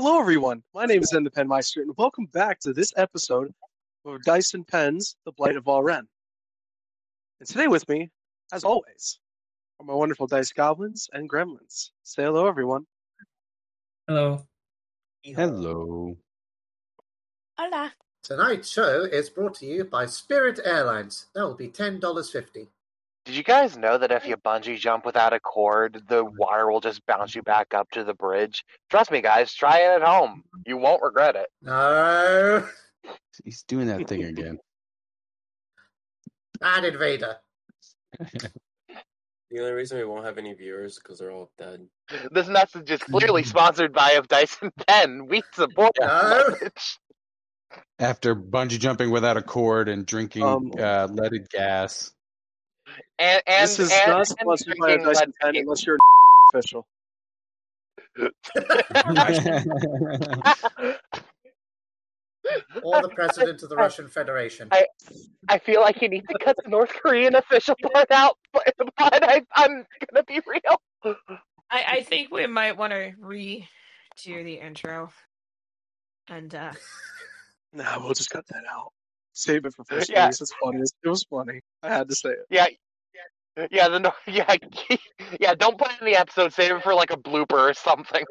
Hello, everyone. My name is Enda Penmeister, and welcome back to this episode of Dyson Pens, The Blight of Vah' Ren. And today with me, as always, are my wonderful dice goblins and gremlins. Say hello, everyone. Hello. Hello. Hola. Tonight's show is brought to you by Spirit Airlines. That will be ten dollars fifty. Did you guys know that if you bungee jump without a cord, the wire will just bounce you back up to the bridge? Trust me, guys, try it at home. You won't regret it. No, He's doing that thing again. Bad Invader. The only reason we won't have any viewers is because they're all dead. This message is clearly sponsored by of Dyson Pen. We support No. After bungee jumping without a cord and drinking Um, uh, leaded gas. And, and, this is and, not and sponsored by a drinking Dyson lead- Pen unless you're an official. or the president of the Russian Federation. I- I feel like you need to cut the North Korean official part out, but, but I, I'm gonna be real. I, I think we might want to re do the intro. And uh Nah, we'll just cut that out. Save it for first Yeah. release. It's funny. It was funny. I had to say it. Yeah, yeah, the Nor- yeah, yeah. Don't put it in the episode. Save it for like a blooper or something.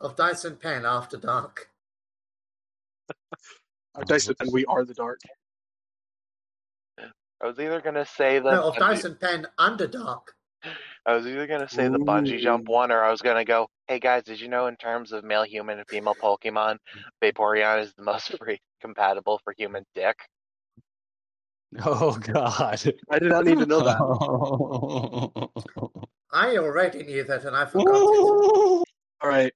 Of Dyson Pen After Dark. Our Dyson Pen, we are the dark. I was either gonna say that. No, of Dyson Pen Under Dark. I was either gonna say the bungee jump one, or I was gonna go, "Hey guys, did you know in terms of male human and female Pokemon, Vaporeon is the most free compatible for human dick?" oh, God. I did not need to know that. I already knew that and I forgot it. All right.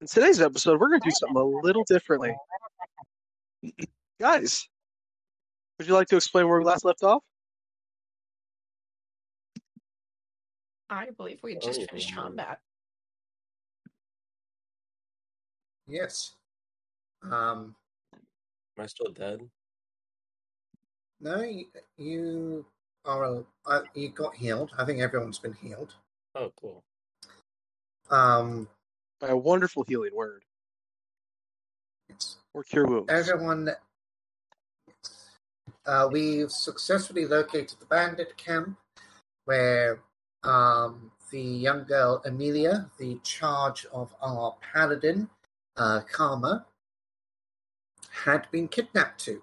In today's episode, we're going to do something a little differently. Guys, would you like to explain where we last left off? I believe we just Oh, finished wow. combat. Yes. Um, Am I still dead? no, you, you are. A, uh, you got healed. I think everyone's been healed. Oh, cool. Um, By a wonderful healing word. it's, Or cure wounds. everyone. Uh, we've successfully located the bandit camp where um, the young girl Amelia, the charge of our paladin, uh, Karma, had been kidnapped to.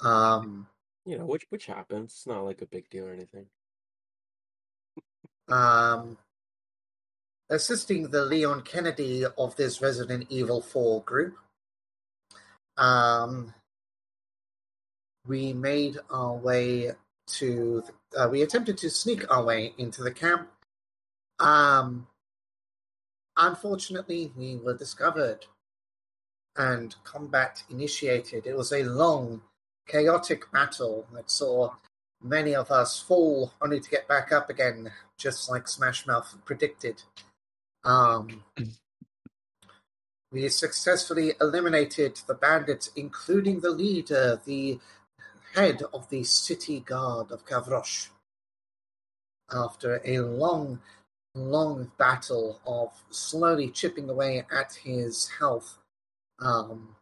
Um, You know, which which happens. It's not like a big deal or anything. um, assisting the Leon Kennedy of this Resident Evil 4 group. Um, we made our way to, uh, we attempted to sneak our way into the camp. Um, unfortunately, we were discovered and combat initiated. It was a long, chaotic battle that saw many of us fall only to get back up again, just like Smash Mouth predicted. Um, we successfully eliminated the bandits, including the leader, the head of the city guard of Kavrosh. After a long, long battle of slowly chipping away at his health, um,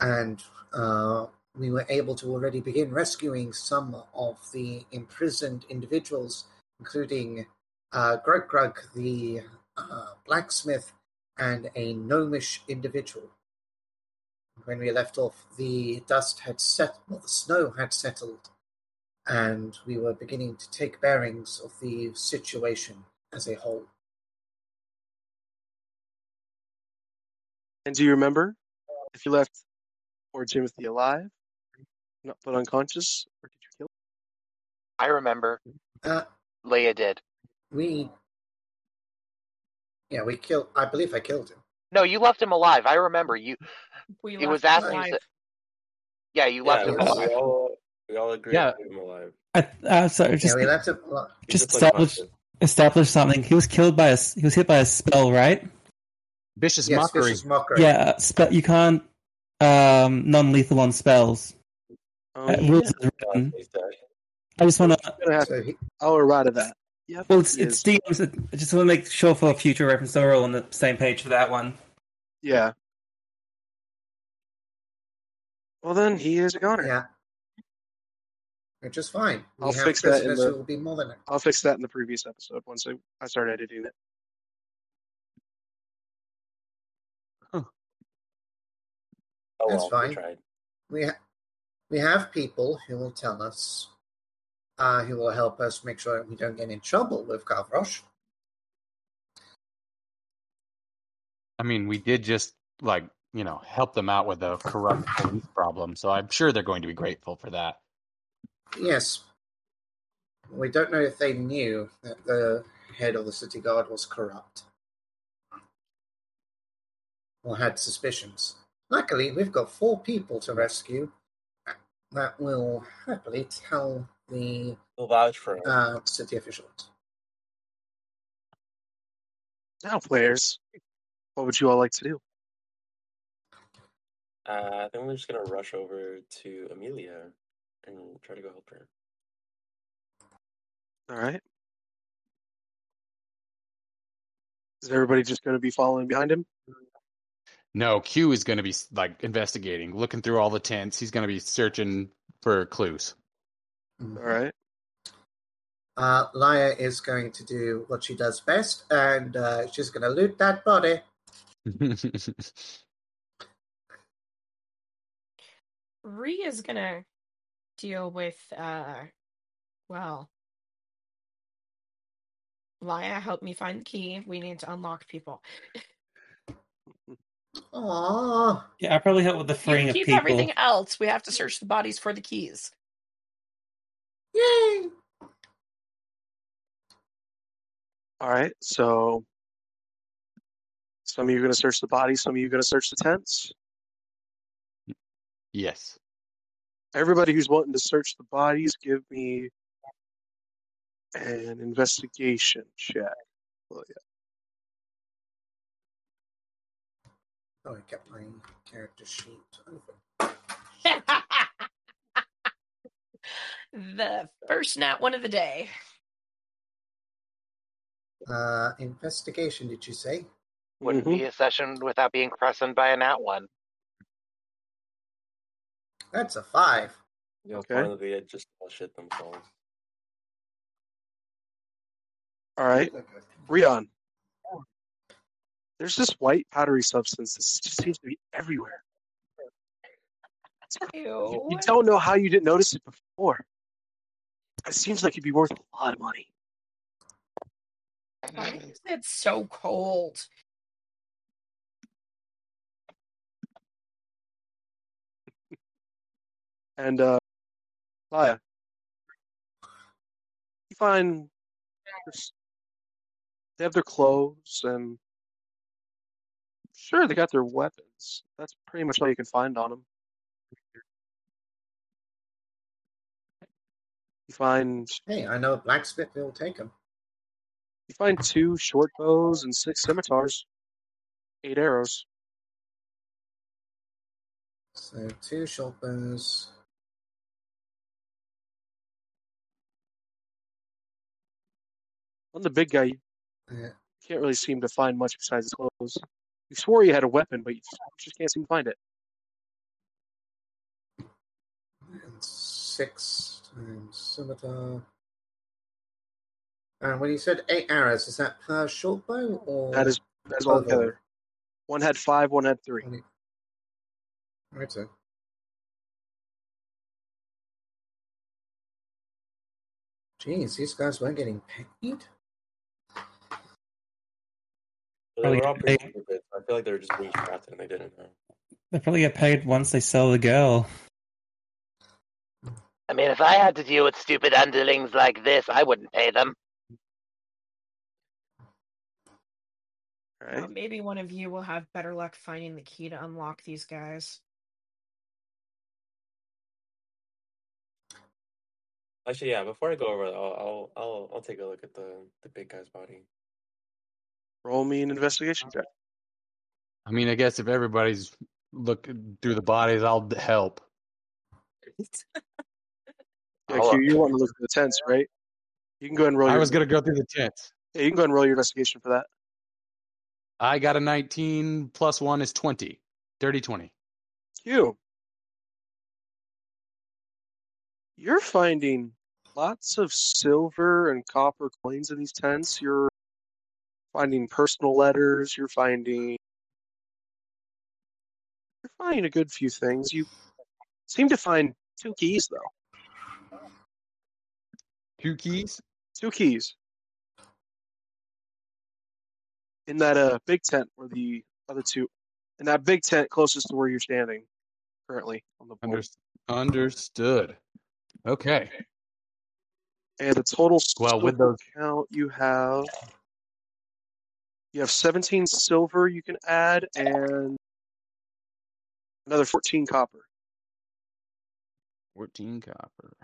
and uh, we were able to already begin rescuing some of the imprisoned individuals, including uh, Grug Grug, the uh, blacksmith, and a gnomish individual. When we left off, the dust had set, well, the snow had settled, and we were beginning to take bearings of the situation as a whole. And do you remember if you left or Timothy alive, not put unconscious, or did you kill Him? I remember. Uh, Leia did. we, yeah, we killed. I believe I killed him. No, you left him alive. I remember you. We It left was him asking. alive. Yeah, you left yeah, him we, alive. we all we all agreed Yeah. to leave him alive. I, uh, sorry, just yeah, we left him. alive. Just just establish unconscious. establish something. He was killed by a s- he was hit by a spell, right? Vicious Yes, mockery. vicious mockery. Yeah, spell. You can't um, non-lethal on spells. Um, Uh, rules is written. I just want to. So he, I'll arrive to that. Yep. Well, it's it's is. DMs. I just want to make sure for future reference we're all on the same page for that one. Yeah. Well, then he is a goner. Yeah. Which is fine. We I'll have fix that in the- who will be more than it. I'll fix that in the previous episode once I, I start editing it. Oh That's well, fine. we tried. We ha- we have people who will tell us, uh, who will help us make sure we don't get in trouble with Gavroche. I mean, we did just like you know help them out with a corrupt police problem, so I'm sure they're going to be grateful for that. Yes. We don't know if they knew that the head of the city guard was corrupt. Or had suspicions. Luckily, we've got four people to rescue that will happily tell the We'll vouch for uh, city officials. Now, players, what would you all like to do? Uh, I think we're just gonna rush over to Amelia and try to go help her. All right. Is everybody just going to be following behind him? No, Q is going to be like investigating, looking through all the tents. He's going to be searching for clues. Mhm. All right. Uh, Laya is going to do what she does best, and uh, she's going to loot that body. Ree is gonna deal with uh well Laya, help me find the key. We need to unlock people. Aww. Yeah, I probably help with the You freeing of keep people. everything else. We have to search the bodies for the keys. Yay! All right. So, some of you are going to search the body. Some of you are going to search the tents. Yes. Everybody who's wanting to search the bodies, give me an investigation check. Well, yeah. Oh, I kept my character sheet open. the first nat one of the day. Uh, investigation, did you say? Wouldn't Mhm. be a session without being crescented by a nat one. That's a five. You'll Okay. finally they just all shit themselves. All right. Rion. There's this white powdery substance that just seems to be everywhere. You, Ew. you don't know how you didn't notice it before. It seems like it'd be worth a lot of money. Why is it so cold? And uh Laya, you find they have their clothes and sure they got their weapons. That's pretty much all you can find on them. You find Hey, I know a blacksmith will take them. you find two short bows and six scimitars, eight arrows. So two short bows. On the big guy, you Uh, can't really seem to find much besides his clothes. You swore you had a weapon, but you just can't seem to find it. and six times scimitar. And when you said eight arrows, is that per short bow or That is that is all together. One had five, one had three. Right, so. Jeez, these guys weren't getting paid. They Probably were all paid. stupid. I feel like they were just being drafted and they didn't know. They probably get paid once they sell the girl. I mean, if I had to deal with stupid underlings like this, I wouldn't pay them. All Well, uh, maybe one of you will have better luck finding the key to unlock these guys. Actually, yeah. Before I go over, I'll I'll I'll, I'll take a look at the the big guy's body. Roll me an investigation check. I mean, I guess if everybody's looking through the bodies, I'll help. Yeah, Q, you want to look at the tents, right? You can go ahead and roll. I your, was gonna go through the tents. Yeah, you can go ahead and roll your investigation for that. I got a 19 plus one is 20. Dirty 20. You. You're finding lots of silver and copper coins in these tents. You're finding personal letters. You're finding. You're finding a good few things. You seem to find two keys, though. Two keys. Two keys. In that uh, big tent where the other two. In that big tent closest to where you're standing currently on the board. Under- understood. Okay. And the total Well, with those- count you have you have 17 silver you can add and another 14 copper. 14 copper.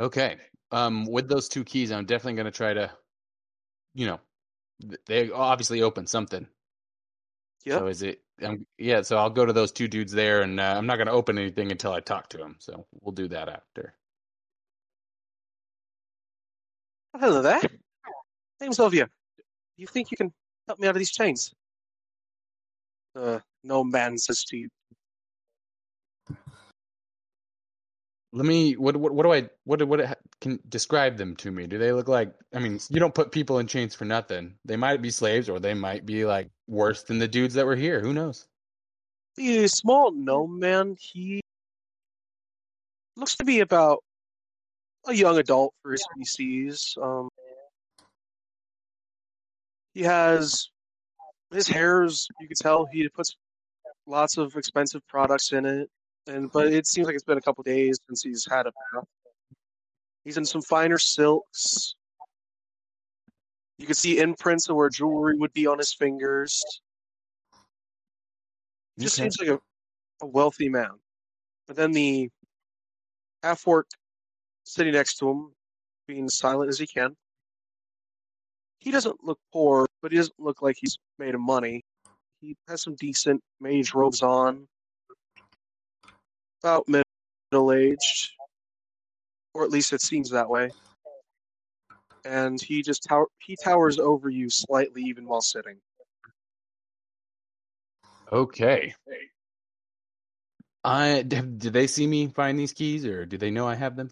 Okay. Um, with those two keys, I'm definitely going to try to, you know, they obviously open something. Yep. So is it? Um, yeah. So I'll go to those two dudes there, and uh, I'm not going to open anything until I talk to them. So we'll do that after. Hello there. Name's Olivia. Do you think you can help me out of these chains? Uh, no man says to you. Let me. What? What? What do I? What? What? Can describe them to me? Do they look like? I mean, you don't put people in chains for nothing. They might be slaves, or they might be like worse than the dudes that were here. Who knows? The small gnome man, he looks to be about a young adult for his species. Um, he has his hair's you can tell he puts lots of expensive products in it, and but it seems like it's been a couple days since he's had a bath. He's in some finer silks. You can see imprints of where jewelry would be on his fingers. He just Okay. seems like a, a wealthy man. But then the half orc sitting next to him, being silent as he can. He doesn't look poor, but he doesn't look like he's made of money. He has some decent mage robes on. About middle aged. Or at least it seems that way. And he just tower he towers over you slightly even while sitting. Okay. I did they see me find these keys, or do they know I have them?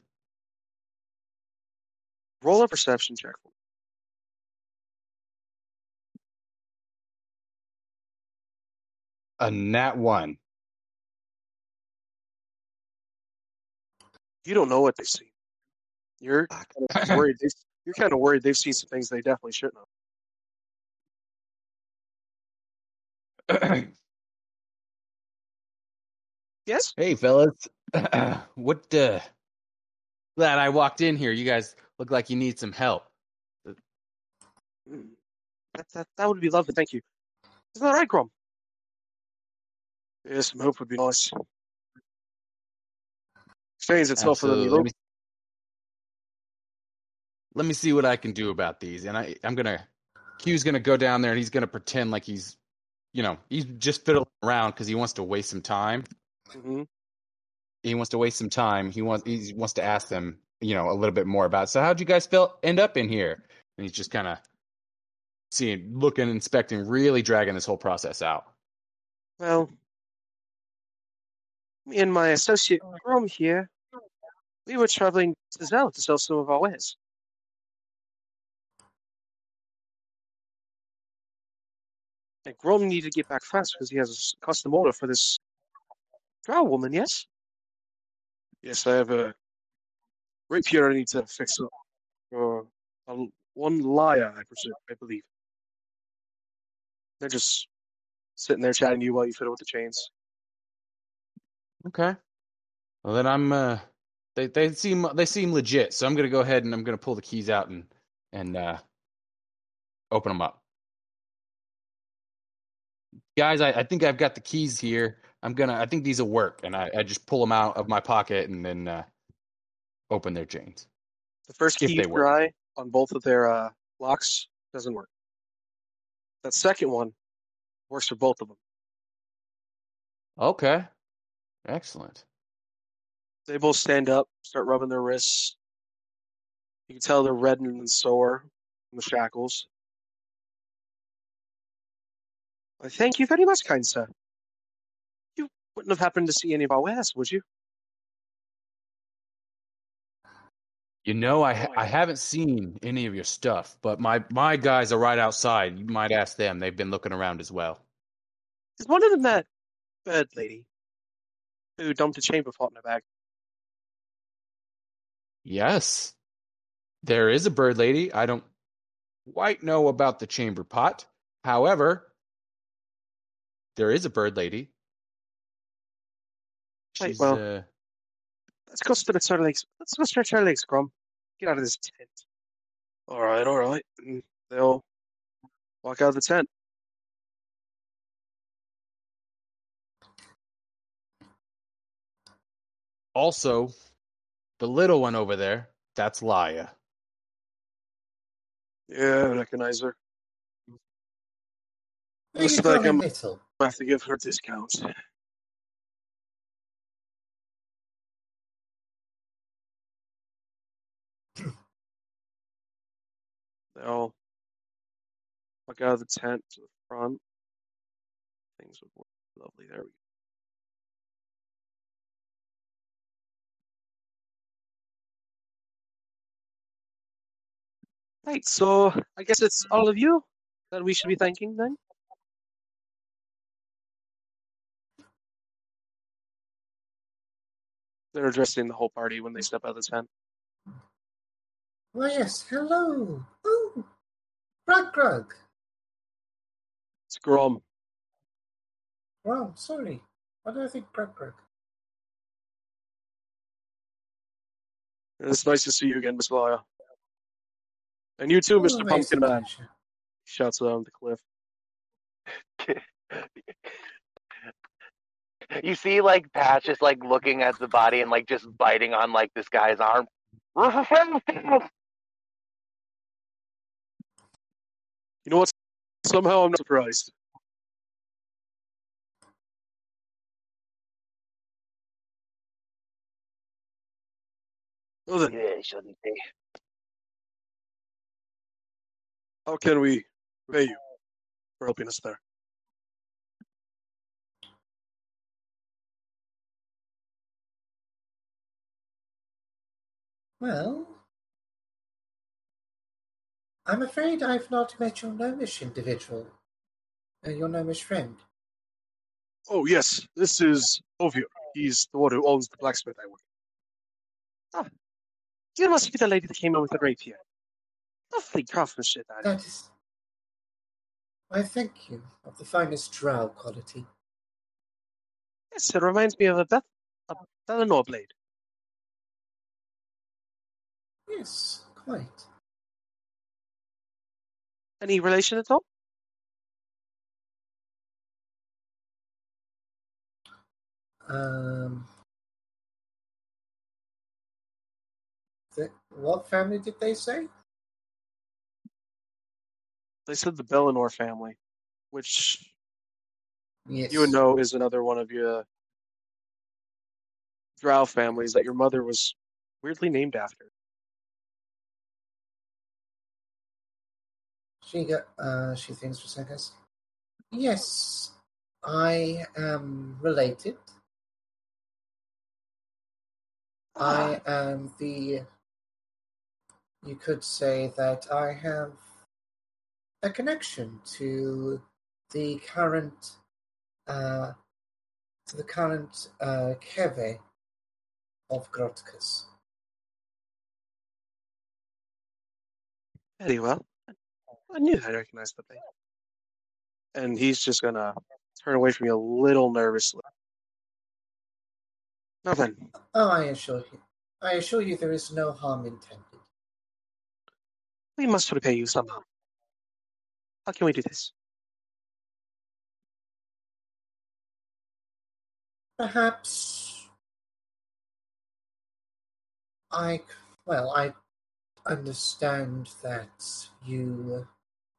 Roll a perception check. A nat one. You don't know what they see. You're kind of worried. They, you're kind of worried they've seen some things they definitely shouldn't have. Yes? hey, fellas. what? Uh, glad I walked in here. You guys look like you need some help. Mm. That, that, that would be lovely, thank you. Isn't that right, Grom? Yes, some help would be nice. Explains itself for you Absolutely. Let me, let me see what I can do about these. And I, I'm gonna. Q's gonna go down there and he's gonna pretend like he's, you know, he's just fiddling around because he wants to waste some time. hmm He wants to waste some time. He wants he wants to ask them, you know, a little bit more about. So how'd you guys feel end up in here? And he's just kind of seeing, looking, inspecting, really dragging this whole process out. Well, me and my associate Grom here, we were traveling to Zell to sell some of our wares. And Grom needed to get back fast because he has a custom order for this drow woman, yes? Yes, I have a rapier I need to fix up. Or a, one liar, I presume, I believe. They're just sitting there chatting to you while you fiddle with the chains. Okay. Well, then I'm. Uh, they they seem they seem legit. So I'm gonna go ahead and I'm gonna pull the keys out and and uh, open them up. Guys, I, I think I've got the keys here. I'm gonna. I think these will work, and I, I just pull them out of my pocket and then uh, open their chains. The first key they work. try on both of their uh, locks doesn't work. That second one works for both of them. Okay. Excellent. They both stand up, start rubbing their wrists. You can tell they're reddening and sore from the shackles. I thank you very much, kind sir. You wouldn't have happened to see any of our wares, would you? You know, I oh, I haven't seen any of your stuff, but my my guys are right outside. You might ask them. They've been looking around as well. Is one of them that bird lady who dumped a chamber pot in her bag? Yes. There is a bird lady. I don't quite know about the chamber pot. However, there is a bird lady. Right, She's well- uh, Let's go stretch our legs. Let's go stretch our legs, Grum. Get out of this tent. All right, all right. And they'll walk out of the tent. also the little one over there. That's Laya. Yeah, I recognize her. Are Looks like I'm- little? I have to give her discounts. They'll walk out of the tent to the front. Things would work lovely. There we go. Right, so I guess it's all of you that we should be thanking then. They're addressing the whole party when they step out of the tent. Why, yes. Hello. Oh, Grug Grug. It's Grom. Well, sorry. Why do I think Grug Grug? It's nice to see you again, Miss Laya. And you too, Mr. Always Pumpkin a Man. pleasure. Shouts down the cliff. You see, like Patch is like looking at the body and like just biting on like this guy's arm. You know what? Somehow I'm not surprised. Well then, yeah, shouldn't be. How can we pay you for helping us there? Well, I'm afraid I've not met your gnomish individual, uh, your gnomish friend. Oh yes, this is Ovio. He's the one who owns the blacksmith I work. Ah, you must be the lady that came in with the rapier. Lovely craftsmanship, that That is. I thank you of the finest drow quality. Yes, it reminds me of a Beth, a Bellinor blade. Yes, quite. Any relation at all? Um, the, what family did they say? They said the Bellinor family, which Yes. you would know is another one of your Drow families that your mother was weirdly named after. She got. Uh, she thinks for seconds. Yes, I am related. I am the. You could say that I have a connection to the current, uh, to the current uh, Keve of Grotkus. Very well. I knew I recognized the blade. And he's just gonna turn away from you a little nervously. Nothing. Oh, I assure you, I assure you, there is no harm intended. we must repay you somehow. How can we do this? Perhaps I, well, I understand that you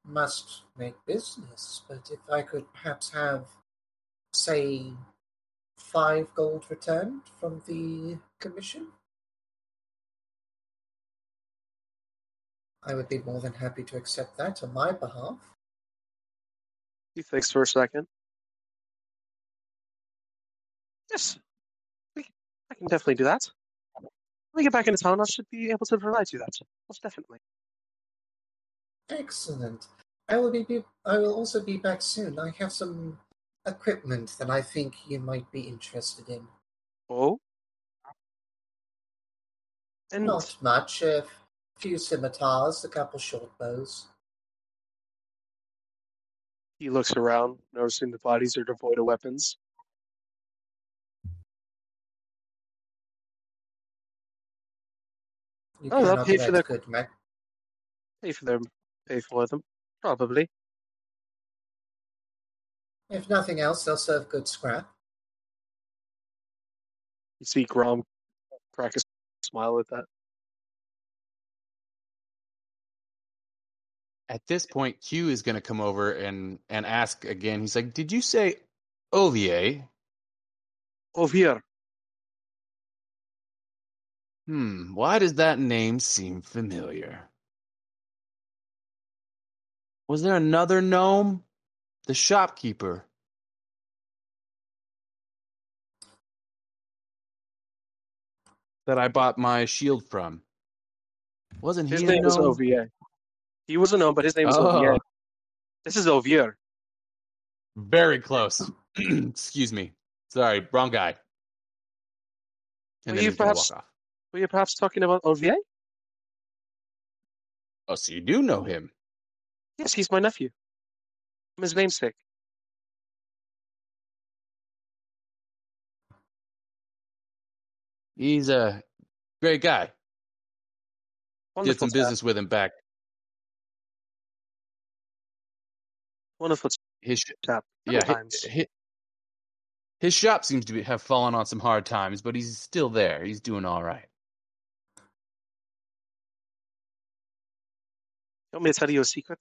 must make business, but if I could perhaps have, say, five gold returned from the commission, I would be more than happy to accept that on my behalf. He thinks for a second. Yes, I can definitely do that. When we get back into town, I should be able to provide you that. Most definitely. Excellent. I will be, be I will also be back soon. I have some equipment that I think you might be interested in. Oh? And Not much, a few scimitars, a couple short bows. He looks around, noticing the bodies are devoid of weapons. You Oh, they'll pay for their good ma- Pay for them. Pay for them. Probably. If nothing else, they'll serve good scrap. You see Grom crack a smile at that. At this point, Q is going to come over and and ask again. He's like, "Did you say Olivier?" Over here. Hmm. Why does that name seem familiar? Was there another gnome? The shopkeeper. That I bought my shield from. Wasn't he His a name was gnome? He was a gnome, but his name was Oh. Ovier. This is Ovier. Very close. Excuse me. Sorry, wrong guy. And Were you perhaps- Were you perhaps talking about Ovier? Oh, so you do know him? Yes, he's my nephew. I'm his namesake. He's a great guy. Did some business with him back. Wonderful His sh- chap. yeah, Couple hi- times. hi- his shop seems to be, have fallen on some hard times, but he's still there. He's doing all right. You want me to tell you a secret?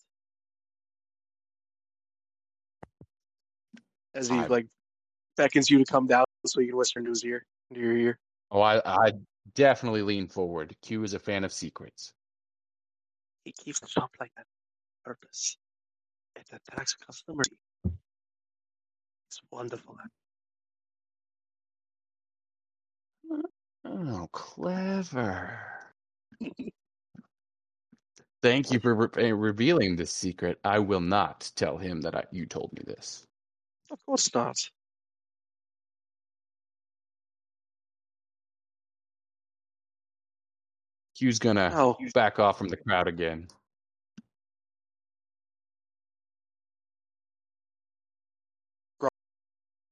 As he I- like beckons you to come down so you can whisper into his ear, into your ear. Oh, I, I definitely lean forward. Q is a fan of secrets. He keeps the shop like that on purpose. It attracts customers. It's wonderful. Oh, clever. Thank you for re- eh, revealing this secret. I will not tell him that I, you told me this. Of course not. Q's gonna Oh. back off from the crowd again.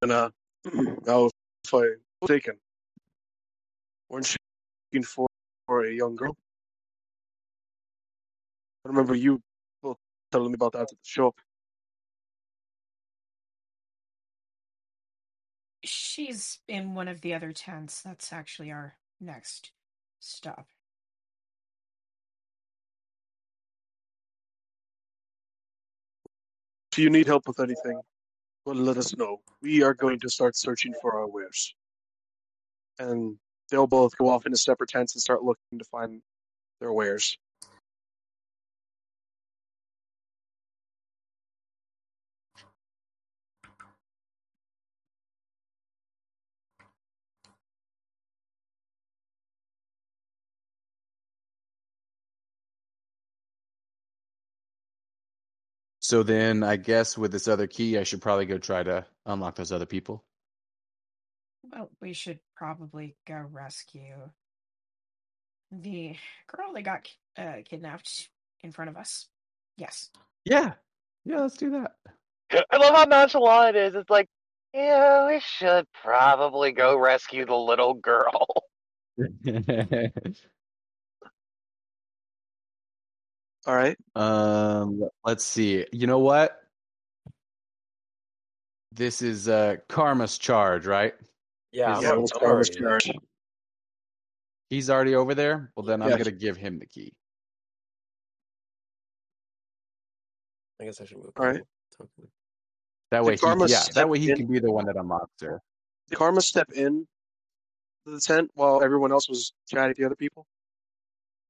And uh, now if I taken, weren't you looking for, for a young girl? I remember you both telling me about that at the shop. She's in one of the other tents. That's actually our next stop. Do you need help with anything, well, let us know. We are going to start searching for our wares. And they'll both go off into separate tents and start looking to find their wares. So then, I guess with this other key, I should probably go try to unlock those other people. Well, we should probably go rescue the girl that got uh, kidnapped in front of us. Yes. Yeah, yeah, let's do that. I love how nonchalant it is. It's like, yeah, we should probably go rescue the little girl. All right. um, let's see. You know what? This is uh Karma's charge, right? Yeah, I'm, yeah, al- Karma's already- charge? He's already over there. Well, then I'm Yes. gonna give him the key. I guess I should move. All right. the. That way, he, yeah, that way he in? can be the one that unlocks her. Did Karma step in the tent while everyone else was chatting to the other people?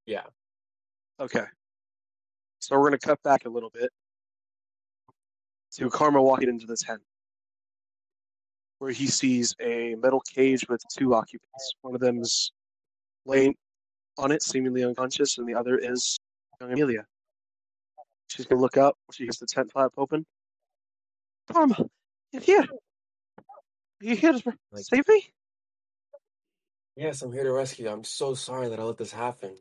Yeah. Okay. So we're going to cut back a little bit to Karma walking into the tent where he sees a metal cage with two occupants. One of them is laying on it, seemingly unconscious, and the other is young Amelia. She's going to look up. She hears the tent flap open. Karma, you're here. Are you here to save me? Yes, I'm here to rescue you. I'm so sorry that I let this happen.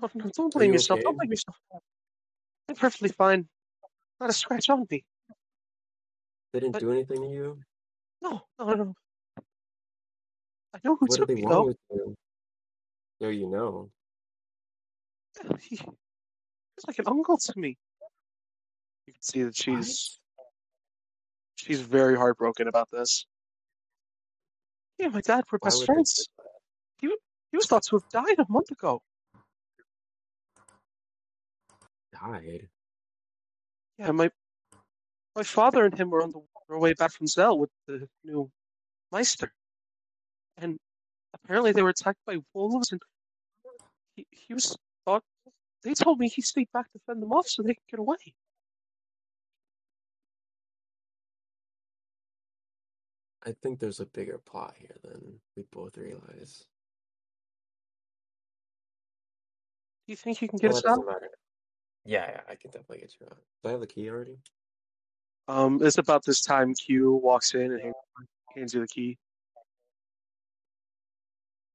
No, don't blame you yourself. okay? Don't blame yourself. I'm perfectly fine. Not a scratch on me. They didn't But- do anything to you. No, no, no. I know who What took me, though. with you? No, you know. He, he's like an uncle to me. You can see that she's she's very heartbroken about this. Yeah, my dad were best friends. do He was thought to have died a month ago. Died. Yeah, my my father and him were on the way back from Zell with the new Meister, and apparently they were attacked by wolves. And he he was thought. They told me he stayed back to fend them off so they could get away. I think there's a bigger plot here than we both realize. Do you think you can get us out? matter. Yeah, yeah, I can definitely get you out. Do I have the key already? Um, it's about this time Q walks in and hands, you the key.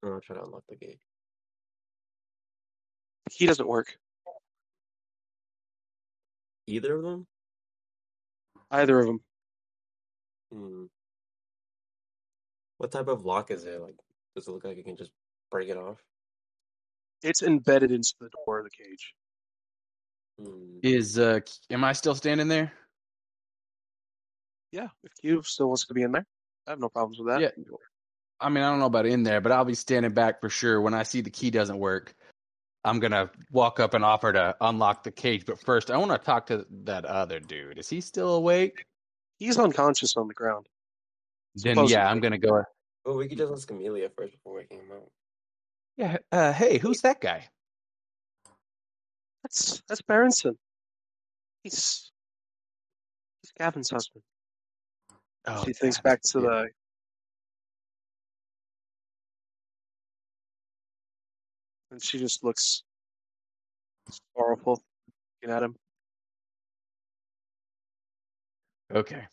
I'll try to unlock the gate. The key doesn't work. Either of them? Either of them. Hmm. What type of lock is it? Like, does it look like you can just break it off? It's embedded into the door of the cage. Hmm. Is uh, am I still standing there? Yeah, if Q still wants to be in there, I have no problems with that. Yeah. I mean, I don't know about in there, but I'll be standing back for sure. When I see the key doesn't work, I'm gonna walk up and offer to unlock the cage. But first, I want to talk to that other dude. Is he still awake? He's unconscious on the ground. Then Supposedly. yeah, I'm gonna go. Well, we could just ask Amelia first before waking him up. Yeah. Uh, hey, who's that guy? That's that's Berenson. He's he's Gavin's husband. Oh, she thinks back to Yeah. the. And she just looks sorrowful looking at him. Okay.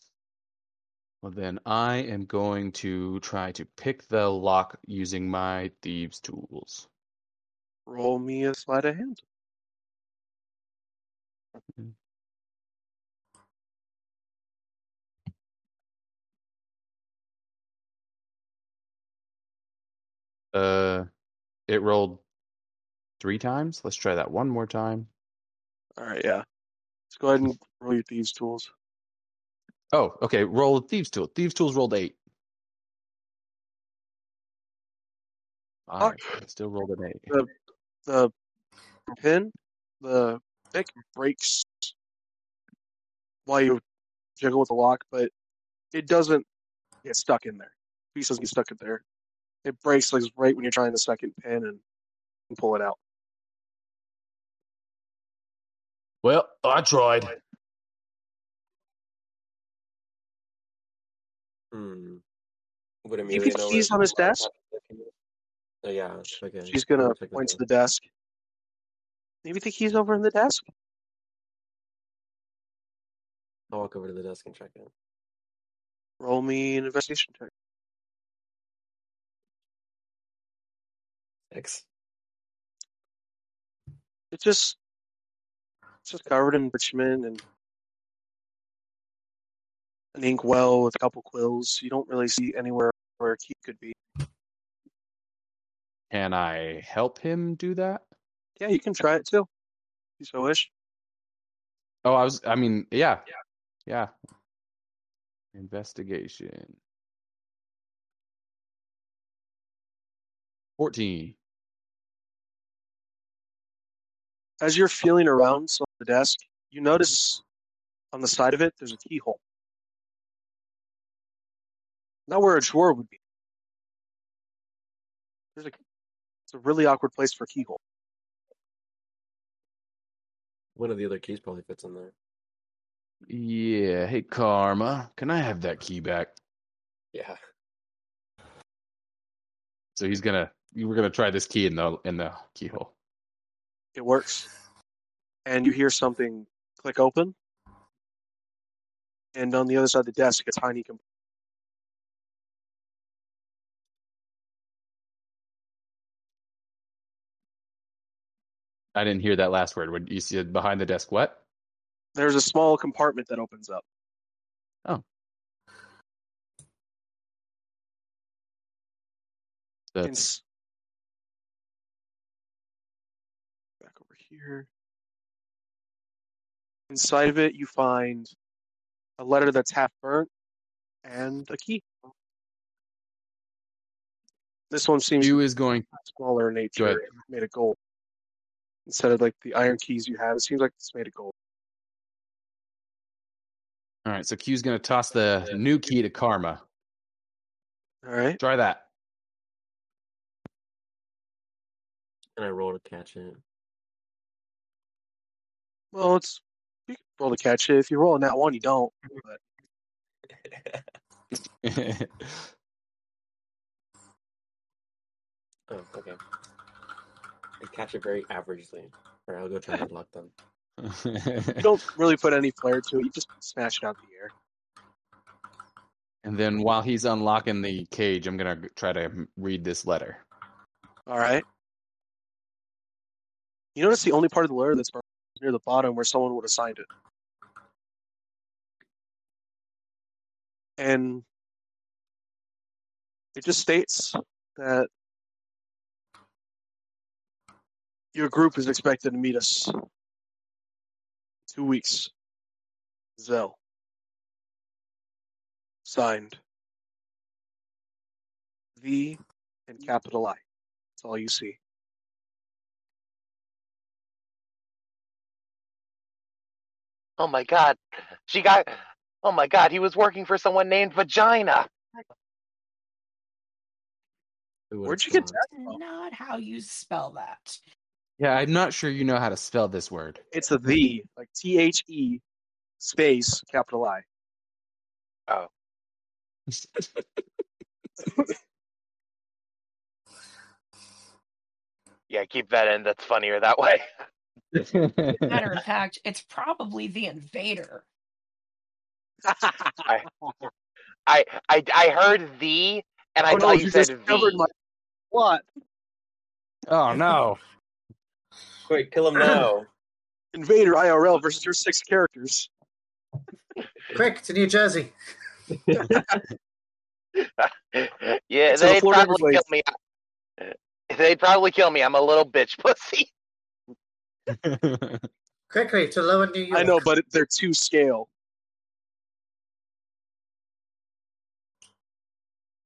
Well, then I am going to try to pick the lock using my thieves' tools. Roll me a sleight of hand. Uh, it rolled three times. Let's try that one more time. All right, yeah. Let's go ahead and roll your thieves' tools. Oh, okay. Roll a thieves' tool. Thieves' tools rolled eight. All right. I still rolled an eight. The the pin, the pick breaks while you jiggle with the lock, but it doesn't get stuck in there. Piece doesn't get stuck in there. It breaks like right when you're trying the second pin and, and pull it out. Well, I tried. Hmm. Would you Amelia think know he's where- on his desk? Oh, yeah. Okay. She's gonna point to the desk. Maybe the key's over in the desk. I'll walk over to the desk and check it. Roll me an investigation check. Six. It's just it's just covered in bitumen and an inkwell with a couple quills. You don't really see anywhere where a key could be. Can I help him do that? Yeah, you can try it too. If you so wish. Oh, I was. I mean, yeah, yeah. Investigation. Fourteen. As you're feeling around the desk, you notice on the side of it there's a keyhole. Not where a drawer would be. There's a it's a really awkward place for a keyhole. One of the other keys probably fits in there. Yeah. Hey, Karma, can I have that key back? Yeah. So he's gonna. You were gonna try this key in the in the keyhole. It works. And you hear something click open. And on the other side of the desk, a tiny I didn't hear that last word. What you said behind the desk? What? there's a small compartment that opens up. Oh. That's back over here. Inside of it, you find a letter that's half burnt and a key. This one seems you is going. smaller in nature, made of gold. Instead of like the iron keys you have, it seems like it's made of gold. All right. So Q's gonna toss the new key to Karma. All right. Try that. And I roll to catch it. Well, it's you can roll to catch it. If you roll on that one, you don't. But Oh, okay. I catch it very averagely. Or I'll go try and unlock them. you don't really put any flair to it. You just smash it out the air. and then while he's unlocking the cage, I'm gonna try to read this letter. All right. You notice the only part of the letter that's near the bottom where someone would have signed it. And it just states that your group is expected to meet us two weeks. Zell. Signed. V and capital I. That's all you see. Oh my god. She got. Oh my god, he was working for someone named Vagina. Would've Where'd you get that from? Not how you spell that. Yeah, I'm not sure you know how to spell this word. It's a the, like T H E space capital I. Oh. yeah, keep that in. That's funnier that way. Matter of fact, it's probably the invader. I, I, I heard the, and I oh no, thought you, you, said covered the. my plot. oh no! Quick, kill him now. Invader IRL versus your six characters. Quick to New Jersey. yeah, So they'd probably Everglades. kill me. They'd probably kill me. I'm a little bitch pussy. Quickly to Lower New York. I know, but they're two scale.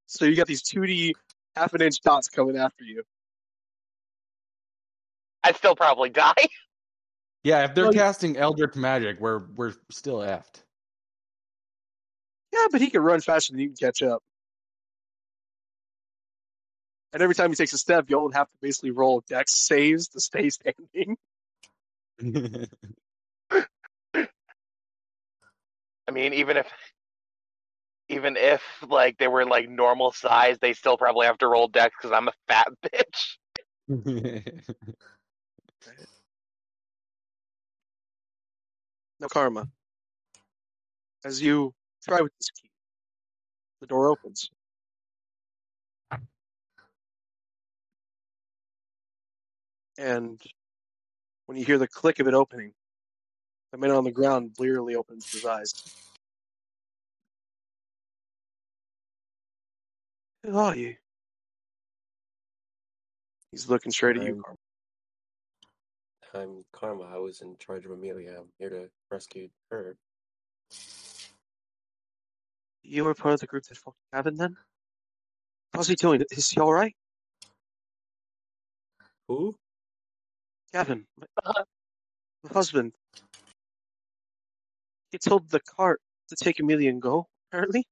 So you got these 2D half an inch dots coming after you. I'd still probably die. yeah, if they're Well, casting Eldritch Magic, we're we're still effed. Yeah, but he can run faster than you can catch up. And every time he takes a step, you'll have to basically roll dex saves to stay standing. I mean, even if, even if like they were like normal size, they still probably have to roll dex because I'm a fat bitch. No karma. As you try with this key, the door opens. And when you hear the click of it opening, the man on the ground blearily opens his eyes. Who are you? He's looking straight at you, Karma. I'm Karma. I was in charge of Amelia. I'm here to rescue her. You were part of the group that fucked Gavin then? How's he doing? Is he alright? Who? Gavin, my, my husband. He told the cart to take Amelia and go, apparently.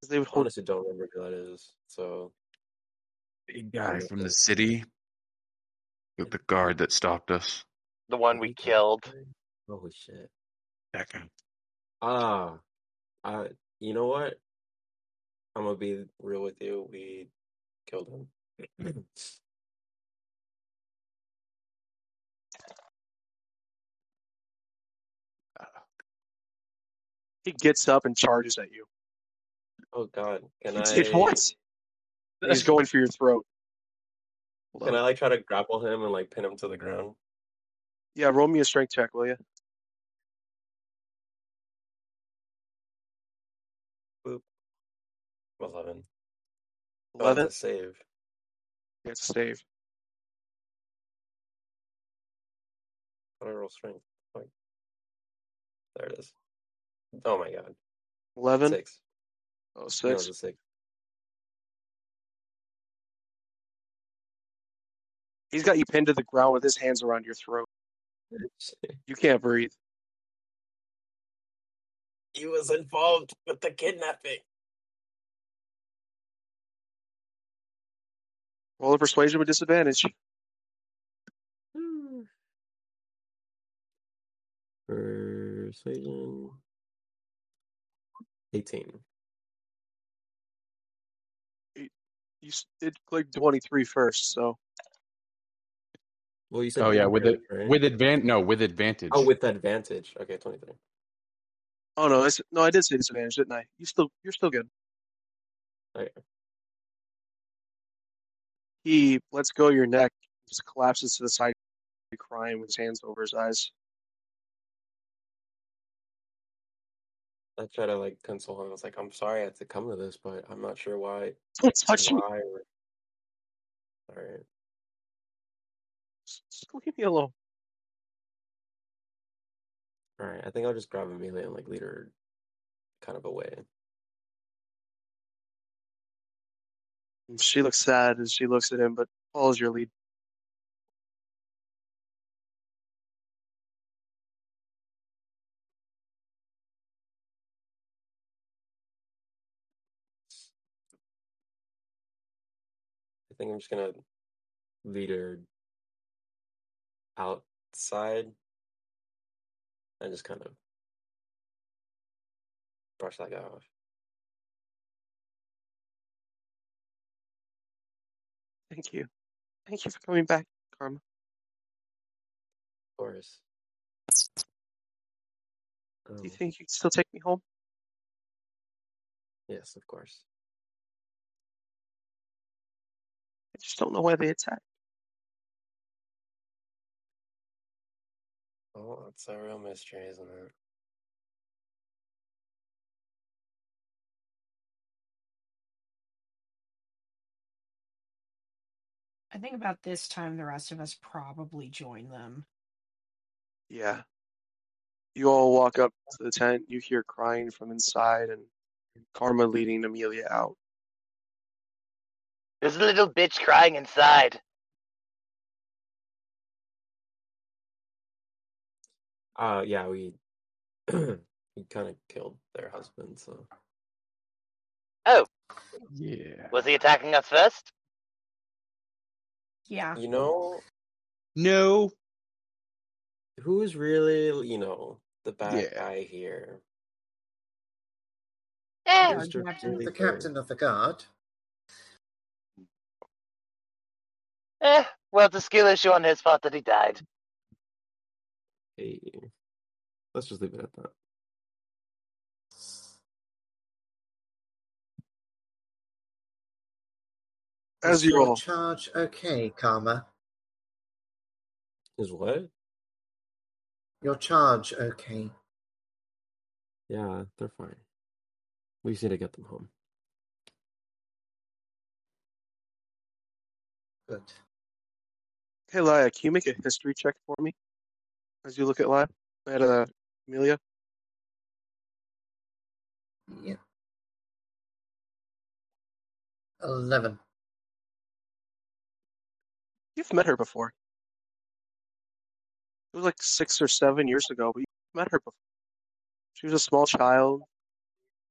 'Cause they would hold Honestly, don't remember who that is. So Big guy from the city. With the guard that stopped us. The one we killed. Holy shit! That guy. Ah, I. You know what? I'm gonna be real with you. We killed him. he gets up and charges at you. oh God! Can It's I? it what? He's going for your throat. Hold Can on. I like try to grapple him and like pin him to the ground? Yeah, roll me a strength check, will you? Boop. Eleven. Oh, Eleven. a save. It's a save. How do I roll strength? Like, there it is. Oh my God! Eleven. Six. Oh, No, it's a six. He's got you pinned to the ground with his hands around your throat. You can't breathe. he was involved with the kidnapping. Roll a persuasion with disadvantage. Persuasion. 18. You s- did click 23 first, so Well, you said Oh yeah, with it right? with advan no with advantage. Oh, with advantage. Okay, 23. oh no, it's, no, I did say disadvantage, didn't I? You still, you're still good. Oh, okay. He lets go of your neck, just collapses to the side, crying with his hands over his eyes. I try to like console him. I was like, I'm sorry I had to come to this, but I'm not sure why. Don't touch why or... All right. Just just leave me alone. All right. I think I'll just grab Amelia and like lead her kind of away. She looks sad as she looks at him, but follows your lead. I think I'm just gonna lead her outside and just kind of brush that guy off. Thank you. Thank you for coming back, Karma. Of course. Do you Um, think you can still take me home? yes, of course. I just don't know why they attacked. Oh, it's a real mystery, isn't it? I think about this time the rest of us probably join them. Yeah. You all walk up to the tent. You hear crying from inside, and Karma leading Amelia out. There's a little bitch crying inside. Uh, yeah, we we kind of killed their husband, so Oh. Yeah. Was he attacking us first? Yeah. you know No. who's really you know the bad Yeah. guy here? Eh, Who's captain. really The captain of the guard. eh. Well, it's a skill issue on his part that he died. Hey, let's just leave it at that. As you your all, charge okay, Karma? Is what? Your charge okay? Yeah, they're fine. We just need to get them home. Good. hey Laya, can you make a history check for me? As you look at Laya, at uh, Amelia. Yeah. Eleven. You've met her before. It was like six or seven years ago, but you met her before. She was a small child.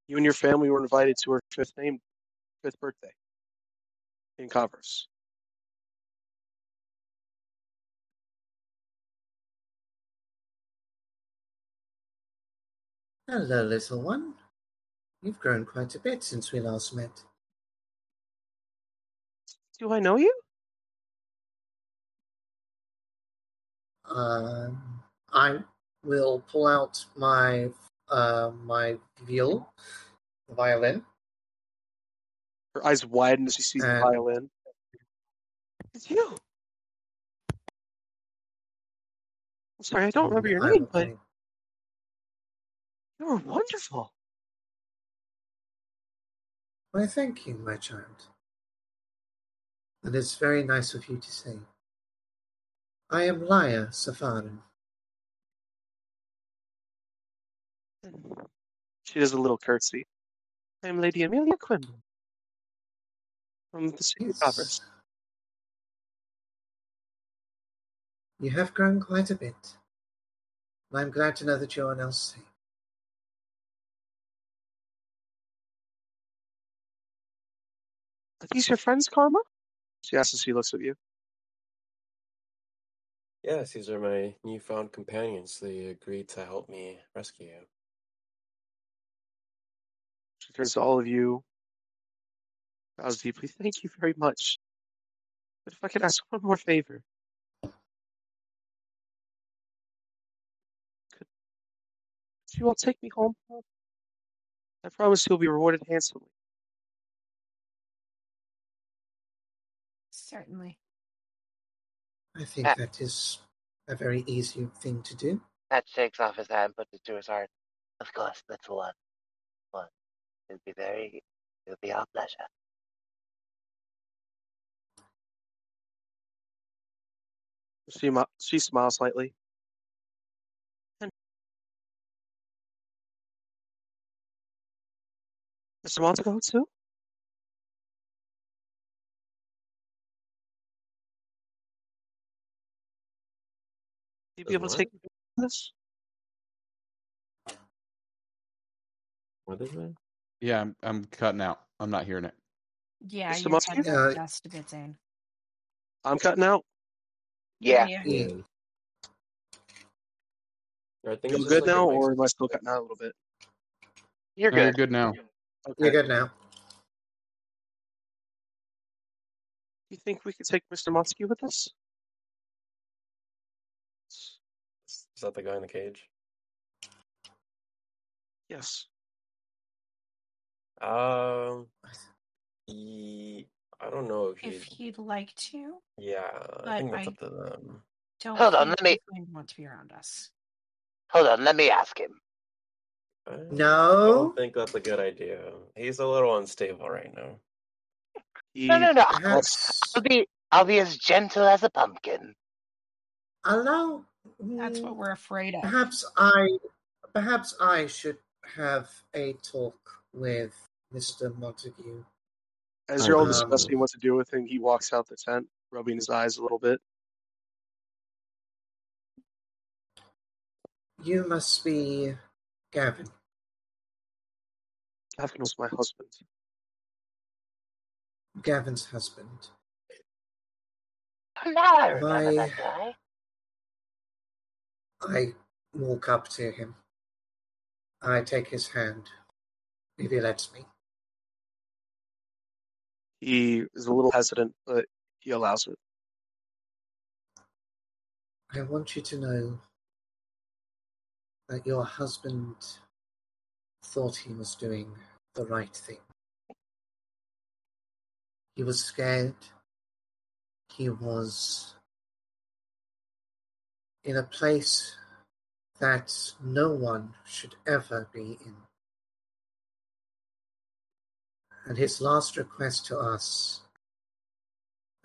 You and your family were invited to her fifth name, fifth birthday in Converse. Hello, little one. You've grown quite a bit since we last met. Do I know you? Um, I will pull out my uh, my viol, violin. Her eyes widen as she sees the violin. It's you. I'm sorry, I don't remember your I name, but play. You were wonderful. Why, thank you, my child. And it's very nice of you to say. I am Laya Safarin. She does a little curtsy. I am Lady Amelia Quimble from the city of Converse. You have grown quite a bit. And I'm glad to know that you are now safe. Are these your friends, Karma? She asks as she looks at you. Yes, these are my newfound companions. They agreed to help me rescue you. She turns to all of you, bows deeply. Thank you very much. But if I could ask one more favor. Could, could you all take me home? I promise you'll be rewarded handsomely. Certainly. I think Ah. that is a very easy thing to do. That shakes off his hand, puts it to his heart. Of course, that's one. One. It'll be very. It'll be our pleasure. She, mo- she smiles slightly. And Mr. Montague too? You be Does able to take me with us? What is it? Yeah, I'm, I'm cutting out. I'm not hearing it. Yeah, Mr. your Muskie? head's Yeah. just a bit in. I'm cutting out. Yeah. Yeah. Yeah. I think You it's just good like a now, or am I still cutting out a little bit? You're No, you're good. good now. Okay. You're good now. You think we could take Mr. Montague with us? That the guy in the cage? Yes. Um, he, I don't know if If he. he'd like to, Yeah, I think that's I- up to them. don't Hold on, let me- he's going want to be around us. Hold on, let me ask him. I No. I don't think that's a good idea. He's a little unstable right now. He, No, no, no. Perhaps I'll be, I'll be as gentle as a pumpkin. Allow. That's mm, what we're afraid of. Perhaps I, perhaps I should have a talk with Mister Montague. As you're all Um, discussing what to do with him, he walks out the tent, rubbing his eyes a little bit. You must be Gavin. Gavin was my husband. Gavin's husband. Now I I walk up to him. I take his hand, if he lets me. He is a little hesitant, but he allows it. I want you to know that your husband thought he was doing the right thing. He was scared. He was in a place that no one should ever be in. And his last request to us,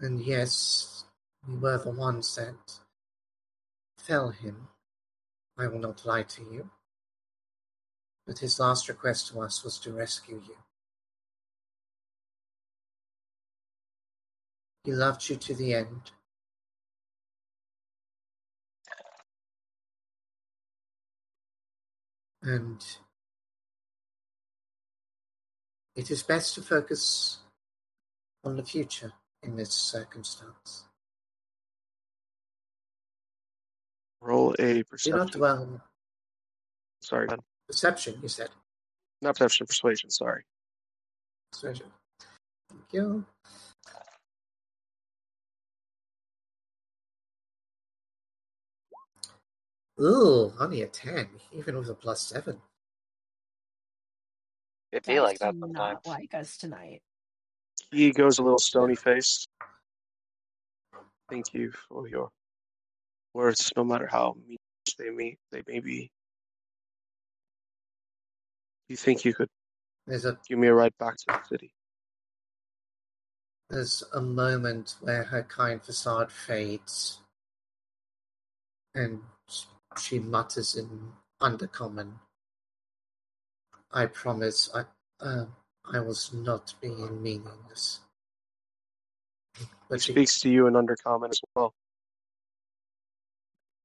and yes, we were the ones that fell him. I will not lie to you. But his last request to us was to rescue you. He loved you to the end. And it is best to focus on the future in this circumstance. Roll a Do not perception. dwell. Sorry, Ben. Perception, you said. not perception, persuasion. Sorry. Persuasion. Thank you. Ooh, only a 10, even with a plus 7. It'd be like that do sometimes. Not like us tonight. He goes a little stony faced. Thank you for your words, no matter how mean they may they may be. You think you could There's a give me a ride back to the city? there's a moment where her kind facade fades, and she mutters in undercommon. I promise, I uh, I was not being meaningless. But she, speaks to you in undercommon as well.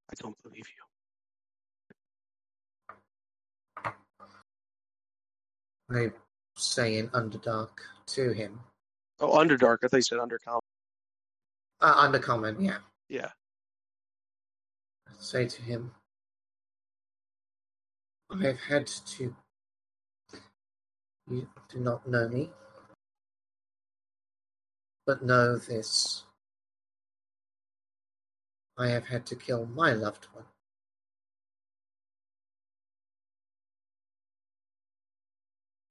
I don't believe you. I say in underdark to him. Oh, Underdark. I thought you said undercommon. Uh, undercommon, yeah. Yeah. say to him, I've had to. You do not know me, but know this. I have had to kill my loved one.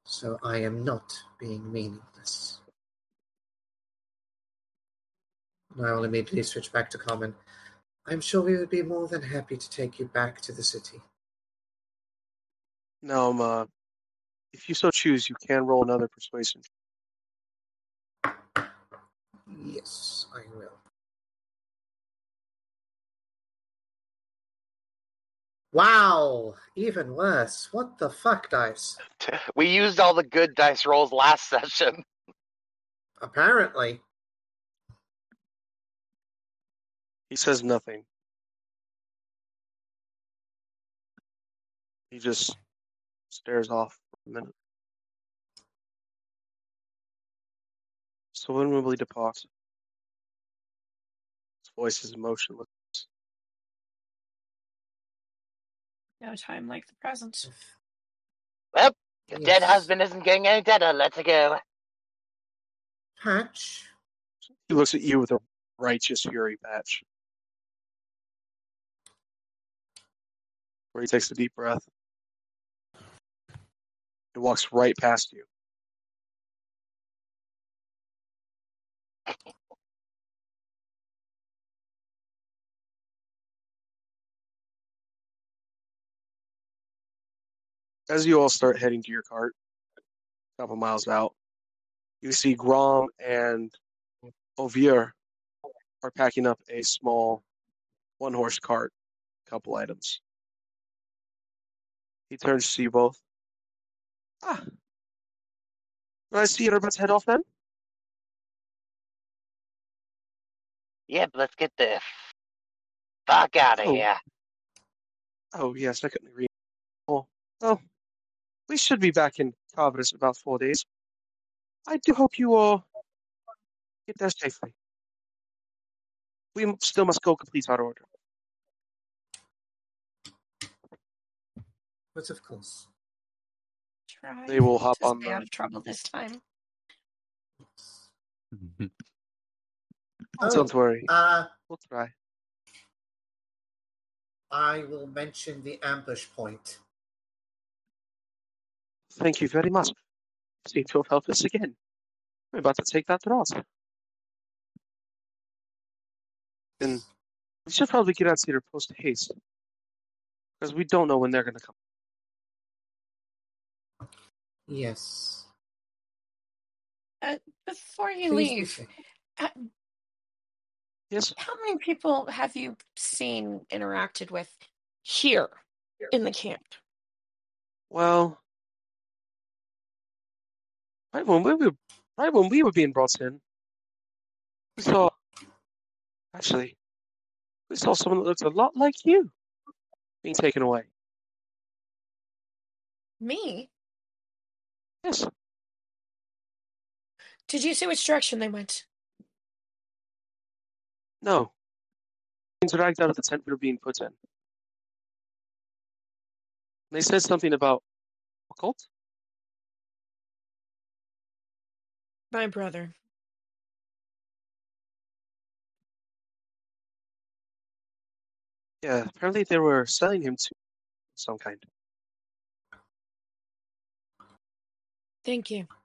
So I am not being meaningless. And I will immediately switch back to common. I'm sure we would be more than happy to take you back to the city. Now, um, uh, if you so choose, you can roll another persuasion. Yes, I will. Wow, even worse. What the fuck, dice? We used all the good dice rolls last session. Apparently. He says nothing. He just stares off for a minute. So when will we depart? His voice is emotionless. No time like the present. Well, your Yes. dead husband isn't getting any deader. Let's go. Patch, He looks at you with a righteous fury patch. Where he takes a deep breath. And walks right past you. As you all start heading to your cart, a couple miles out, you see Grom and Ovier are packing up a small one horse cart, couple items. He turns to you both. Ah. I see you're about to head off then? Yep, let's get the fuck out of Oh. here. Oh, yes, I couldn't read. Oh, well, we should be back in Carver's in about four days. I do hope you all get there safely. We still must go complete our order. but of course. Try They will hop to on stay the- out of trouble this time. Oh, Don't worry, uh, we'll try. I will mention the ambush point. Thank you very much. Seem to have helped us again. We're about to take that route. Then we should probably get out to your post haste. Because we don't know when they're going to come. Yes. Uh, before you Please leave, uh, Yes? how many people have you seen interacted with here in the camp? Well, right when we were, right when we were being brought in, we saw, actually, we saw someone that looked a lot like you being taken away. Me? Yes. Did you see which direction they went? No. Things dragged out of the tent we were being put in. They said something about occult? My brother. Yeah, apparently they were selling him to some kind. Thank you. Oh,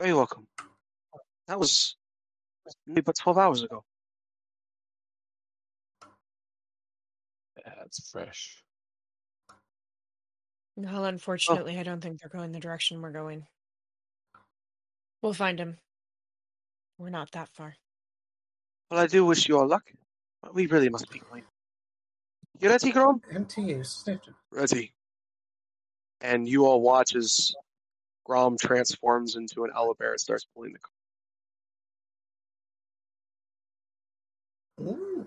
Very welcome. That was maybe about 12 hours ago. That's fresh. Well, unfortunately, I don't think they're going the direction we're going. We'll find him. We're not that far. Well, I do wish you all luck. But we really must be going. You ready, Grom? Empty use. Ready. And you all watch as Grom transforms into an owlbear and starts pulling the car. Ooh.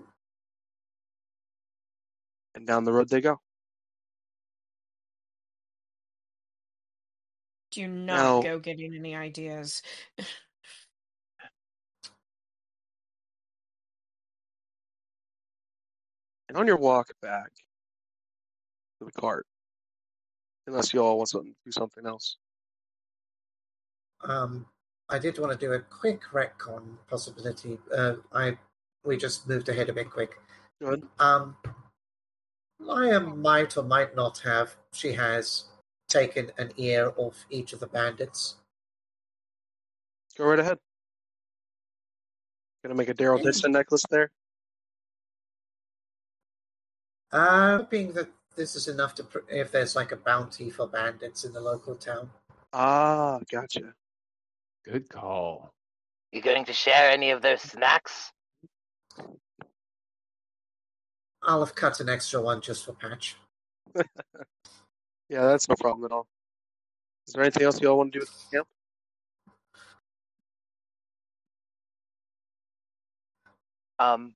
And down the road they go. Do not Now- go getting any ideas. And on your walk back to the cart, unless you all want to do something else. Um, I did want to do a quick retcon possibility. Uh, I we just moved ahead a bit quick. Good. Um, Laya might or might not have. She has taken an ear off each of the bandits. Go right ahead. Gonna make a Daryl. Dixon necklace there. Uh, hoping that this is enough to pr- if there's like a bounty for bandits in the local town. Ah, gotcha. Good call. You going to share any of those snacks? I'll have cut an extra one just for Patch. Yeah, that's no problem at all. Is there anything else you all want to do with the camp? Um,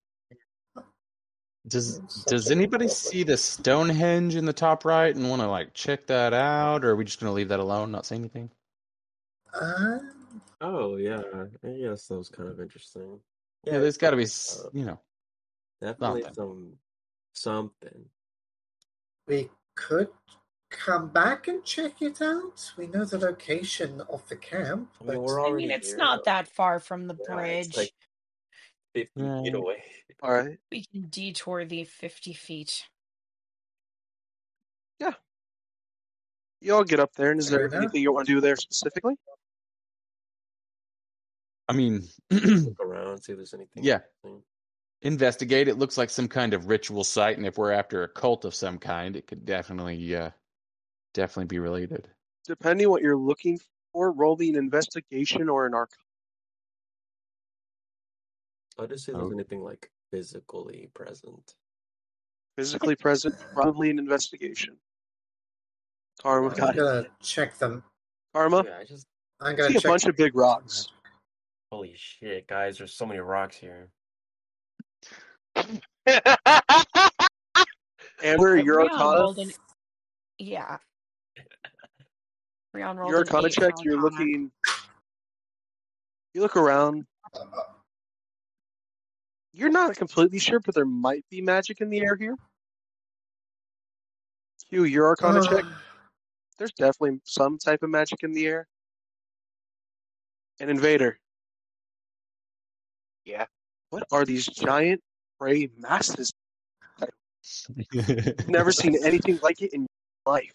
Does does anybody see the Stonehenge in the top right and want to like check that out, or are we just gonna leave that alone, not say anything? Uh, Oh yeah, I guess that was kind of interesting. Yeah, there's got to be, uh, you know. definitely something. some something. we could come back and check it out. We know the location of the camp, I mean, but we're I mean, it's here, not though. that far from the Yeah, bridge. it's like fifty Yeah. feet away. All right. We can detour the 50 feet. Yeah. You all get up there, and is Fair there anything you want to do there specifically? I mean, Look around, see if there's anything. Yeah. interesting. investigate. It looks like some kind of ritual site, and if we're after a cult of some kind, it could definitely, uh, definitely be related. Depending what you're looking for, roll me an investigation or an arc. I'll just see if Oh. there's anything like physically present. Physically present, probably an investigation. Karma I'm got I'm it. gonna check them. Karma, Yeah, I just I'm see gonna a check. bunch of big rocks. Holy shit, guys! There's so many rocks here. Amber, Uh, your Rion arcana, rolled an- Yeah. Rion rolled your an arcana check, you're looking. You look around. You're not completely sure, but there might be magic in the air here. Hugh, your arcana uh. check. There's definitely some type of magic in the air. An invader. Yeah. What are these giant gray masses? Never seen anything like it in life.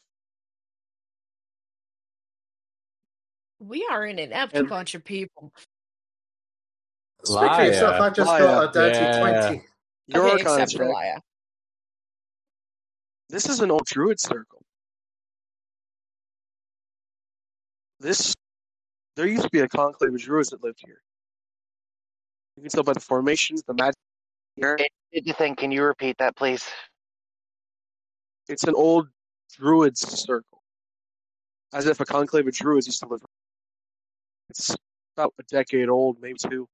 We are in an inept And- bunch of people. Speak for yourself. Liar. I just Liar. got a dirty Yeah. twenty. Your okay, arcana except for. Laya. This is an old druid circle. This there used to be a conclave of druids that lived here. You can tell by the formations, the magic here. did you think? Can you repeat that, please? It's an old druids circle. As if a conclave of druids used to live. It's about a decade old, maybe two.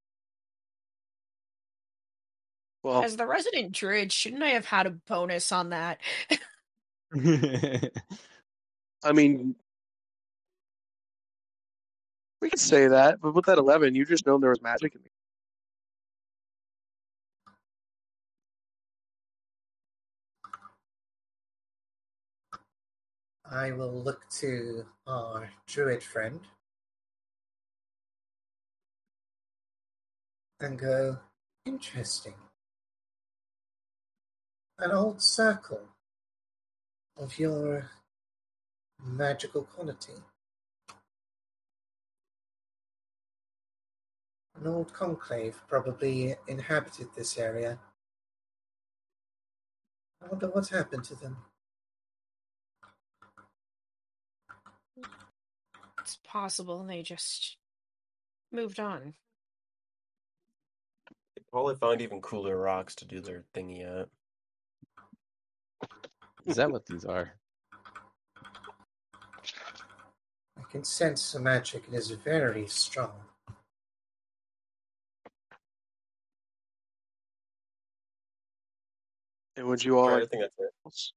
Well, As the resident druid, shouldn't I have had a bonus on that? I mean, we could say that, but with that 11, you just know there was magic in me. I will look to our druid friend and go, interesting. An old circle of your magical quality. An old conclave probably inhabited this area. I wonder what happened to them. It's possible they just moved on. They probably found even cooler rocks to do their thingy at. Is that what these are? I can sense the magic. It is very strong. And would you all Alright, I like think that's it. else?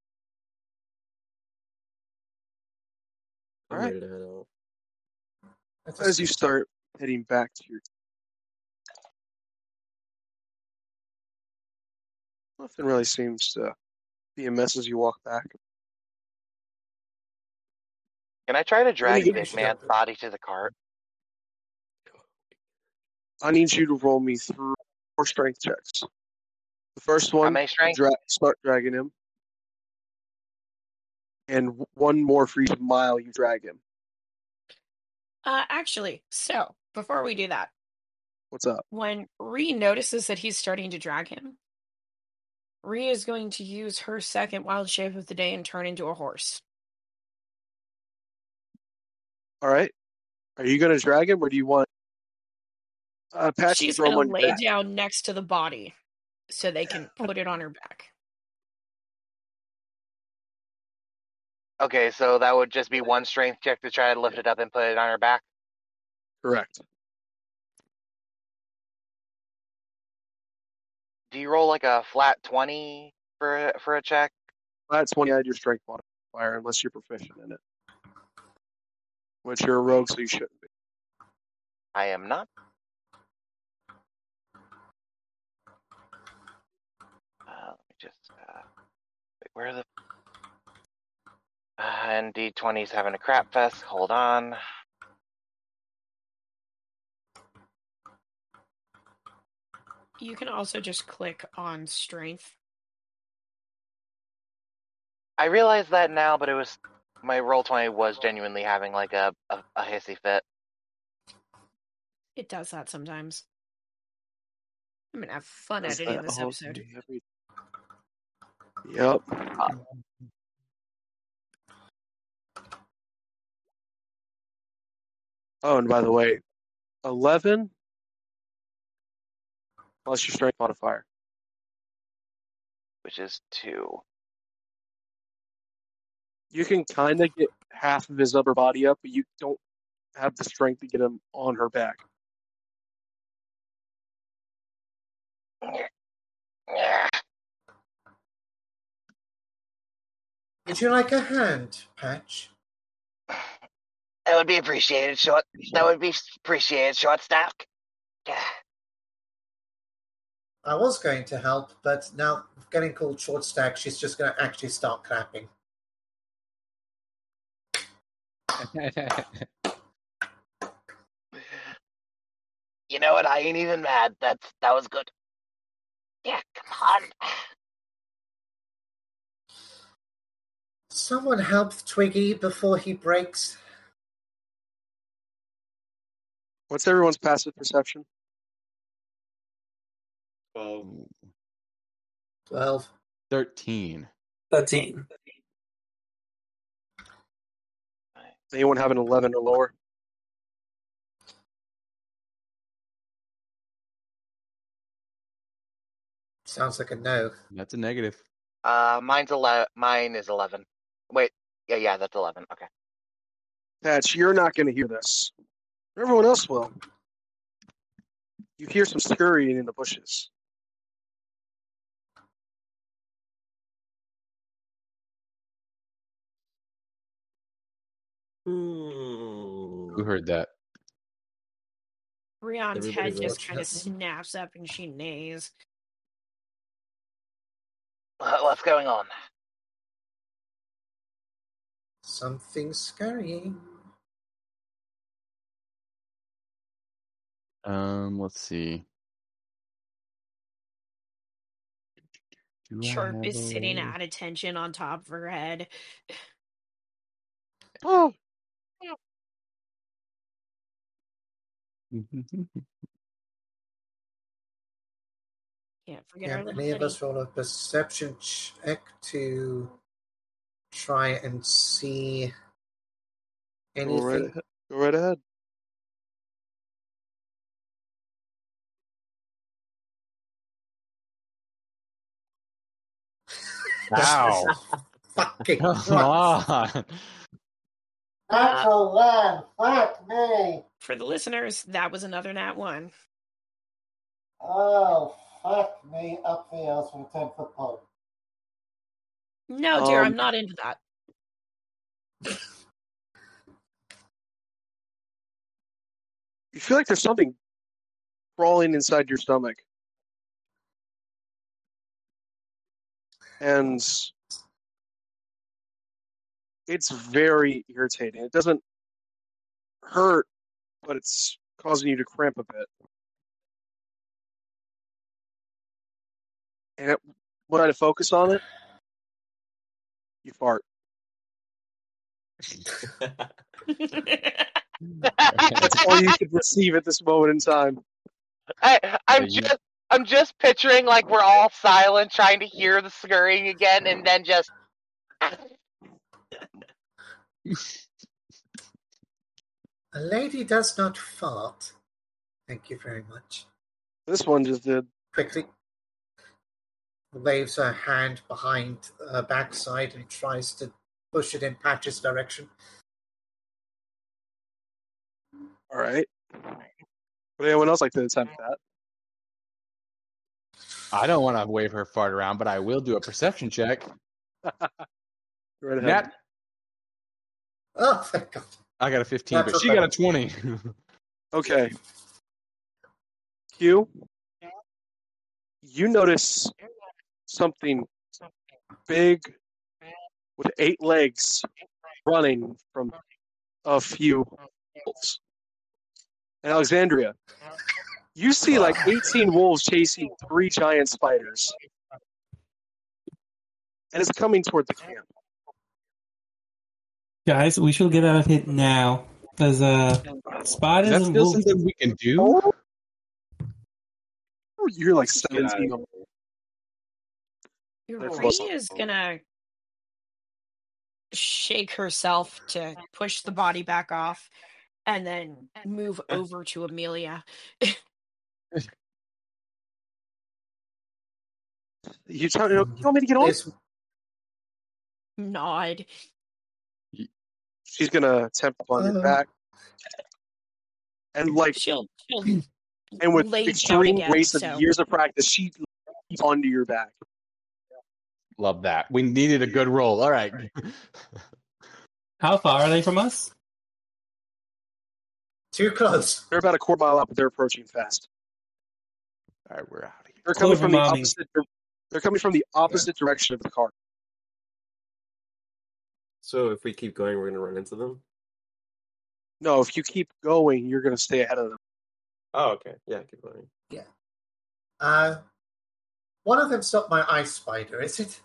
I'm Alright. ready to head out. Let us As you start heading back to your nothing really seems to be amiss as you walk back. Can I try to drag get- Big Man's body to the cart? I need you to roll me through four strength checks. The first How one, many strength? dra- start dragging him, and one more for each mile you drag him. Uh, actually, so before we do that, What's up? when Ree notices that he's starting to drag him, Ree is going to use her second wild shape of the day and turn into a horse. All right. Are you going to drag him, or do you want uh, Patch to She's throw him going to lay back? down next to the body so they can put it on her back. Okay, so that would just be one strength check to try to lift it up and put it on her back. Correct. Do you roll like a flat twenty for a- for a check? Flat twenty. add your strength modifier, unless you're proficient in it. Which you're a rogue, so you shouldn't be. I am not. Uh, let me just. Uh, wait, where are the? Uh, and D20's having a crap fest. Hold on. You can also just click on strength. I realize that now, but it was my Roll20 was genuinely having like a a, a hissy fit. It does that sometimes. I'm gonna have fun Does editing this episode. every- Yep. Oh, and by the way, 11 plus your strength modifier. which is two. You can kind of get half of his upper body up, but you don't have the strength to get him on her back. Yeah. Would you like a hand, Patch? That would be appreciated, short. That would be appreciated, short stack. Yeah. I was going to help, but now getting called short stack, she's just going to actually start clapping. You know what? I ain't even mad. That's that was good. Yeah, come on. Someone help Twiggy before he breaks. What's everyone's passive perception? Well, 12. 13. 13. Anyone have an 11 or lower? Sounds like a no. That's a negative. Uh, mine's ele- Mine is eleven. Wait. Yeah, yeah, that's eleven. Okay. Patch, you're not going to hear this. Everyone else will. You hear some scurrying in the bushes. Hmm. Who heard that? Rion's head just kind of snaps up and she neighs. What's going on? Something scary. Um, let's see. Do I Sharp is a sitting way? at attention on top of her head. Oh, Can't forget our Can little any of kitty. us roll a perception check to try and see go right anything? ahead. Go right ahead. Ow! Fucking Come Christ. on! Natural one. Fuck me. For the listeners, that was another nat one. Oh, fuck me up the ass with a 10 foot pole. No, dear, Um, I'm not into that. You feel like there's something crawling inside your stomach. And it's very irritating. It doesn't hurt, but it's causing you to cramp a bit. And it, when I to focus on it, you fart. That's all you could receive at this moment in time. I, I'm So just, I'm just picturing like we're all silent, trying to hear the scurrying again, and then just. A lady does not fart. Thank you very much. This one just did. Quickly waves her hand behind her backside and tries to push it in Patch's direction. All right. Would anyone else like to attempt that? I don't want to wave her fart around, but I will do a perception check. Go right ahead. Nat, Oh, thank God. I got a 15, but she got a 20. Okay. Q, you notice something big with eight legs running from a few wolves. And Alexandria, you see like 18 wolves chasing three giant spiders. And it's coming toward the camp. Guys, we should get out of here now. Because uh, Spot Is spiders that and still wolves. something we can do? You're like Get out 17 here. Ree is gonna shake herself to push the body back off and then move over to Amelia. You, tell, you, want me to get on? There's, Nod. She's gonna attempt on your Uh. back. And like She'll she'll and with lay down extreme again, grace of years of practice, she leaps onto your back. Love that. We needed a good roll. All right. How far are they from us? too close. They're about a quarter mile up, but they're approaching fast. All right, we're out of here. They're coming Clover from the mommy. opposite. They're coming from the opposite direction of the car. So if we keep going, we're gonna run into them. No, if you keep going, you're gonna stay ahead of them. Oh, okay. Yeah, keep going. Yeah. Uh, one of them's not my ice spider, is it?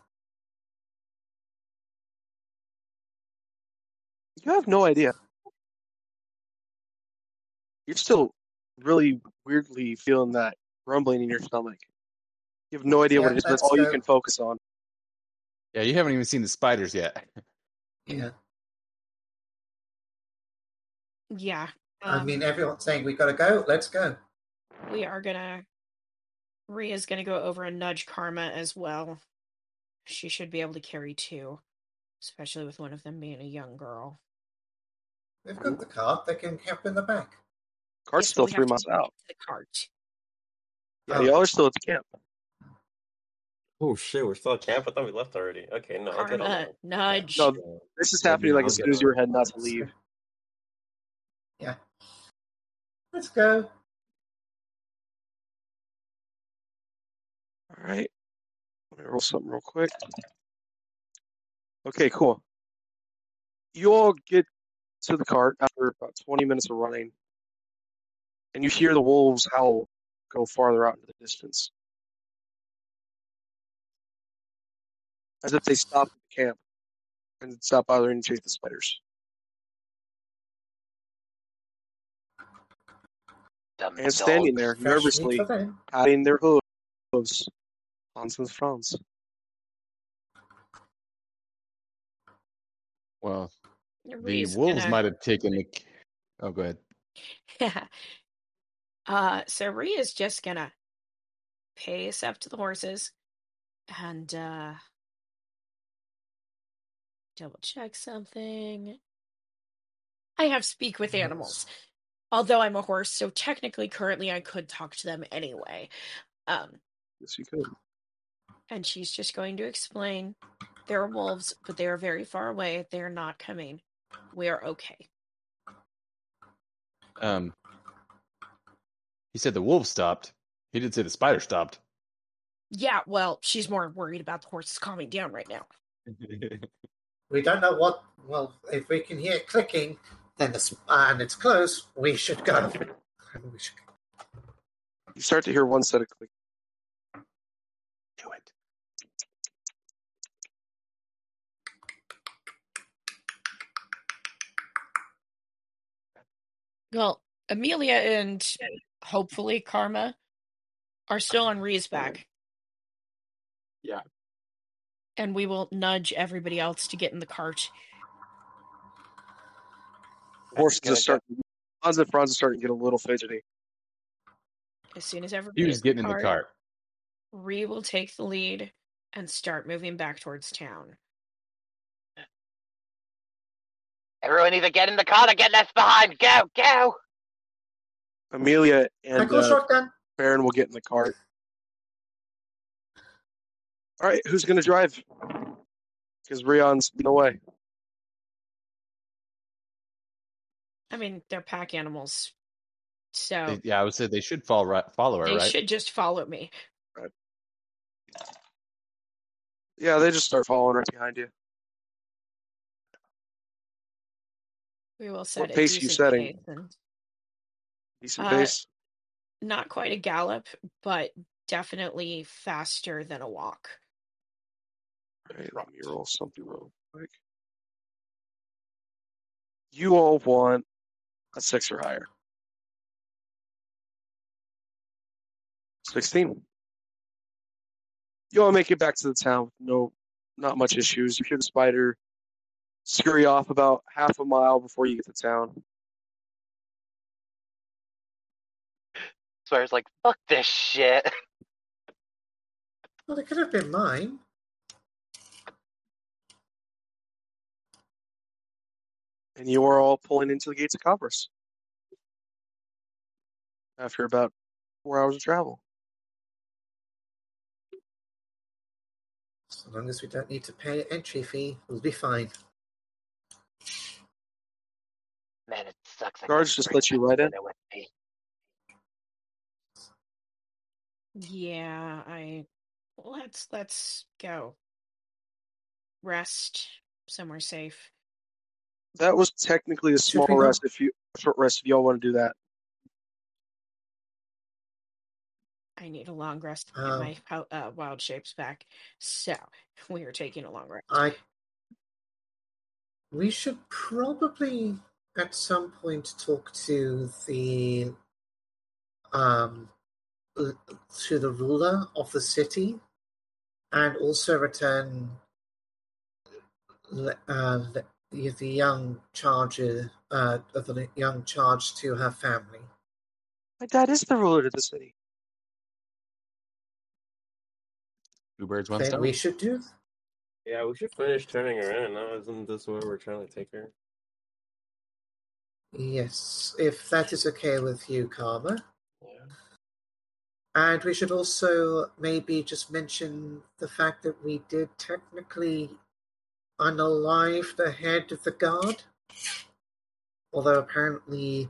You have no idea. You're still really weirdly feeling that rumbling in your stomach. You have no idea what Yeah, it is, but it's let's all you can focus on. Yeah, you haven't even seen the spiders yet. Yeah. Yeah. I um, mean, everyone's saying we gotta go. Let's go. we are gonna Ria's gonna go over and nudge Karma as well. She should be able to carry two, especially with one of them being a young girl. They've got the cart. They can camp in the back. Car's Yes, still three to miles out. The cart. Yeah, Oh. y'all are still at the camp. Oh shit, we're still at camp. I thought we left already. Okay, no, I'll get on. Nudge. No, this is happening like as soon as you were heading out to leave. Yeah. Let's go. All right. Let me roll something real quick. Okay, cool. You all get to the cart after about 20 minutes of running, and you hear the wolves howl go farther out into the distance. As if they stopped at the camp and stopped bothering to chase the spiders. Dumb And standing there, nervously for patting their hooves on some fronds. Well, the wolves gonna- might have taken the. Oh, go ahead. uh, so Ria's just gonna pace up to the horses and uh, double check something. I have speak with animals, although I'm a horse, so technically, currently, I could talk to them anyway. Um, Yes, you could. and she's just going to explain there are wolves, but they are very far away. They are not coming. We are okay. Um, he said the wolves stopped. He didn't say the spider stopped. Yeah, well, she's more worried about the horses calming down right now. We don't know what. Well, if we can hear clicking, then the, s- uh, and it's close, we should go. We should go. You start to hear one set of click. Do it. Well, Amelia and hopefully Karma are still on Ree's back. Yeah. And we will nudge everybody else to get in the cart. Horses gonna are starting. Hans and Franz are starting to get a little fidgety. As soon as everybody He was getting in the cart. Ree will take the lead and start moving back towards town. Everyone either get in the car or get left behind. Go, go. Amelia I and go uh, shotgun. Baron will get in the cart. All right, who's going to drive? Because Rion's in the way. I mean, they're pack animals. So They- yeah, I would say they should follow right, follow her, they right? should just follow me. Yeah, they just start following right behind you. We will set What a pace you decent setting? pace and Decent Uh, pace. not quite a gallop, but definitely faster than a walk. All right, let me roll something real quick. You all want a six or higher. 16. You all make it back to the town with no, not much issues. You hear the spider scurry off about half a mile before you get to town. Swear's like, fuck this shit. Well, it could have been mine. And you are all pulling into the gates of Cobras after about four hours of travel. So long as we don't need to pay an entry fee, we'll be fine. Man, it sucks. I Guards just let you my right in? dinner with me. Yeah, I let's let's go. Rest somewhere safe. That was technically a small rest if you short rest if y'all want to do that. I need a long rest to get Um, my uh, wild shapes back. So we are taking a long rest. I. We should probably at some point talk to the um to the ruler of the city, and also return le- uh, le- the, the young charger uh the young charge to her family. My dad is the ruler of the city. Two birds, one stone. we should do Yeah, we should finish turning her in. Now, isn't this where we're trying to take her? yes, if that is okay with you, Karma. Yeah. And we should also maybe just mention the fact that we did technically unalive the head of the guard. Although apparently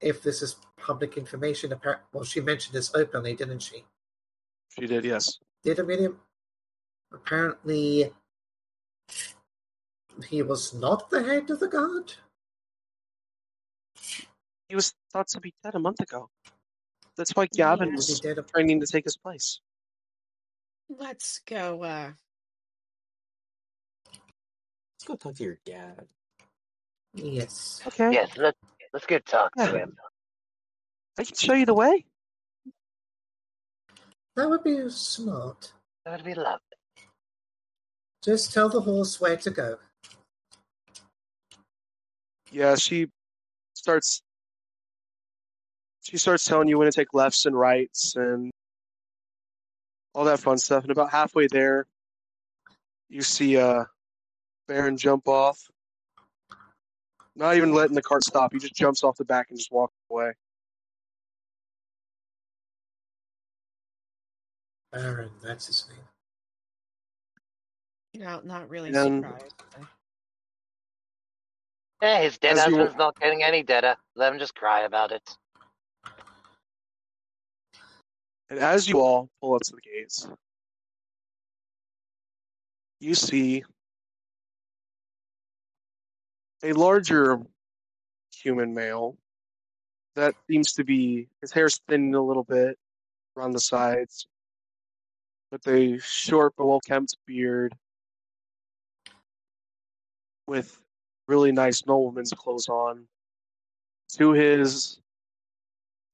if this is public information. Appar- well, she mentioned this openly, didn't she? She did, yes. Did Amelia? Apparently, he was not the head of the guard. He was thought to be dead a month ago. That's why Gavin Yeah. He was did. training to take his place. Let's go. Uh, Let's go talk to your dad. Yes. Okay. Yes, let's let's go talk to him. I can show you the way. That would be smart. That would be lovely. Just tell the horse where to go. Yeah, she starts she starts telling you when to take lefts and rights and all that fun stuff. And about halfway there, you see uh Baron jump off. Not even letting the cart stop. He just jumps off the back and just walks away. Baron, that's his name. not not really And- surprised. Eh, his dead As you- husband's not getting any deader. Let him just cry about it. And as you all pull up to the gates, you see a larger human male that seems to be his hair's thinning a little bit around the sides, with a short but well kept beard, with really nice nobleman's clothes on. To his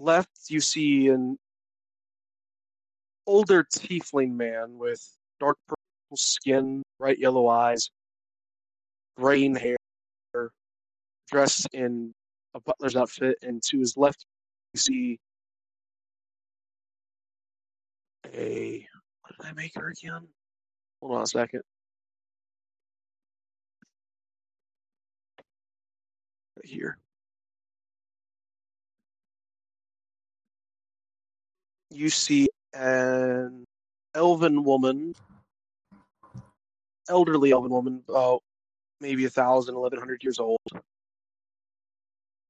left, you see an older tiefling man with dark purple skin, bright yellow eyes, graying hair, dressed in a butler's outfit, and to his left you see a what did I make her again? Hold on a second. Right here. You see an elven woman, elderly elven woman, about maybe a thousand, eleven hundred years old,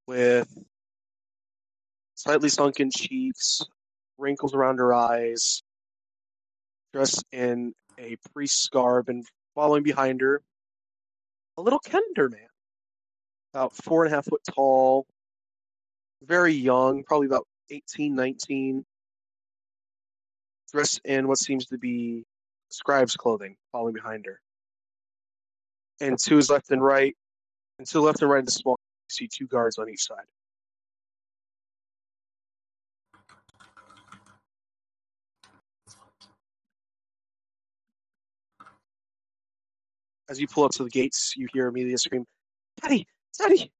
with slightly sunken cheeks, wrinkles around her eyes, dressed in a priest's garb, and following behind her, a little Kender man, about four and a half foot tall, very young, probably about 18, 19, dressed in what seems to be scribe's clothing, following behind her. And to his left and right, and to the left and right the small, see two guards on each side. As you pull up to the gates, you hear Amelia scream, Daddy! Daddy!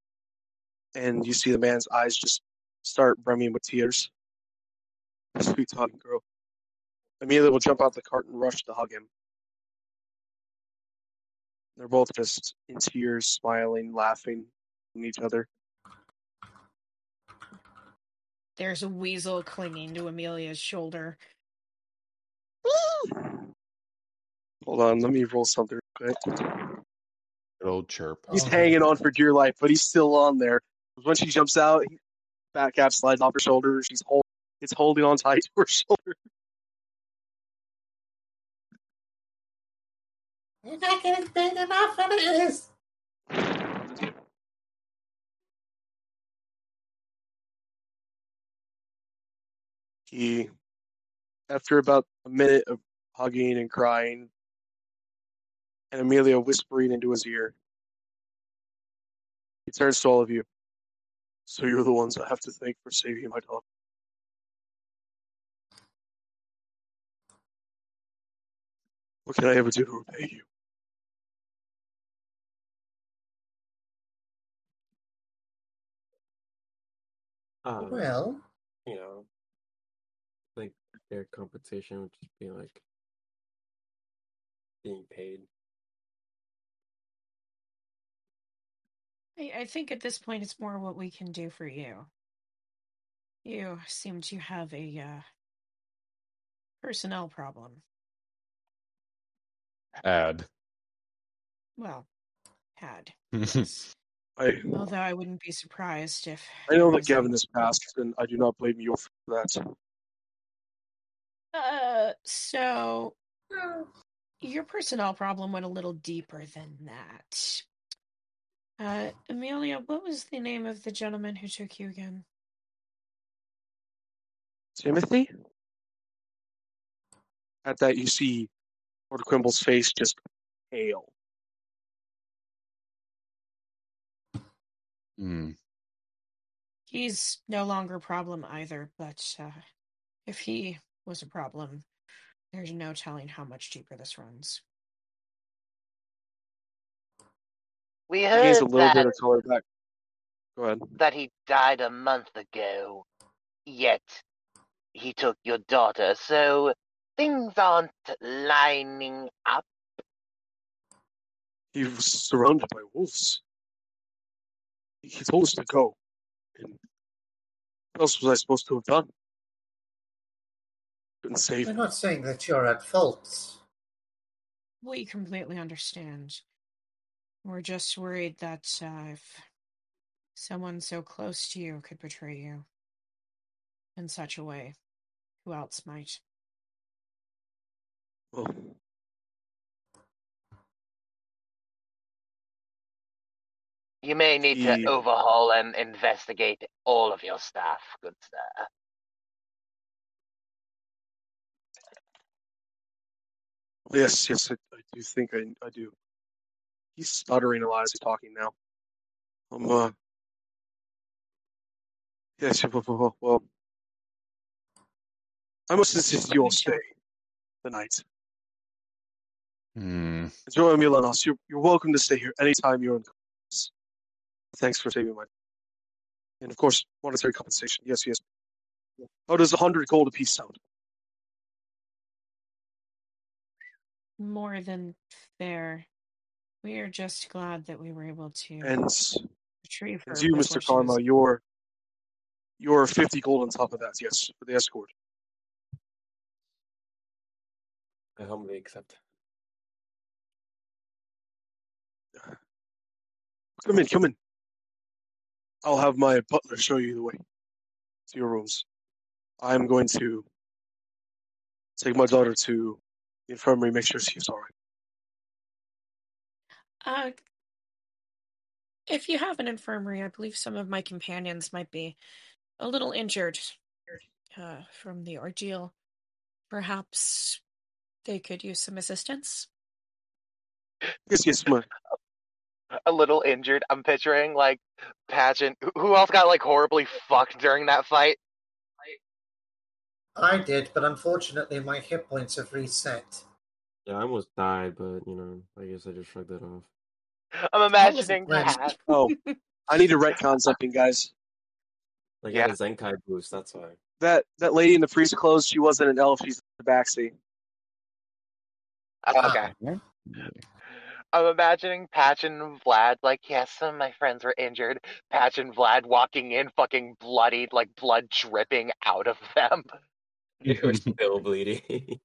And you see the man's eyes just start brimming with tears. Sweet talking girl. Amelia will jump out the cart and rush to hug him. They're both just in tears, smiling, laughing each other. There's a weasel clinging to Amelia's shoulder. Hold on, let me roll something real quick. Good old chirp. He's Oh. hanging on for dear life, but he's still on there. When she jumps out, he- back cap slides off her shoulder. She's hold, it's holding on tight to her shoulder. You're not getting big enough for this. He, after about a minute of hugging and crying, and Amelia whispering into his ear, he turns to all of you. So you're the ones I have to thank for saving my dog. What can I ever do to repay you? Um, Well, you know, like their compensation would just be like being paid. I, I think at this point it's more what we can do for you. You seem to have a uh, personnel problem. Had. Well, had. I Although I wouldn't be surprised if. I know that Gavin a- is passed, and I do not blame you for that. Uh, so your personnel problem went a little deeper than that. Uh, Amelia, what was the name of the gentleman who took you again? Timothy? At that, you see Lord Quimble's face just pale. Hmm. He's no longer a problem either, but uh, if he was a problem, there's no telling how much deeper this runs. We heard gains a little that, bit of color back. Go ahead. that he died a month ago, yet he took your daughter, so things aren't lining up. He was surrounded by wolves. He told us to go. And what else was I supposed to have done? Couldn't save We're not saying that you're at fault. We completely understand. We're just worried that uh, if someone so close to you could betray you in such a way, who else might? Well, You may need He- to overhaul and investigate all of your staff, good sir. Yes, yes, I, I do think I, I do. He's stuttering a lot as he's talking now. Um, uh, yes, well, well, well, I must insist you all stay the night. Hmm. Enjoy Milanos. You're, you're welcome to stay here anytime you're in Congress. Thanks for saving my. And of course, monetary compensation. Yes, yes. How does a hundred gold apiece sound? More than fair. We are just glad that we were able to And, retrieve her. and you, Mr. she Karma, was- you're you're fifty gold on top of that. Yes, for the escort. I humbly accept. Come in, come in. I'll have my butler show you the way to your rooms. I'm going to take my daughter to the infirmary, make sure she's all right. Uh, if you have an infirmary, I believe some of my companions might be a little injured uh, from the ordeal. Perhaps they could use some assistance. Yes, yes, my A little injured. I'm picturing like Pageant. who- Who else got like horribly fucked during that fight? I did, but unfortunately my hit points have reset. Yeah, I almost died, but you know, I guess I just shrugged that off. I'm imagining planned. Pat. Oh, I need to retcon something, guys. Like Yeah. a Zenkai boost, that's why. That that lady in the freezer clothes, she wasn't an elf. She's the backseat. Uh, Okay. I'm imagining Patch and Vlad, like, yes, some of my friends were injured. Patch and Vlad walking in, fucking bloodied, like blood dripping out of them. You're still bleeding.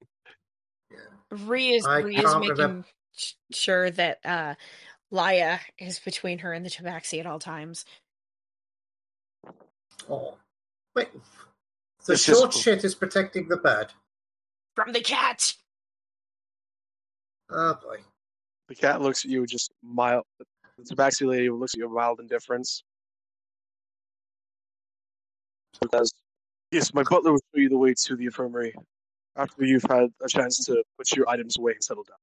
Ree is, I Ree is making remem- sh- sure that uh, Laya is between her and the tabaxi at all times. Oh. Wait. The It's just- short shit is protecting the bird. From the cat! Oh boy. The cat looks at you with just mild. The tabaxi lady looks at you with mild indifference. So says, Yes, my butler will show you the way to the infirmary after you've had a chance to put your items away and settle down.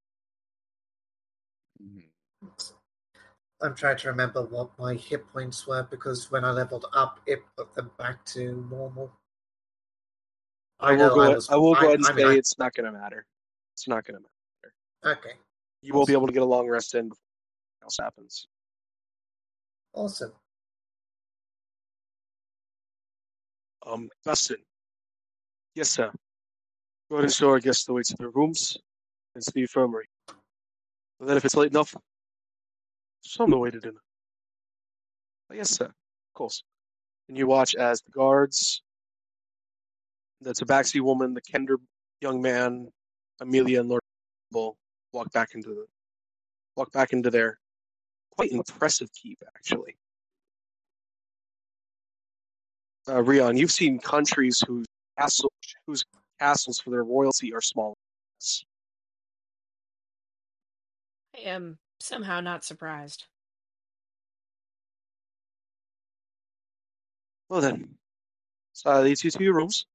Mm-hmm. I'm trying to remember what my hit points were because when I leveled up, it put them back to normal. I, will go. I ahead- was- I will go I- ahead and I say mean, I- it's not going to matter. It's not going to matter. Okay, You will be able to get a long rest in before anything else happens. awesome. Um, Dustin. Yes, sir. Go ahead and show our guests the way to their rooms and to the infirmary. And then if it's late enough, show them the way to dinner. Oh, yes, sir. Of course. And you watch as the guards, the tabaxi woman, the Kender young man, Amelia, and Lord Bull walk back into the walk back into their quite impressive keep, actually. Uh, Rion, you've seen countries whose castle, whose castles for their royalty are small. I am somehow not surprised. Well then, so that leads you to your rooms.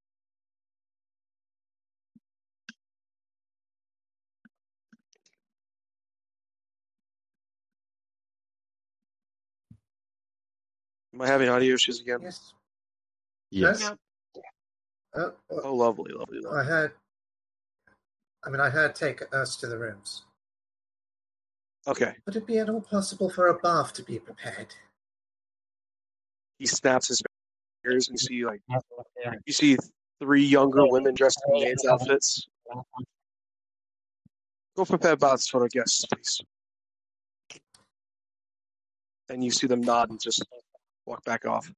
Am I having audio issues again? Yes. Yes. Yeah. Uh, oh, well, Oh, lovely, lovely, I lovely. heard. I mean, I heard take us to the rooms. Okay. Would it be at all possible for a bath to be prepared? He snaps his fingers and see like you see three younger women dressed in maids outfits. Go prepare baths for our guests, please. And you see them nod and just walk back off.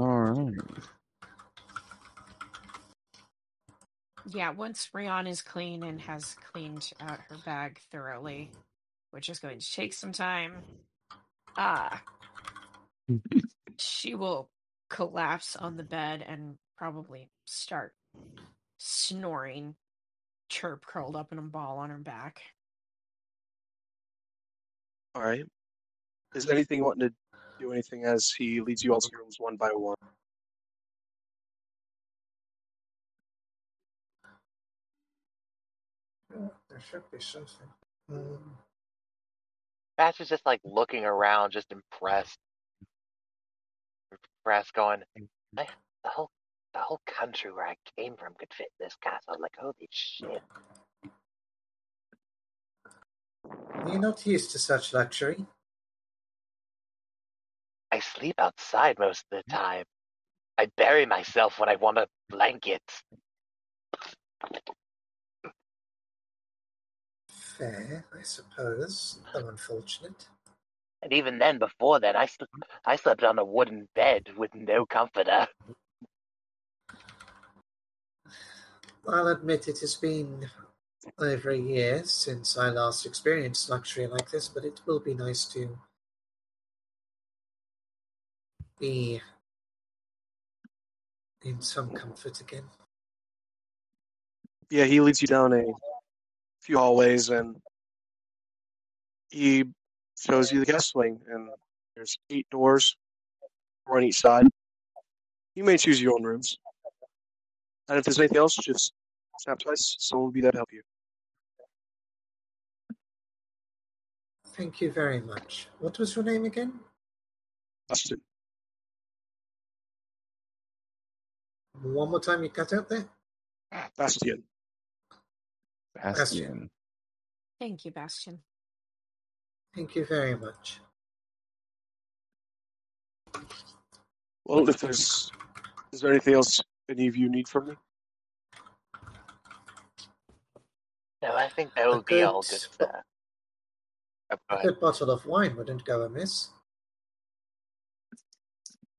All right. Yeah, once Rion is clean and has cleaned out her bag thoroughly, which is going to take some time, ah, she will collapse on the bed and probably start snoring, chirp curled up in a ball on her back. All right. Is anything wanting to do anything as he leads you all to rooms one by one? Oh, there should be something. Um, Patch is just like looking around, just impressed. Impressed, going, "I- the whole the whole country where I came from could fit in this castle. Like, holy shit. You're not used to such luxury. I sleep outside most of the mm. time. I bury myself when I want a blanket. Fair, I suppose, though unfortunate. And even then, before that, I, sl- mm. I slept on a wooden bed with no comforter. I'll admit it has been over a year since I last experienced luxury like this, but it will be nice to be in some comfort again. Yeah, he leads you down a few hallways and he shows you the guest wing and there's eight doors, four on each side. You may choose your own rooms. And if there's anything else, just snap twice. Someone will be there to help you. Thank you very much. What was your name again? Austin. One more time you cut out there? Bastian. Bastion. Thank you, Bastion. Thank you very much. Well, if there's is there anything else any of you need from me? No, I think that A would be all good good. Uh, A good bottle of wine wouldn't go amiss.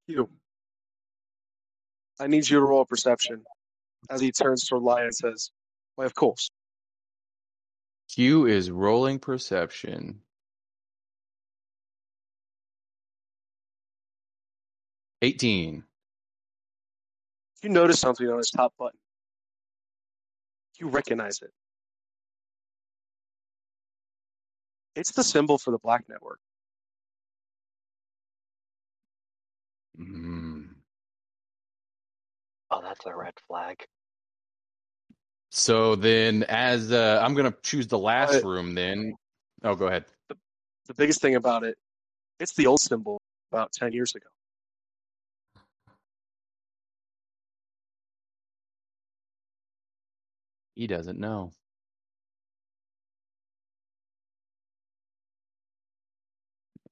You. I need you to roll a perception. As he turns toward Lion and says, Why of course. Q is rolling perception. Eighteen. You notice something on his top button. You recognize it. It's the symbol for the Black Network. Mm. Oh, that's a red flag. So then, as uh, I'm gonna choose the last Uh, room, then. Oh, go ahead. The biggest thing about it, it's the old symbol about 10 years ago. He doesn't know.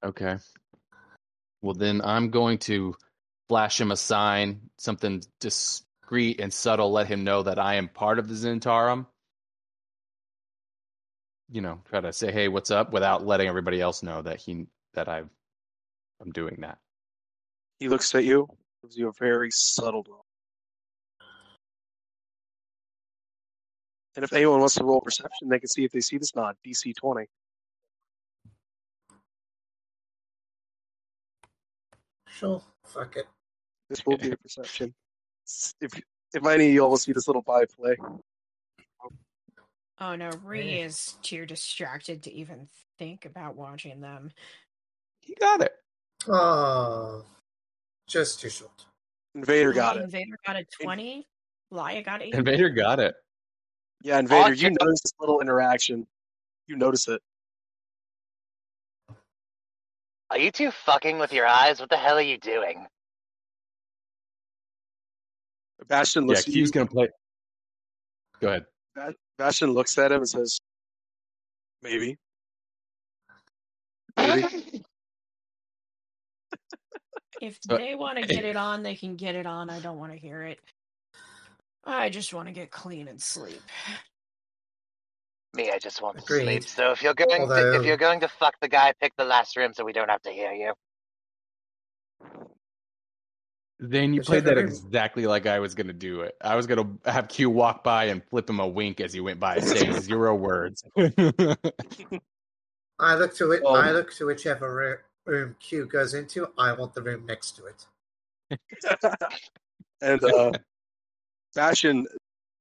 Okay. Well, then I'm going to flash him a sign, something discreet and subtle, let him know that I am part of the Zhentarim. You know, try to say, "Hey, what's up?" without letting everybody else know that he that I've I'm doing that. He looks at you, gives you a very subtle nod. And if anyone wants to roll perception, they can see if they see this nod. DC 20. Sure, fuck it. This will be a perception. If if any of y'all will see this little by play, Oh no, Ree is too distracted to even think about watching them. He got it. Oh, just too short. Invader got it. Invader got a 20. Laya got 8. Invader got it. Yeah, Invader, you notice this little interaction. You notice it. Are you two fucking with your eyes? What the hell are you doing? Bastion Yeah, looks at you. Q's gonna play. Go ahead. Bastion looks at him and says, "Maybe." Maybe. If uh, they want to get it on, they can get it on. I don't want to hear it. I just want to get clean and sleep. Me, I just want to sleep. So if you're going to if you're going to fuck the guy, pick the last room so we don't have to hear you. Then you played that exactly like I was gonna do it. I was gonna have Q walk by and flip him a wink as he went by, saying zero words. I look to it. Um, I look to whichever ro- room Q goes into. I want the room next to it. and uh, Bastion,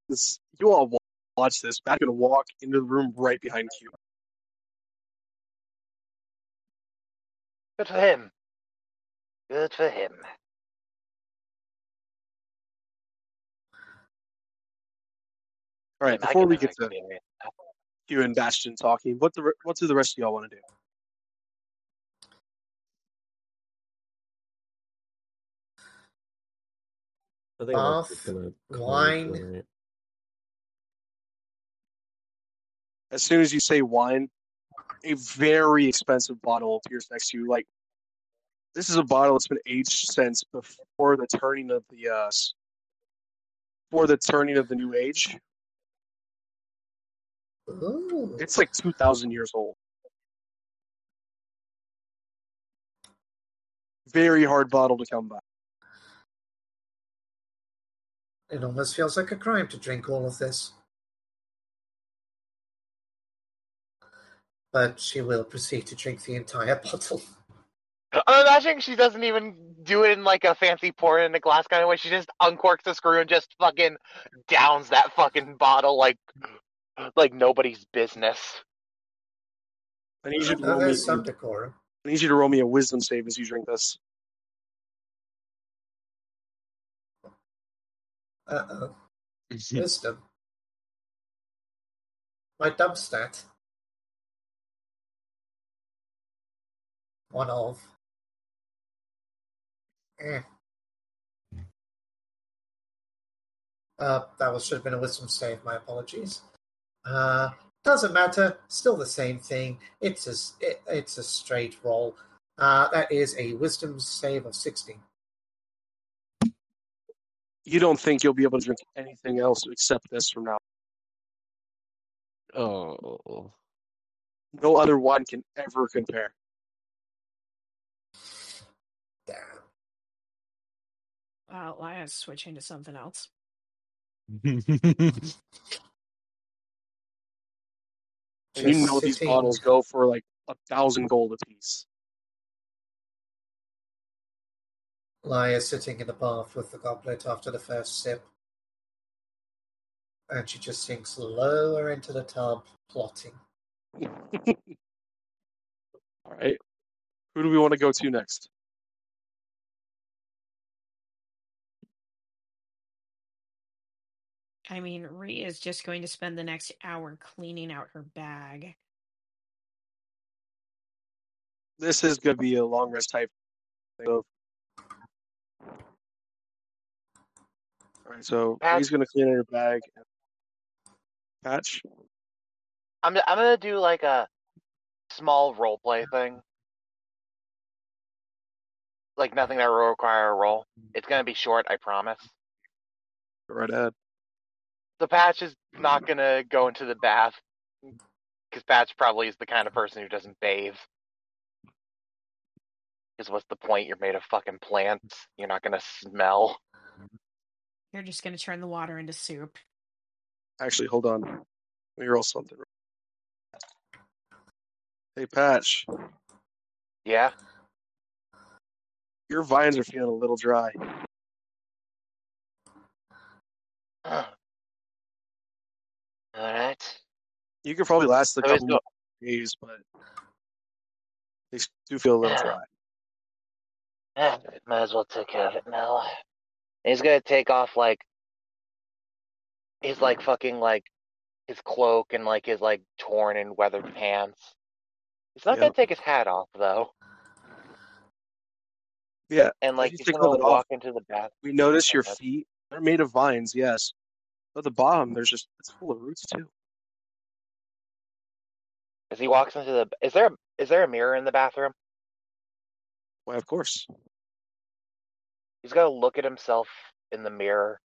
this, you all wa- watch this. Bastion gonna walk into the room right behind Q. Good for him. Good for him. All right, before we get to you and Bastion talking, what the what do the rest of y'all want to do? I think I'm Bath, just gonna wine. As soon as you say wine, a very expensive bottle appears next to you. Like this is a bottle that's been aged since before the turning of the uh, before the turning of the new age. Ooh. It's like two thousand years old. Very hard bottle to come by. It almost feels like a crime to drink all of this. But she will proceed to drink the entire bottle. I'm imagining she doesn't even do it in like a fancy pour in a glass kind of way. She just uncorks the screw and just fucking downs that fucking bottle like like nobody's business. I need you to roll me. some decorum. I need you to roll me a wisdom save as you drink this. Uh oh. Wisdom. My dub stat. One of. Eh. Uh, that was should have been a wisdom save. My apologies. Uh, doesn't matter. Still the same thing. It's a s- it, it's a straight roll. Uh, that is a wisdom save of sixteen. You don't think you'll be able to drink anything else except this from now. oh, No other wine can ever compare. Damn. Uh, Laya's switching to something else. And you know these bottles go for like a thousand gold apiece. Laya sitting in the bath with the goblet after the first sip. And she just sinks lower into the tub, plotting. All right. Who do we want to go to next? I mean, Ree is just going to spend the next hour cleaning out her bag. This is going to be a long rest type thing. So- All right, so Pat- he's going to clean out her bag. Patch. I'm I'm gonna do like a small role play thing. Like nothing that will require a roll. It's gonna be short, I promise. Go right ahead. The patch is not gonna go into the bath because Patch probably is the kind of person who doesn't bathe. Because what's the point? You're made of fucking plants. You're not gonna smell. You're just gonna turn the water into soup. Actually, hold on. we roll something. Hey, Patch, Yeah. your vines are feeling a little dry. All right. You could probably last a couple more days, but they do feel a little dry. Eh, might as well take care of it now. He's gonna take off like his like fucking like his cloak and like his like torn and weathered pants. He's not Yeah. gonna take his hat off though. Yeah, And like he's gonna walk off. into the bath. we notice your feet. They're made of vines, yes. But the bottom, there's just it's full of roots too. As he walks into the is there is there a mirror in the bathroom? Why, of course. He's got to look at himself in the mirror.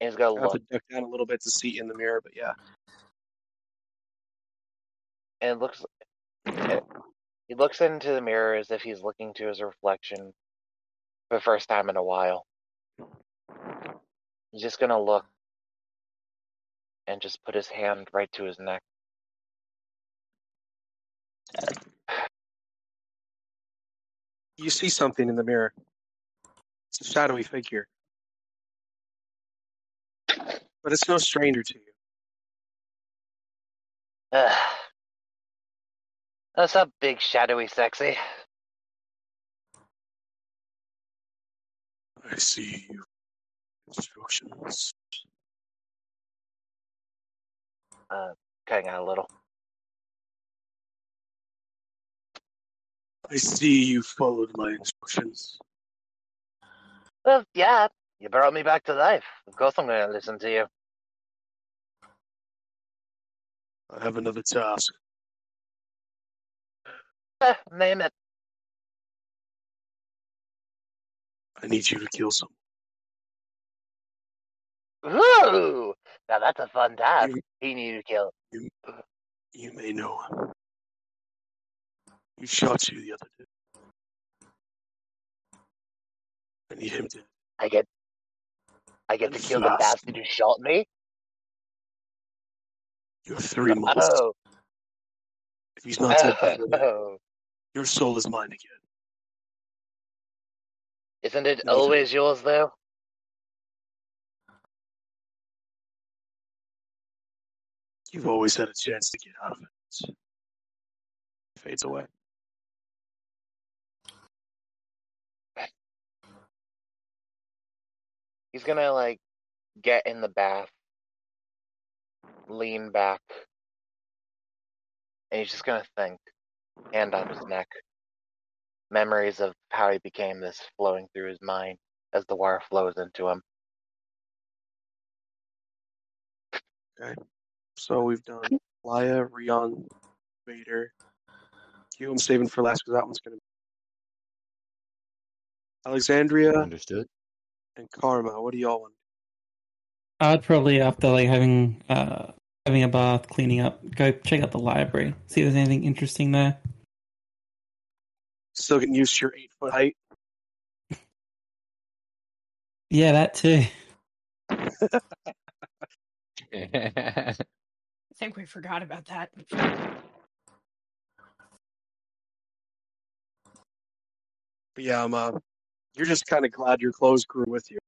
And he's gonna I have to duck down a little bit to see in the mirror, but yeah. and it looks he looks into the mirror as if he's looking to his reflection for the first time in a while. He's just gonna look and just put his hand right to his neck. You see something in the mirror. It's a shadowy figure. But it's no stranger to you. Ugh. What's up, big shadowy sexy? I see you. Instructions. Uh, cutting out a little. I see you followed my instructions. Well, yeah, you brought me back to life. Of course I'm gonna listen to you. I have another task. Eh, name it. I need you to kill someone. Ooh! Now that's a fun task. You, He needed to kill. you you may know him. He shot you the other day. I need him to. I get I get to kill the bastard who shot me? You have three oh. months. Oh, If he's not dead oh. your soul is mine again. Isn't it always yours though? You've always had a chance to get out of it. Fades away. He's gonna like get in the bath, lean back, and he's just gonna think, hand on his neck. Memories of how he became this flowing through his mind as the water flows into him. So we've done Laya, Rion, Vader. Q, I'm saving for last because that one's going to be Alexandria Understood. and Karma. What do y'all want? I'd probably after like having uh having a bath, cleaning up, go check out the library, see if there's anything interesting there. Still getting used to your eight foot height. Yeah, that too. I think we forgot about that. But yeah, I'm, uh, you're just kind of glad your clothes grew with you.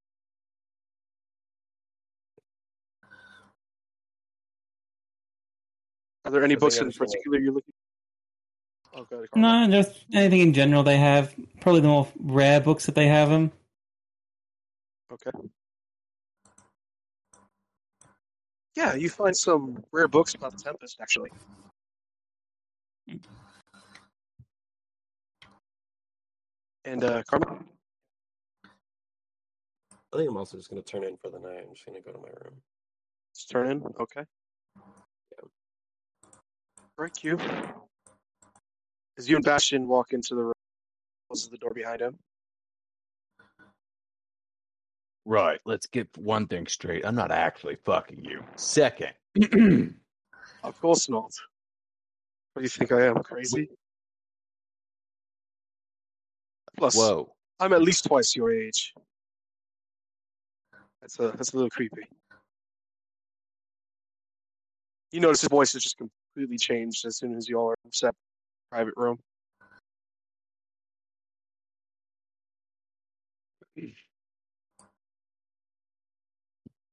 Are there any I books in particular you're looking? Oh, go ahead, No, just anything in general they have. Probably the more rare books that they have them. Okay. Yeah, you find some rare books about the Tempest, actually. And uh, Karma, I think I'm also just gonna turn in for the night. I'm just gonna go to my room. just turn in. Okay. Right, Q. As you and Bastion walk into the room, closes the door behind him. Right. Let's get one thing straight. I'm not actually fucking you. Second, Of course not. What do you think I am, crazy? Plus, Whoa. I'm at least twice your age. That's a that's a little creepy. You notice his voice has just completely changed as soon as you all are in a private room.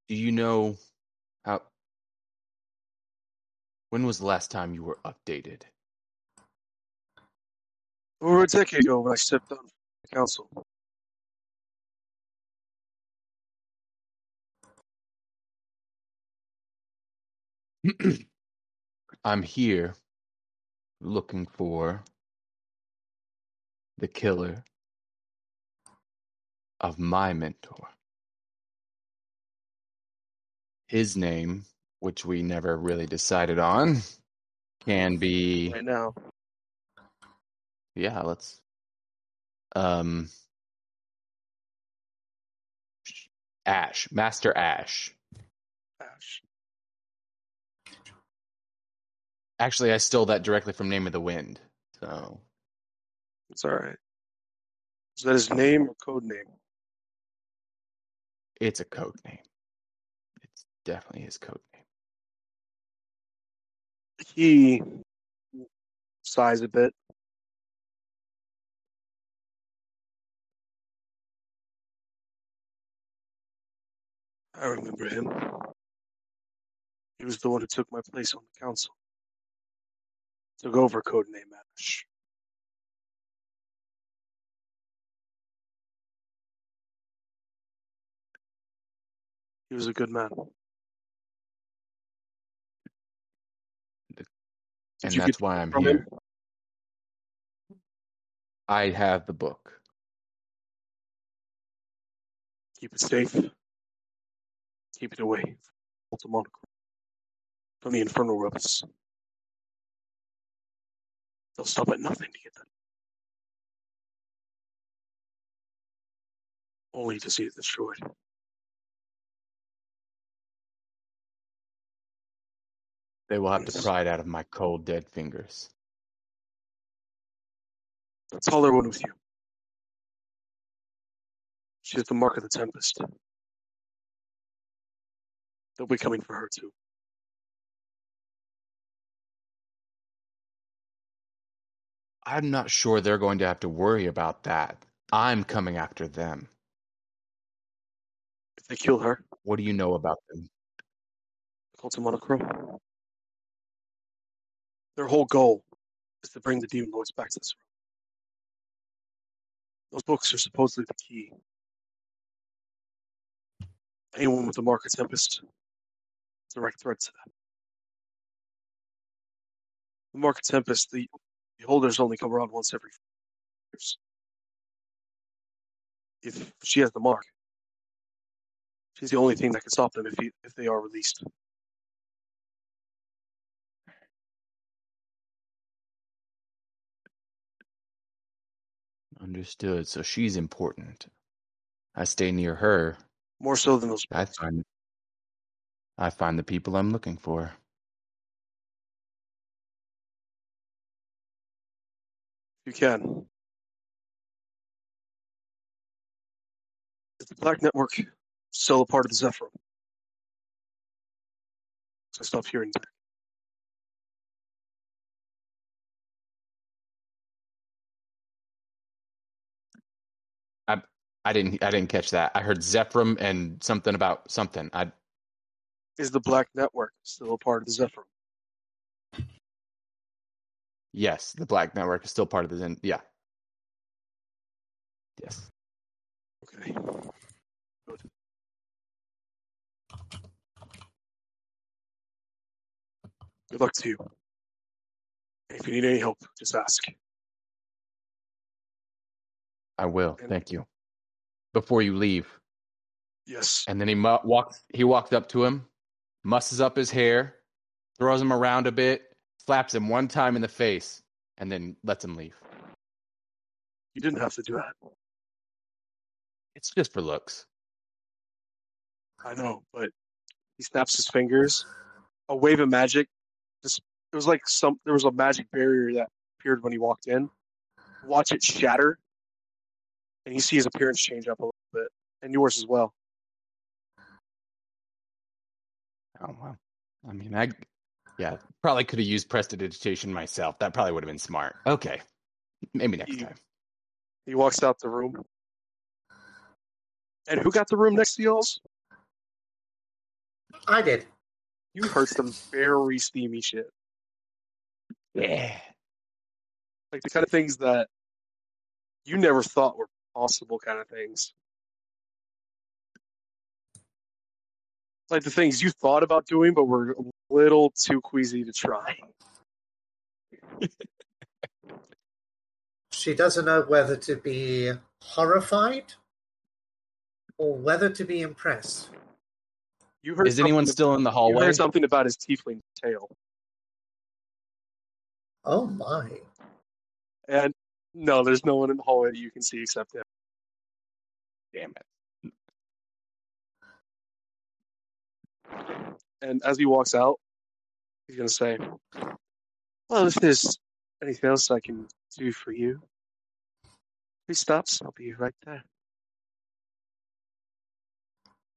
Do you know how? When was the last time you were updated? Over a decade ago, when I stepped on the council, I'm here looking for the killer of my mentor. His name, which we never really decided on, can be right now, yeah, let's um Ash, Master Ash. Ash. Actually, I stole that directly from Name of the Wind. So, It's all right. Is that his name or code name? it's a code name. Definitely his code name. He sighs a bit. I remember him. He was the one who took my place on the council. Took over codename Ash. He was a good man. And that's why I'm here. him? I have the book. Keep it safe. Keep it away from From the Infernal Rebels. They'll stop at nothing to get that. Only to see it destroyed. They will have to pry it out of my cold, dead fingers. The taller one with you. She has the mark of the Tempest. They'll be coming for her too. I'm not sure they're going to have to worry about that. I'm coming after them. If they kill her, What do you know about them? Cult of Monochrome. Their whole goal is to bring the Demon Lords back to this room. Those books are supposedly the key. Anyone with the mark of Tempest, direct threat to them. The mark of Tempest, the, the holders only come around once every years. If she has the mark, she's the only thing that can stop them if, he, if they are released. Understood. So she's important. I stay near her. More so than those I find I find the people I'm looking for. You can. Is the Black Network still a part of the Zephyr? So I stopped hearing back. I didn't I didn't catch that. I heard Zephram and something about something. I Is the Black Network still a part of the Zephyr? yes, the Black Network is still part of the Zen. Yeah. Yes. Okay. Good. Good luck to you. If you need any help, just ask. I will. And- Thank you. Before you leave, Yes. and then he mu- walks. He walks up to him, musses up his hair, throws him around a bit, slaps him one time in the face, and then lets him leave. You didn't have to do that. It's just for looks. I know, but he snaps his fingers. A wave of magic. Just it was like some there was a magic barrier that appeared when he walked in. Watch it shatter, and you see his appearance change up a little bit, and yours as well. Oh well. I mean, I yeah probably could have used prestidigitation myself. That probably would have been smart. Okay, maybe next You- time. He walks out the room. And who got the room next to yours? I did. You heard some very steamy shit. Yeah. Like the kind of things that you never thought were possible kind of things. Like the things you thought about doing but were a little too queasy to try. She doesn't know whether to be horrified or whether to be impressed. You heard Is anyone something- still in the You hallway? heard something about his tiefling tail. Oh my. And no, there's no one in the hallway that you can see except him. Damn it. And as he walks out, he's going to say, Well, if there's anything else I can do for you, please stop. I'll be right there.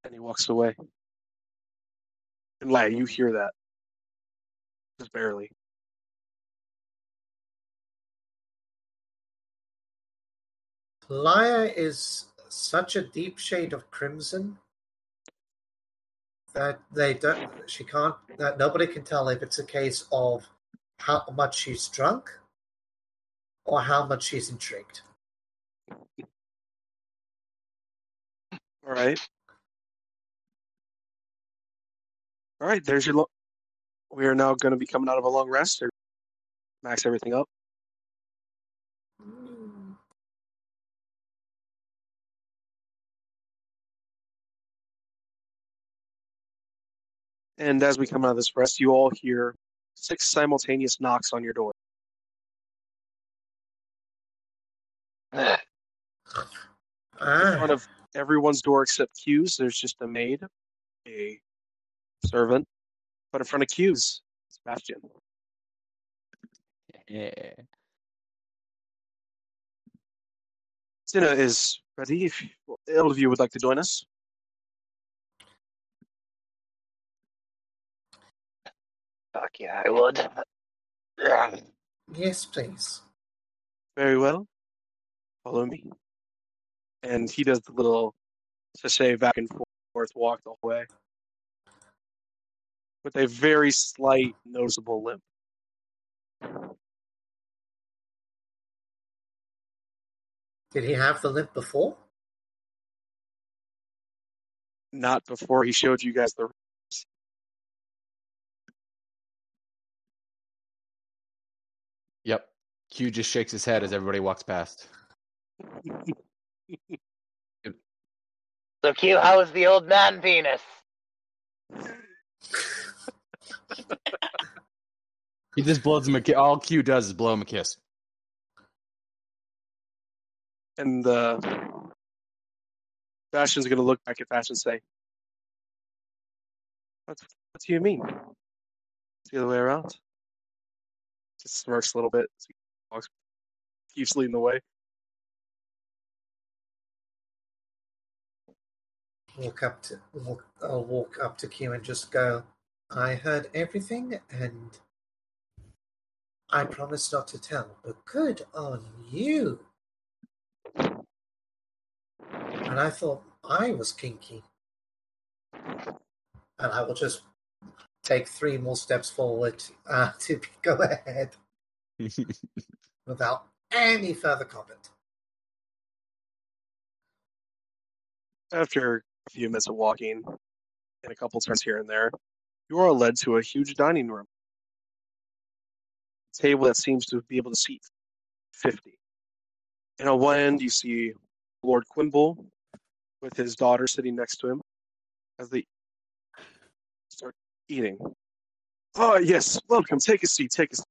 And he walks away. And Lai, you hear that. Just barely. Laya is such a deep shade of crimson that they don't she can't that nobody can tell if it's a case of how much she's drunk or how much she's intrigued. All right. All right, there's your. Lo- we are now going to be coming out of a long rest. Or max everything up. And as we come out of this rest, you all hear six simultaneous knocks on your door. In Ah, front of everyone's door except Q's, there's just a maid, a servant, but in front of Q's, Sebastian. Yeah. Dinner is ready. If all of you would like to join us, Fuck yeah, I would. yes, please. very well. Follow me. And he does the little sashay back and forth walk the whole way with a very slight, noticeable limp. Did he have the limp before? Not before he showed you guys the. Q just shakes his head as everybody walks past. So Q, how is the old man penis? He just blows him a kiss. All Q does is blow him a kiss. And uh, Bastion's going to look back at Bastion and say, what, what do you mean? It's the other way around. Just smirks a little bit. Walks, keeps leading the way. Walk up to walk, I'll walk up to Q and just go. I heard everything, and I promise not to tell. But good on you. And I thought I was kinky, and I will just take three more steps forward uh, to go ahead without any further comment. After a few minutes of walking and a couple turns here and there, you are led to a huge dining room. A table that seems to be able to seat 50. And on one end, you see Lord Quimble with his daughter sitting next to him as they start eating. Oh, yes, welcome. Take a seat. Take a seat.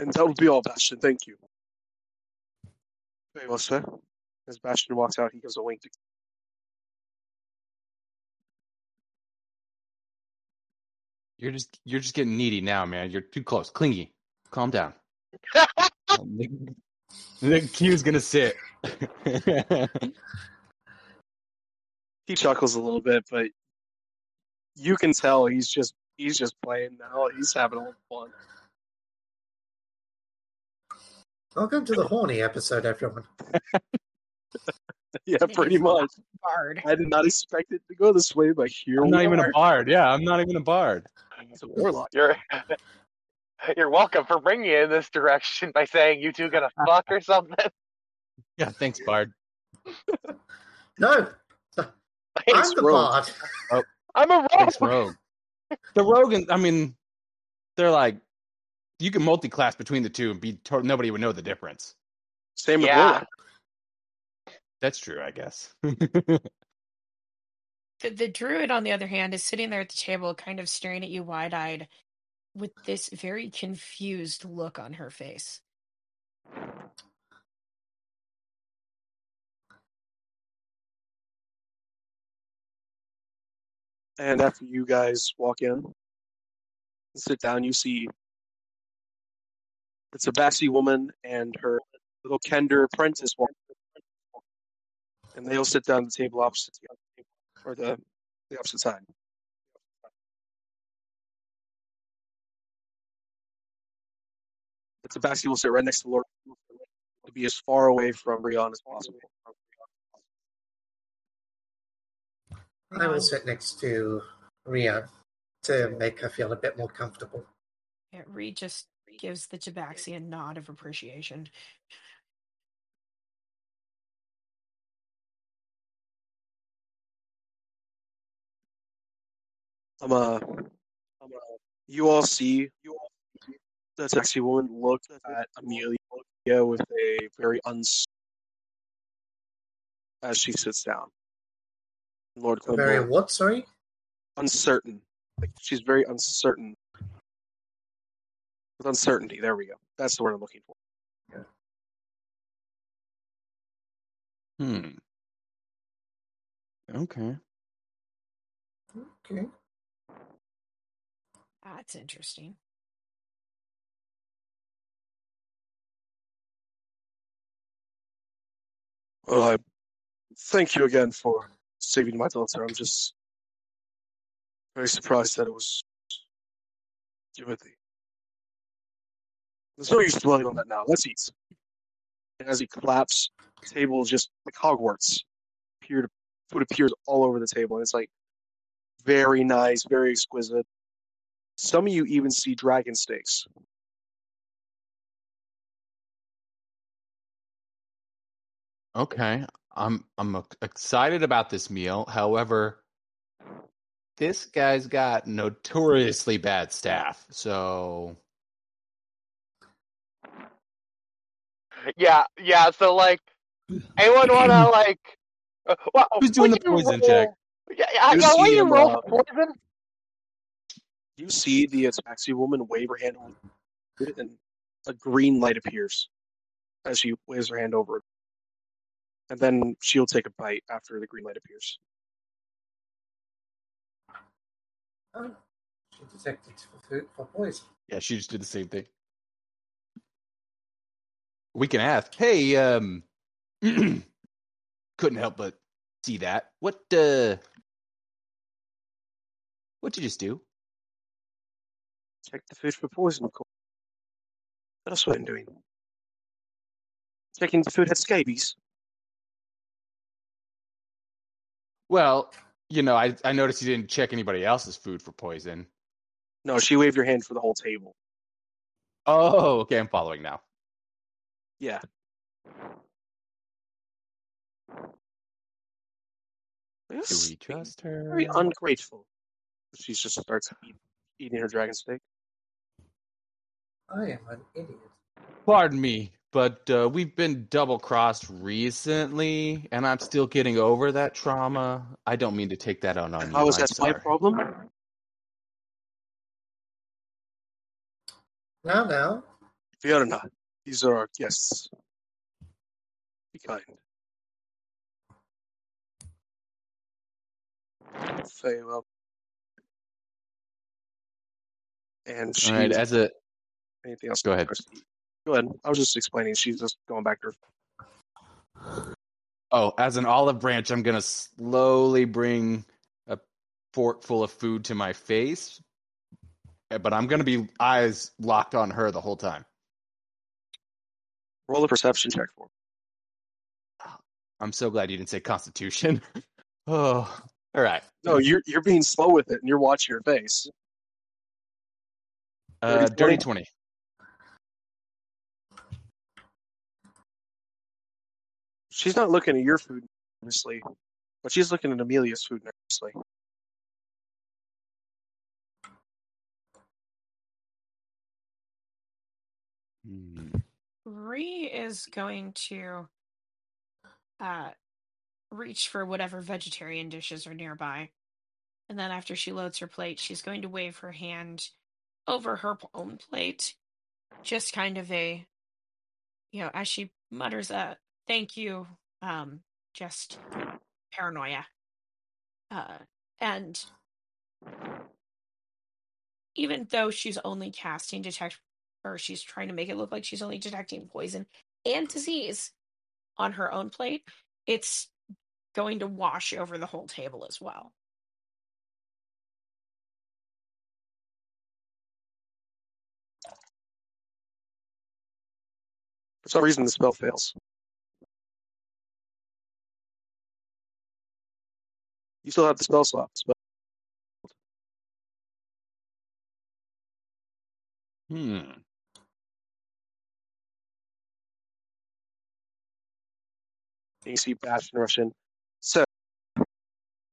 And that will be all, Bastion. Thank you. Very well, sir. As Bastion walks out, he gives a wink You're just you're just getting needy now, man. You're too close. Clingy. Calm down. the, the Q's gonna sit. He chuckles a little bit, but you can tell he's just he's just playing now. He's having a little fun. Welcome to the horny episode, everyone. Yeah, pretty much. Bard. I did not expect it to go this way, but here I'm we not even a bard. Yeah, I'm not even a bard. It's a warlock. You're you're welcome for bringing it in this direction by saying you two gonna fuck or something. Yeah, thanks, bard. No, I'm Thanks, the Rogue. bard. Oh, I'm a rogue. Thanks, rogue. The rogue, and, I mean, they're like you can multi-class between the two and be to- nobody would know the difference. Same with Yeah. warlock. That's true, I guess. The, the druid, on the other hand, is sitting there at the table, kind of staring at you wide eyed with this very confused look on her face. And after you guys walk in sit down, you see it's a Baxi woman and her little Kender apprentice walk. And they all sit down at the table opposite you, or the, the opposite side. But the Baxi will sit right next to Lord to be as far away from Rion as possible. I will sit next to Ria to make her feel a bit more comfortable. Yeah, Reed just gives the Tabaxi a nod of appreciation. I'm uh, I'm, uh, you all see you all see the sexy woman look at Amelia with a very uns as she sits down. Lord Very what? Sorry. uncertain. Like she's very uncertain. With uncertainty, there we go. That's the word I'm looking for. hmm. Okay. Okay. That's interesting. Well, I thank you again for saving my daughter. I'm just very surprised that it was Timothy. There's oh, no use dwelling on that now. Let's eat. And as he claps, the table is just like Hogwarts. Appeared, food appears all over the table, and it's like very nice, very exquisite. Some of you even see dragon steaks. Okay. I'm I'm excited about this meal. However, this guy's got notoriously bad staff. So Yeah, yeah. So like, anyone wanna like? Uh, well, Who's doing the poison roll- check? Yeah, yeah. You yeah why see you roll uh, for poison? You see the Tabaxi woman wave her hand over and a green light appears as she waves her hand over. And then she'll take a bite after the green light appears. Oh, she detected for food for poison. yeah, she just did the same thing. We can ask. Hey, um, couldn't help but see that. What uh, what'd you just do? Check the food for poison, of course. That's what I'm doing. Checking the food had scabies. Well, you know, I I noticed you didn't check anybody else's food for poison. No, she waved her hand for the whole table. Oh, okay, I'm following now. Yeah. Do we trust her? very ungrateful. She just starts eat, eating her dragon steak. I am an idiot. Pardon me, but uh, we've been double crossed recently, and I'm still getting over that trauma. I don't mean to take that out on you. How is I'm that my problem? Now, now, Fiona, these are our guests. Be kind. Say well. And she All right, as a anything else? Go ahead. Go ahead. I was just explaining. She's just going back to her. Oh, as an olive branch, I'm gonna slowly bring a fork full of food to my face, but I'm gonna be eyes locked on her the whole time. Roll a perception check for. me. I'm so glad you didn't say Constitution. oh, all right. No, you're you're being slow with it, and you're watching your face. Uh, Dirty dirty 20? twenty. She's not looking at your food nervously, but she's looking at Amelia's food nervously. Hmm. Ree is going to uh, reach for whatever vegetarian dishes are nearby. And then after she loads her plate, she's going to wave her hand over her own plate. Just kind of a, you know, as she mutters a thank you, um, just paranoia. Uh, and even though she's only casting detect, or she's trying to make it look like she's only detecting poison and disease on her own plate, it's going to wash over the whole table as well. For some reason, the spell fails. You still have the spell slot. Spell. Hmm. You see Bastion rush in. So,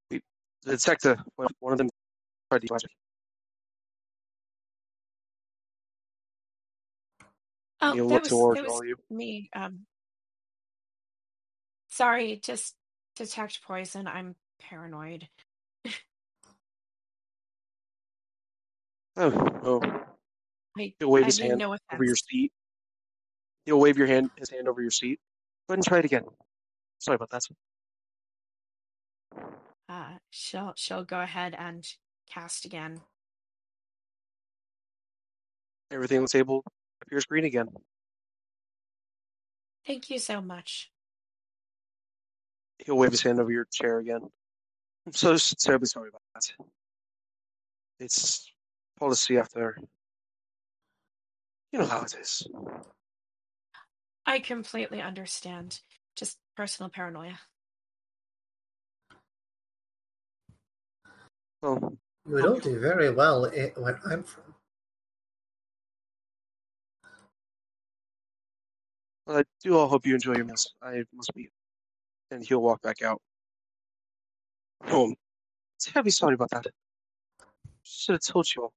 the detective, one of them tried to. Oh, You that was, towards that was you. me. Um, sorry, just detect poison. I'm paranoid. Oh, oh. I, He'll wave I his hand no over your seat. He'll wave your hand, his hand over your seat. Go ahead and try it again. Sorry about that. Uh, she'll she'll go ahead and cast again. Everything on the table appears green again. Thank you so much. He'll wave his hand over your chair again. I'm so terribly sorry about that. It's policy after. You know how it is. I completely understand. Just personal paranoia. Well, You would all do very well i- where I'm from. I do all hope you enjoy your meals. I must be. And he'll walk back out. Home. Terribly sorry about that. Should have told you all.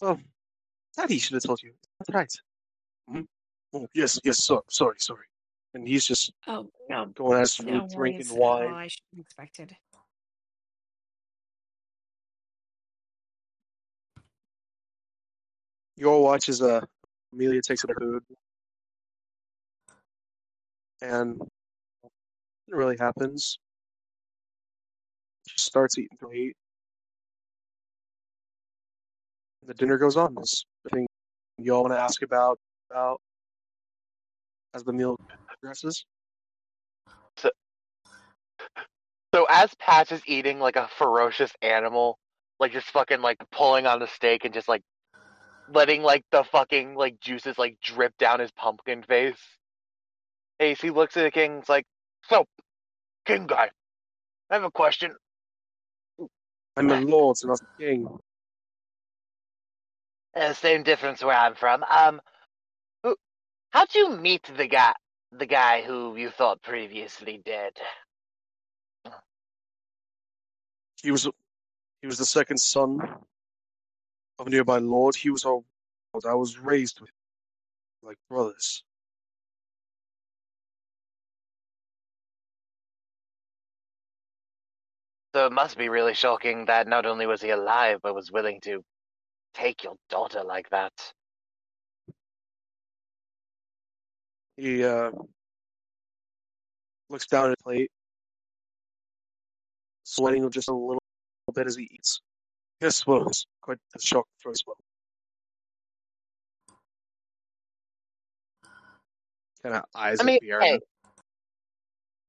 Well, Daddy should have told you. That's right. Hmm? Oh, yes, yes, so, sorry, sorry. And he's just Oh no, going at his food, no drinking worries wine. I should have expected. You all watch as uh, Amelia takes her food. And it really happens. She starts eating to eat. The dinner goes on. This anything you all want to ask about about as the meal progresses? So as Patch is eating like a ferocious animal, like just fucking like pulling on the steak and just like letting like the fucking like juices like drip down his pumpkin face. Ace, he looks at the king. It's like, so, king guy, I have a question. I'm a lord and not a king. Uh, same difference where I'm from. Um, how'd you meet the guy, the guy who you thought previously dead? He was he was the second son of a nearby lord. He was our I was raised with like brothers. So it must be really shocking that not only was he alive, but was willing to take your daughter like that. He uh, looks down at his plate, sweating just a little bit as he eats. Yes, well, quite a shock for us. well. Kind of eyes I mean, hey.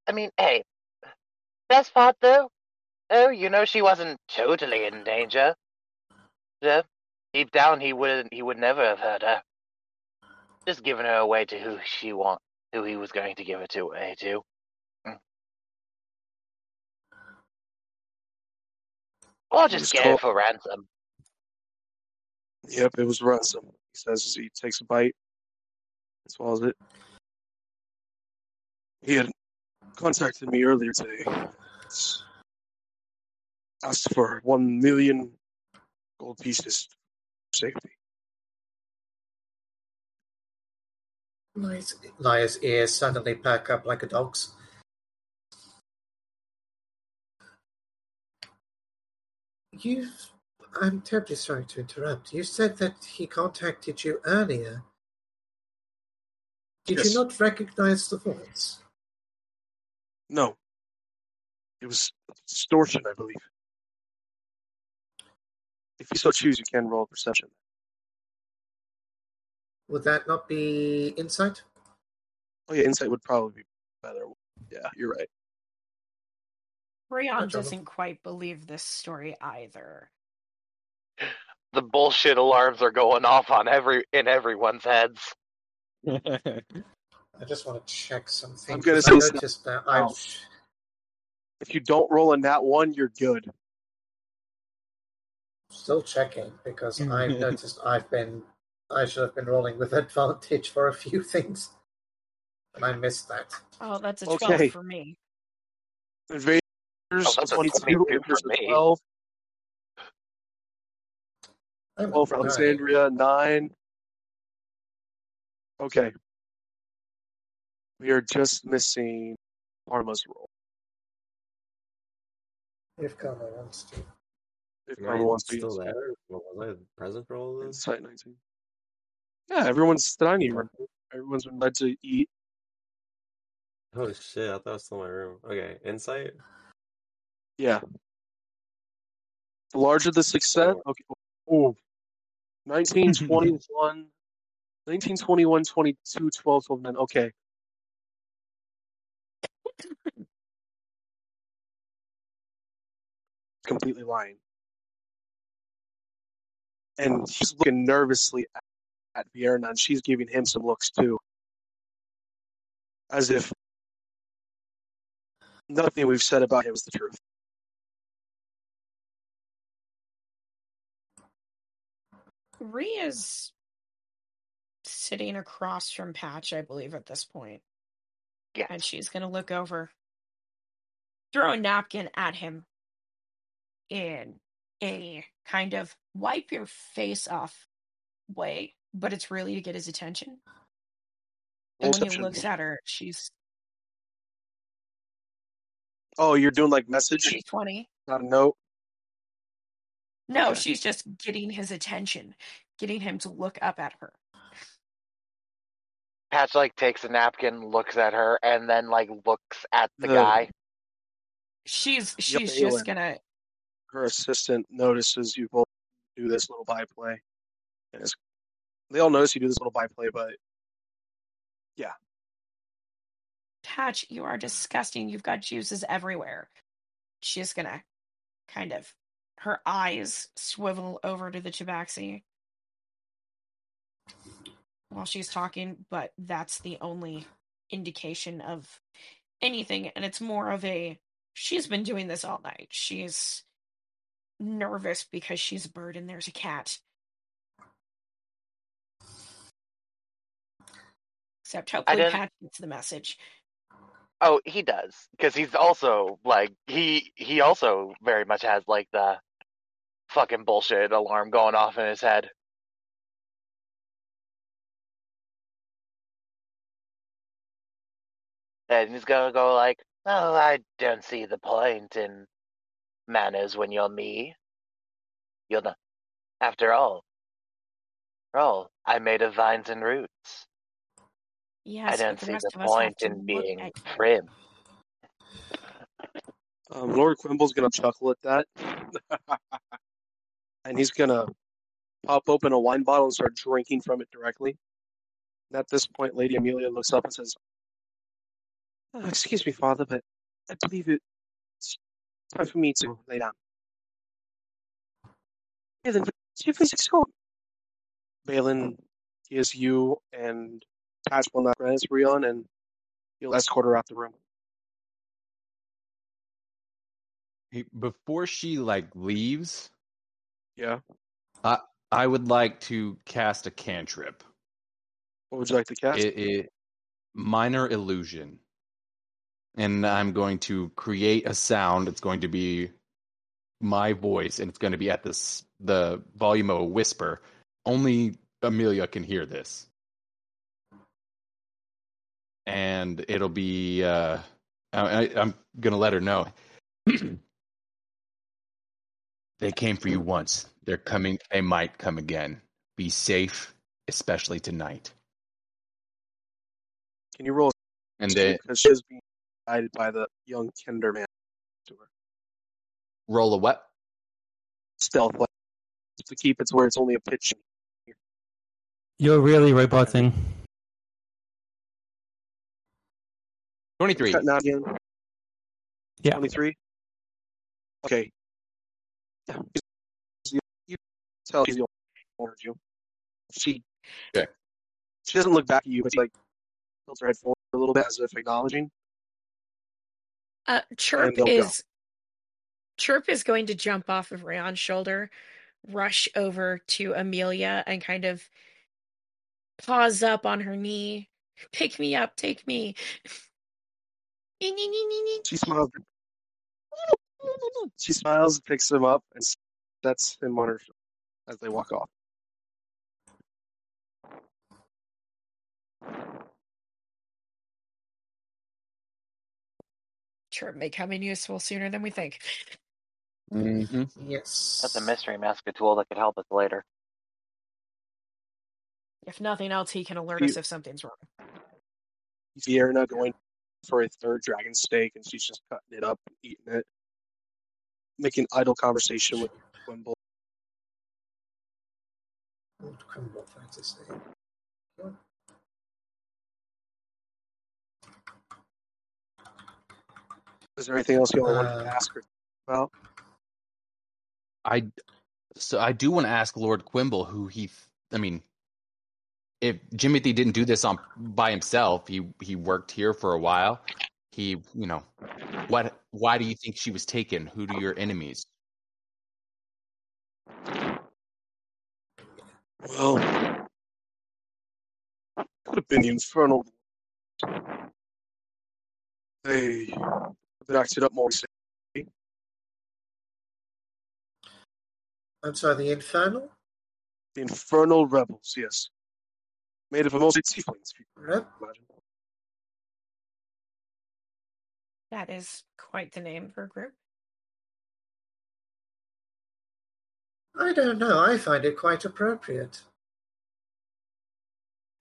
I mean, hey, best part though, oh, you know she wasn't totally in danger. Yeah, deep down, he wouldn't, he would never have hurt her. Just giving her away to who she want, who he was going to give her to away to. Mm. Or just get called- it for ransom. Yep, it was ransom. He says as he takes a bite, swallows it. He had contacted me earlier today. Asked for one million gold pieces for safety. Lia's, Lia's ears suddenly perk up like a dog's. You, I'm terribly sorry to interrupt. You said that he contacted you earlier. Did Yes. you not recognize the voice? No. It was distortion, I believe. If you so choose, you can roll a perception. Would that not be insight? Oh yeah, insight would probably be better. Yeah, you're right. Rayon doesn't quite believe this story either. The bullshit alarms are going off on every in everyone's heads. I just want to check something. I'm gonna 'cause I say noticed that. I've If you don't roll a nat one, you're good. still checking because I've noticed I've been I should have been rolling with advantage for a few things, and I missed that. Oh, that's a Okay. 12 for me. Invaders, Oh, that's a 22, 22 for Invaders, me. 12, I'm 12 for. Alexandria, 9. Okay. We are just missing Karma's roll. If Karma wants to. If Am Parma wants to still use there? What was I present for all this? Insight 19. Yeah, everyone's dining room. Everyone's been led to eat. Oh shit! I thought it was still in my room. Okay, insight. Yeah. The larger the success. Oh. Okay. Oh. 19, 21, 19, 21, 22, 12, 12, 9. Okay. Completely lying. And he's looking nervously at, at Vierna, and she's giving him some looks too. As if nothing we've said about him is the truth. Ria's sitting across from Patch, I believe, at this point. Yeah. And she's going to look over, throw a napkin at him in a kind of wipe your face off way, but it's really to get his attention. And when he looks at her, she's Oh, you're doing like message, She's 20. not a note. No, Okay. she's just getting his attention, getting him to look up at her. Patch like takes a napkin, looks at her, and then like looks at the The- guy. She's she's Aelin. just gonna Her assistant notices you both do this little byplay. And it's, they all notice you do this little byplay, but yeah. Patch, you are disgusting. You've got juices everywhere. She's gonna kind of her eyes swivel over to the Tabaxi while she's talking, but that's the only indication of anything, and it's more of a she's been doing this all night. She's nervous because she's a bird and there's a cat. Except hopefully didn't- gets the message. Oh, he does because he's also like he he also very much has like the fucking bullshit alarm going off in his head. And he's gonna go like, "Oh, I don't see the point in manners when you're me. You're not. After all, after all, I'm made of vines and roots. Yes, I don't but the see the of us have point in being at prim." um, Lord Quimble's gonna chuckle at that, and he's gonna pop open a wine bottle and start drinking from it directly. And at this point, Lady Amelia looks up and says, "Uh, "Excuse me, Father, but I believe it's time for me to lay down." Balin, would you please escort? Balin gives you and Patchwell not Ren's Rion, and he'll escort her out the room. Hey, before she like leaves, Yeah. I I would like to cast a cantrip. What would you like to cast? It, it minor illusion, and I'm going to create a sound. It's going to be my voice, and it's going to be at this the volume of a whisper. Only Amelia can hear this, and it'll be. Uh, I, I'm gonna let her know. they came for you once. They're coming. They might come again. Be safe, especially tonight. Can you roll? And because she's being guided by the young Kinderman. To her. Roll a what? Stealth to keep it to where it's only a pitch. You're really robot thing. 23. Cutting out again. Yeah. 23. Okay. You tell you. She, okay. she doesn't look back at you, but she like tilts her head forward a little bit as if acknowledging. Uh, Chirp is go. Chirp is going to jump off of Rayon's shoulder, rush over to Amelia, and kind of paws up on her knee. Pick me up, take me. She smiles. She smiles, picks him up, and sets him on her as they walk off. Chirp may come in useful sooner than we think. Mm-hmm. Yes. That's a mystery mask a tool that could help us later. If nothing else, he can alert You- us if something's wrong. Vierna going for a third dragon steak, and she's just cutting it up and eating it, making idle conversation with Quimble. Lord Crumble finds his name. Is there anything else you all wanted Uh, to ask her about? I so I do want to ask Lord Quimble who he. I mean, if Jimothy didn't do this on by himself, he he worked here for a while. He, you know, what? Why do you think she was taken? Who do your enemies? Well, could have been the infernal. They have been acted up more recently. I'm sorry, the Infernal? The infernal rebels, yes, made up of mostly tieflings. If you Rep? can imagine. That is quite the name for a group. I don't know. I find it quite appropriate.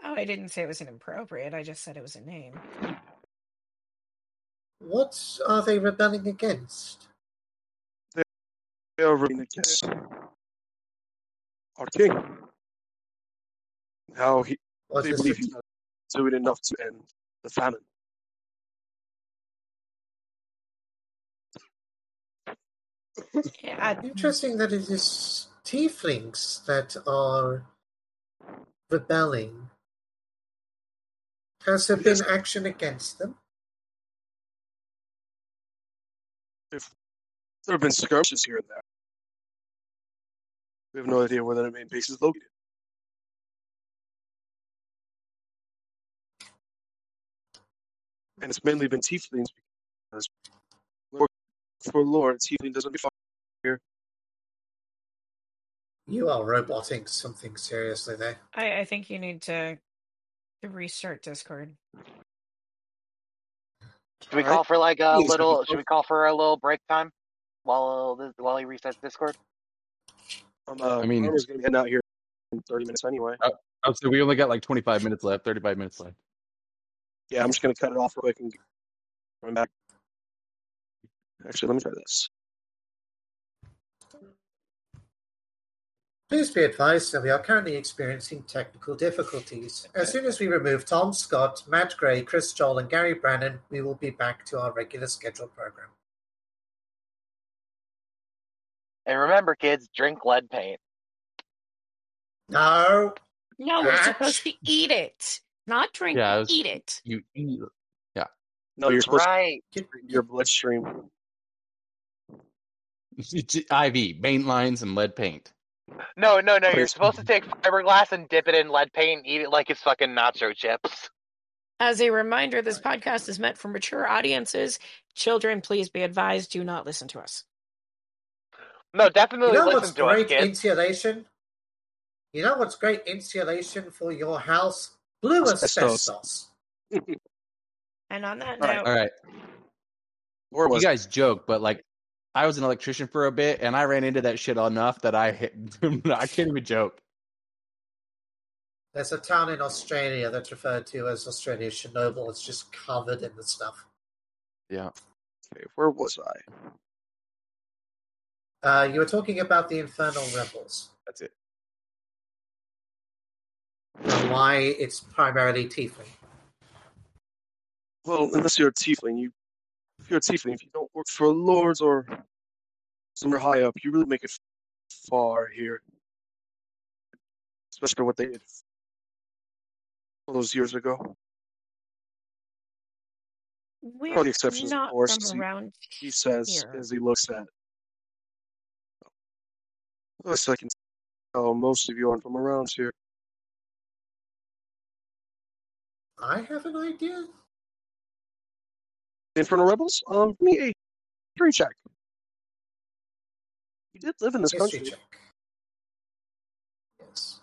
Oh, I didn't say it was inappropriate. I just said it was a name. What are they rebelling against? They are running against our king. How he Was they this believe a- he's doing enough to end the famine. Yeah, Interesting that it is tieflings that are rebelling. Has there been Yes. action against them? If there have been skirmishes here and there, we have no idea where the main base is located. And it's mainly been tieflings because Lord, for Lord, tiefling doesn't be far here. You are roboting something seriously there. I, I think you need to, to restart Discord. Should we Alright. call for like a Yes, little? Should we call for a little break time while this, while he resets Discord? Um, uh, I mean- Armor's gonna be heading out here in 30 minutes anyway. Oh, so we only got like 25 minutes left, 35 minutes left. Yeah, I'm just gonna cut it off real quick and come back. Actually, let me try this. Please be advised that we are currently experiencing technical difficulties. As soon as we remove Tom Scott, Matt Gray, Chris Joel, and Gary Brannan, we will be back to our regular scheduled program. And remember, kids, drink lead paint. No. No, we're Match. supposed to eat it, not drink. Yeah, it, was- eat it. You eat. It. Yeah. No, you're supposed Right. to drink your bloodstream. IV, main lines, and lead paint. No, no, no. You're supposed to take fiberglass and dip it in lead paint and eat it like it's fucking nacho chips. As a reminder, this podcast is meant for mature audiences. Children, please be advised, do not listen to us. No, You definitely know what's listen to us, great kids. insulation? You know what's great insulation for your house? Blue Asbestos. asbestos. And on that All right. note, All right. Where You guys joke, but like, I was an electrician for a bit, and I ran into that shit enough that I hit, I can't even joke. There's a town in Australia that's referred to as Australia Chernobyl. It's just covered in the stuff. Yeah. okay, where was I? Uh, you were talking about the Infernal Rebels That's it. And why it's primarily Tiefling. Well, unless you're a tiefling, you if you're a tiefling, if you don't work for lords or somewhere high up, you really make it far here. Especially for what they did all those years ago. we're All the exceptions, of not course, from he- around He says here. as he looks at. Best I can tell, most of you aren't from around here. I have an idea. Infernal Rebels? Um, give me a history check. You did live in this History country. check. Yes.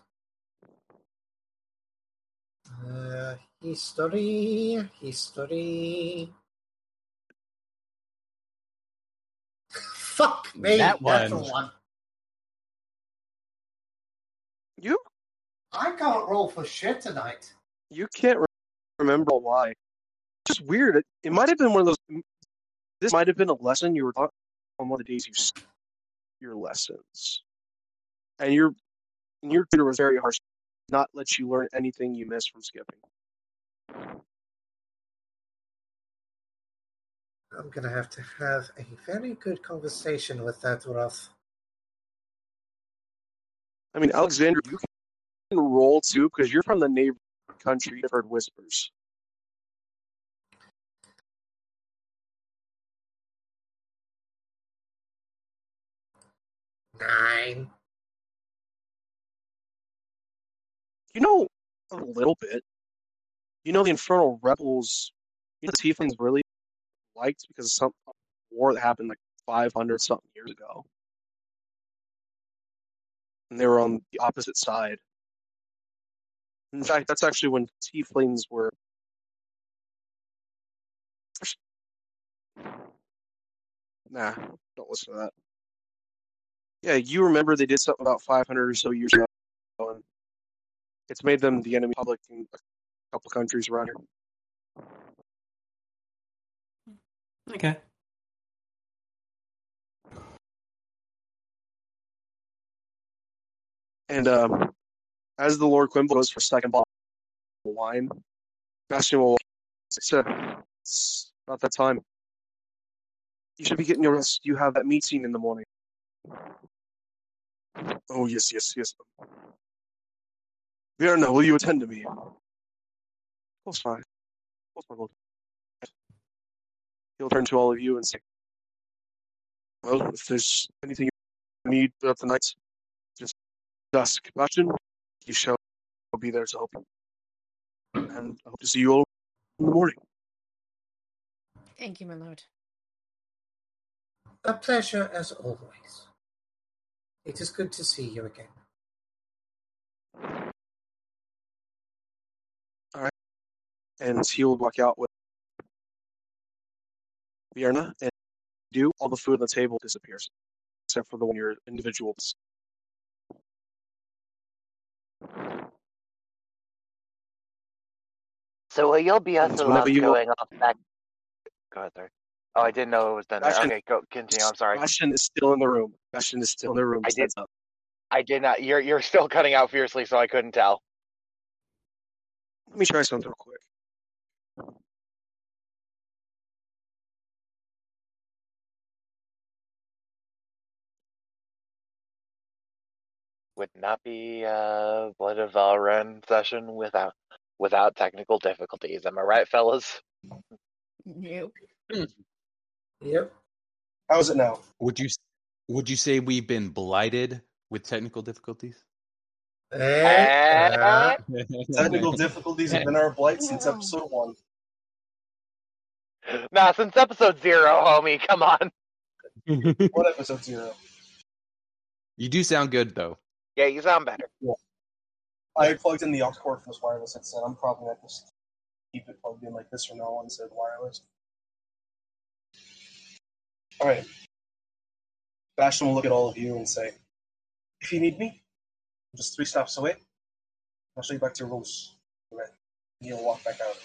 Uh, history, history. Fuck me. That That's one. one. You I can't roll for shit tonight. you can't re- remember why. It's just weird. It, it might have been one of those. This might have been a lesson you were taught on one of the days you your lessons, and your and your tutor was very harsh, not let you learn anything you missed from skipping. I'm gonna have to have a very good conversation with that Roth. I mean, Alexander, you can roll too because you're from the neighboring country. You've heard whispers. Nine. You know a little bit. You know the Infernal Rebels. You know the Tieflings really liked because of some war that happened like 500 something years ago, and they were on the opposite side. In fact, that's actually when Tieflings were. Nah, don't listen to that. Yeah, you remember they did something about 500 or so years ago, and it's made them the enemy public in a couple countries around here. Okay. And um, as the Lord Quimble goes for second of wine, Bastion will say, It's not that time. You should be getting your rest. You have that meeting in the morning. Oh, yes, yes, yes. Vierna, will you attend to me? Close fine. Close my lord. He'll turn to all of you and say, Well, if there's anything you need throughout the night, just dusk. Bastion, you shall be there to help you. And I hope to see you all in the morning. Thank you, my lord. A pleasure as always. It is good to see you again. All right. And he'll walk out with Vierna and do all the food on the table disappears, except for the one your individuals. So you'll you be us allowed you- going off back? Go ahead, sorry. Oh, I didn't know it was done. there. Bastion- Okay, go continue. I'm sorry. Bastion is still in the room. Bastion is still in the room. I did- up. I did not. You're you're still cutting out fiercely, so I couldn't tell. Let me try something real quick. Would not be a Blood of Vah' Ren session without without technical difficulties. Am I right, fellas? Nope. Yep. How is it now? Would you would you say we've been blighted with technical difficulties? Eh, uh, Technical difficulties have been our blight since episode one. Nah, since episode zero, homie. Come on. What episode zero? you do sound good though. Yeah, you sound better. I plugged in the aux cord for this wireless headset. I'm probably not just keep it plugged in like this from now on instead of wireless. All right. Bastion will look at all of you and say, "If you need me, I'm just three stops away. I'll show you back to rooms. Right. And you'll walk back out.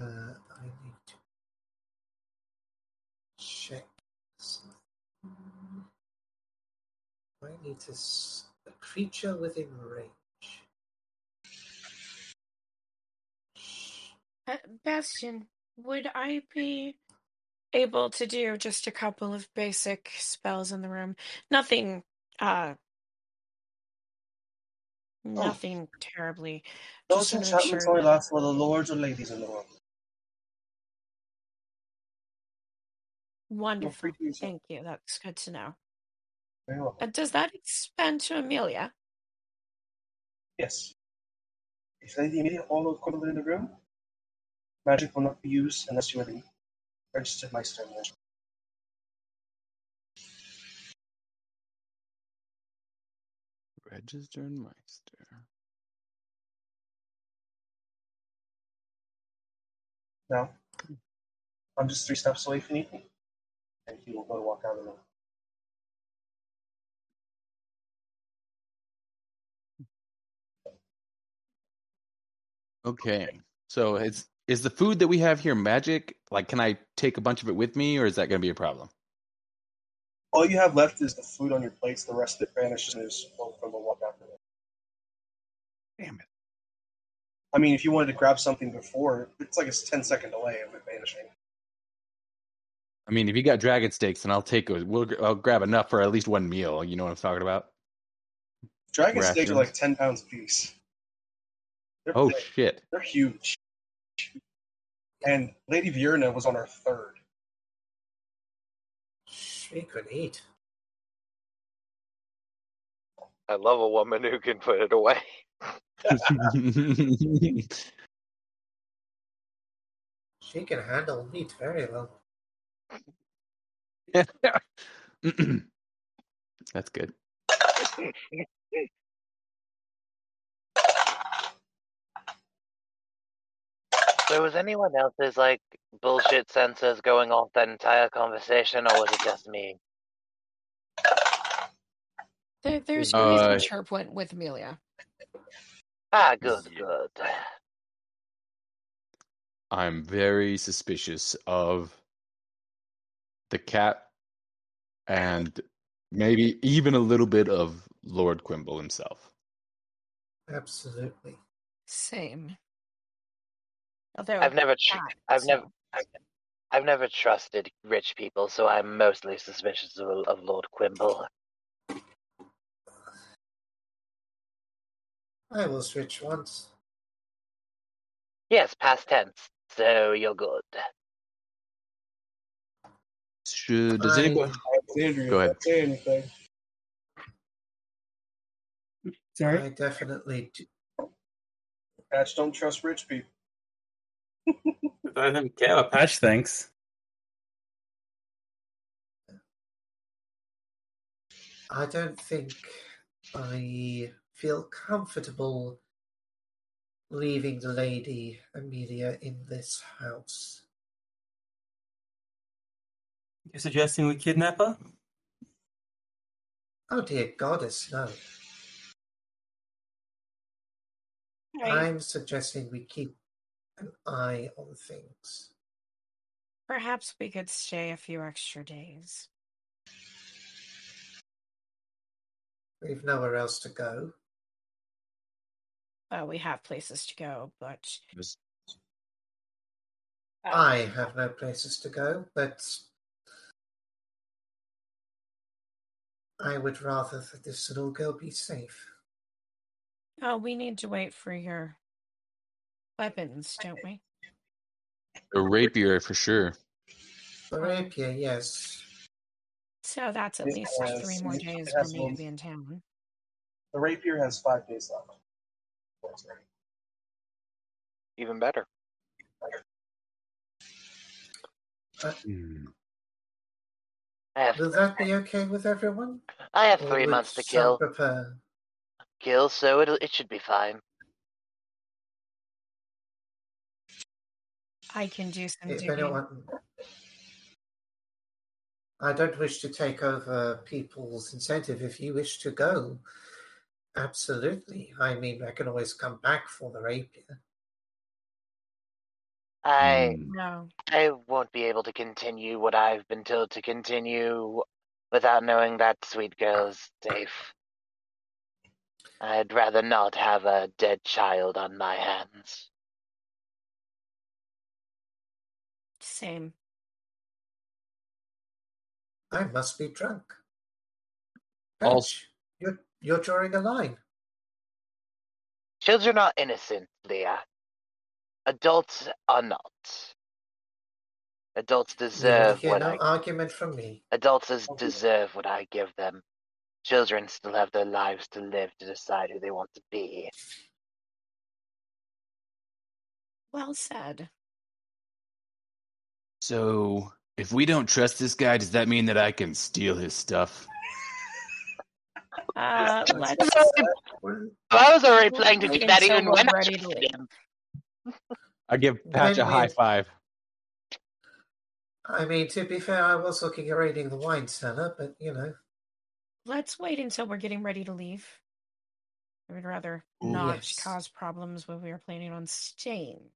uh, I need to check something. I need to s- a creature within range. Uh, Bastion, would I be able to do just a couple of basic spells in the room? Nothing, uh, nothing terribly. Those Just wanna make enchantments sure only last for the lords or ladies in the room. Wonderful. free to use it. Thank you. That's good to know. Very welcome. Does that expand to Amelia? Yes. If they the immediate all equivalent in the room, magic will not be used unless you are the registered Meister. magician. Registered Meister. Now, I'm just three steps away from you need me. And he will go to walk out of the room. Okay. So it's is the food that we have here magic? Like can I take a bunch of it with me or is that gonna be a problem? All you have left is the food on your plates. The rest of it vanishes and is from the walk out the room. Damn it. I mean, if you wanted to grab something before, it's like a 10 second delay of it vanishing. I mean, if you got dragon steaks, then I'll take a, we'll I'll grab enough for at least one meal. You know what I'm talking about? Dragon steaks are like 10 pounds a piece. They're Oh big. shit! They're huge. And Lady Vierna was on her third. She could eat. I love a woman who can put it away. She can handle meat very well. That's good. So was anyone else's like bullshit sensors going off that entire conversation, or was it just me? There, there's Uh, reason Chirp went with Amelia. Ah, good, good. I'm very suspicious of the cat and maybe even a little bit of Lord Quimble himself. Absolutely. Same. Although I've never, tr- cat, I've so- never, I've, I've never trusted rich people, so I'm mostly suspicious of, of Lord Quimble. I was rich once. Yes, past tense. So you're good. Should does I- anybody Alexandria, Go ahead. Say anything. Sorry. I definitely do. Patch, don't trust rich people. I don't care what Patch thinks. I don't think I feel comfortable leaving the lady Amelia in this house. You're suggesting we kidnap her? Oh dear goddess, no. Right. I'm suggesting we keep an eye on things. Perhaps we could stay a few extra days. We've nowhere else to go. Well, we have places to go, but uh, I have no places to go, but I would rather that this little girl be safe. oh, we need to wait for your weapons, don't we? A rapier for sure. The rapier, yes. So that's at It least has- three more days for me to be in town. The rapier has five days left. That's right. Even better. Hmm. I have, Will that be okay with everyone? I have three months to kill. Prepare? Kill, so it it should be fine. I can do some If digging. anyone, I don't wish to take over people's incentive. If you wish to go, absolutely. I mean, I can always come back for the rapier. I Hmm. No. I won't be able to continue what I've been told to continue without knowing that sweet girl's safe. I'd rather not have a dead child on my hands. Same. I must be drunk. Al- Bench, you're you're drawing a line. Children are innocent, Leah. Adults are not. Adults deserve hear what no I argument from me. adults is- deserve what I give them. Children still have their lives to live to decide who they want to be. Well said. So, if we don't trust this guy, does that mean that I can steal his stuff? Uh, let's. I was already planning to Wait do that until even when I ready to trusted leave. him. I give Patch a high five. I mean, to be fair, I was looking at raiding the wine cellar, but you know, Let's wait until we're getting ready to leave. I would rather Ooh. not Yes. cause problems when we are planning on staying.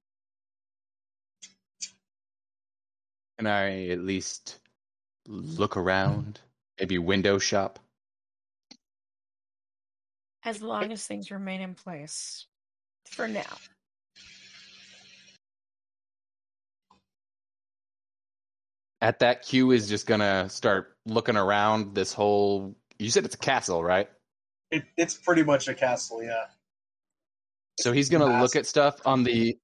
Can I at least look around? Maybe window shop? As long as things remain in place. For now. At that, Q is just gonna start looking around this whole. You said it's a castle, right? It, it's pretty much a castle, yeah. So he's gonna look at stuff on the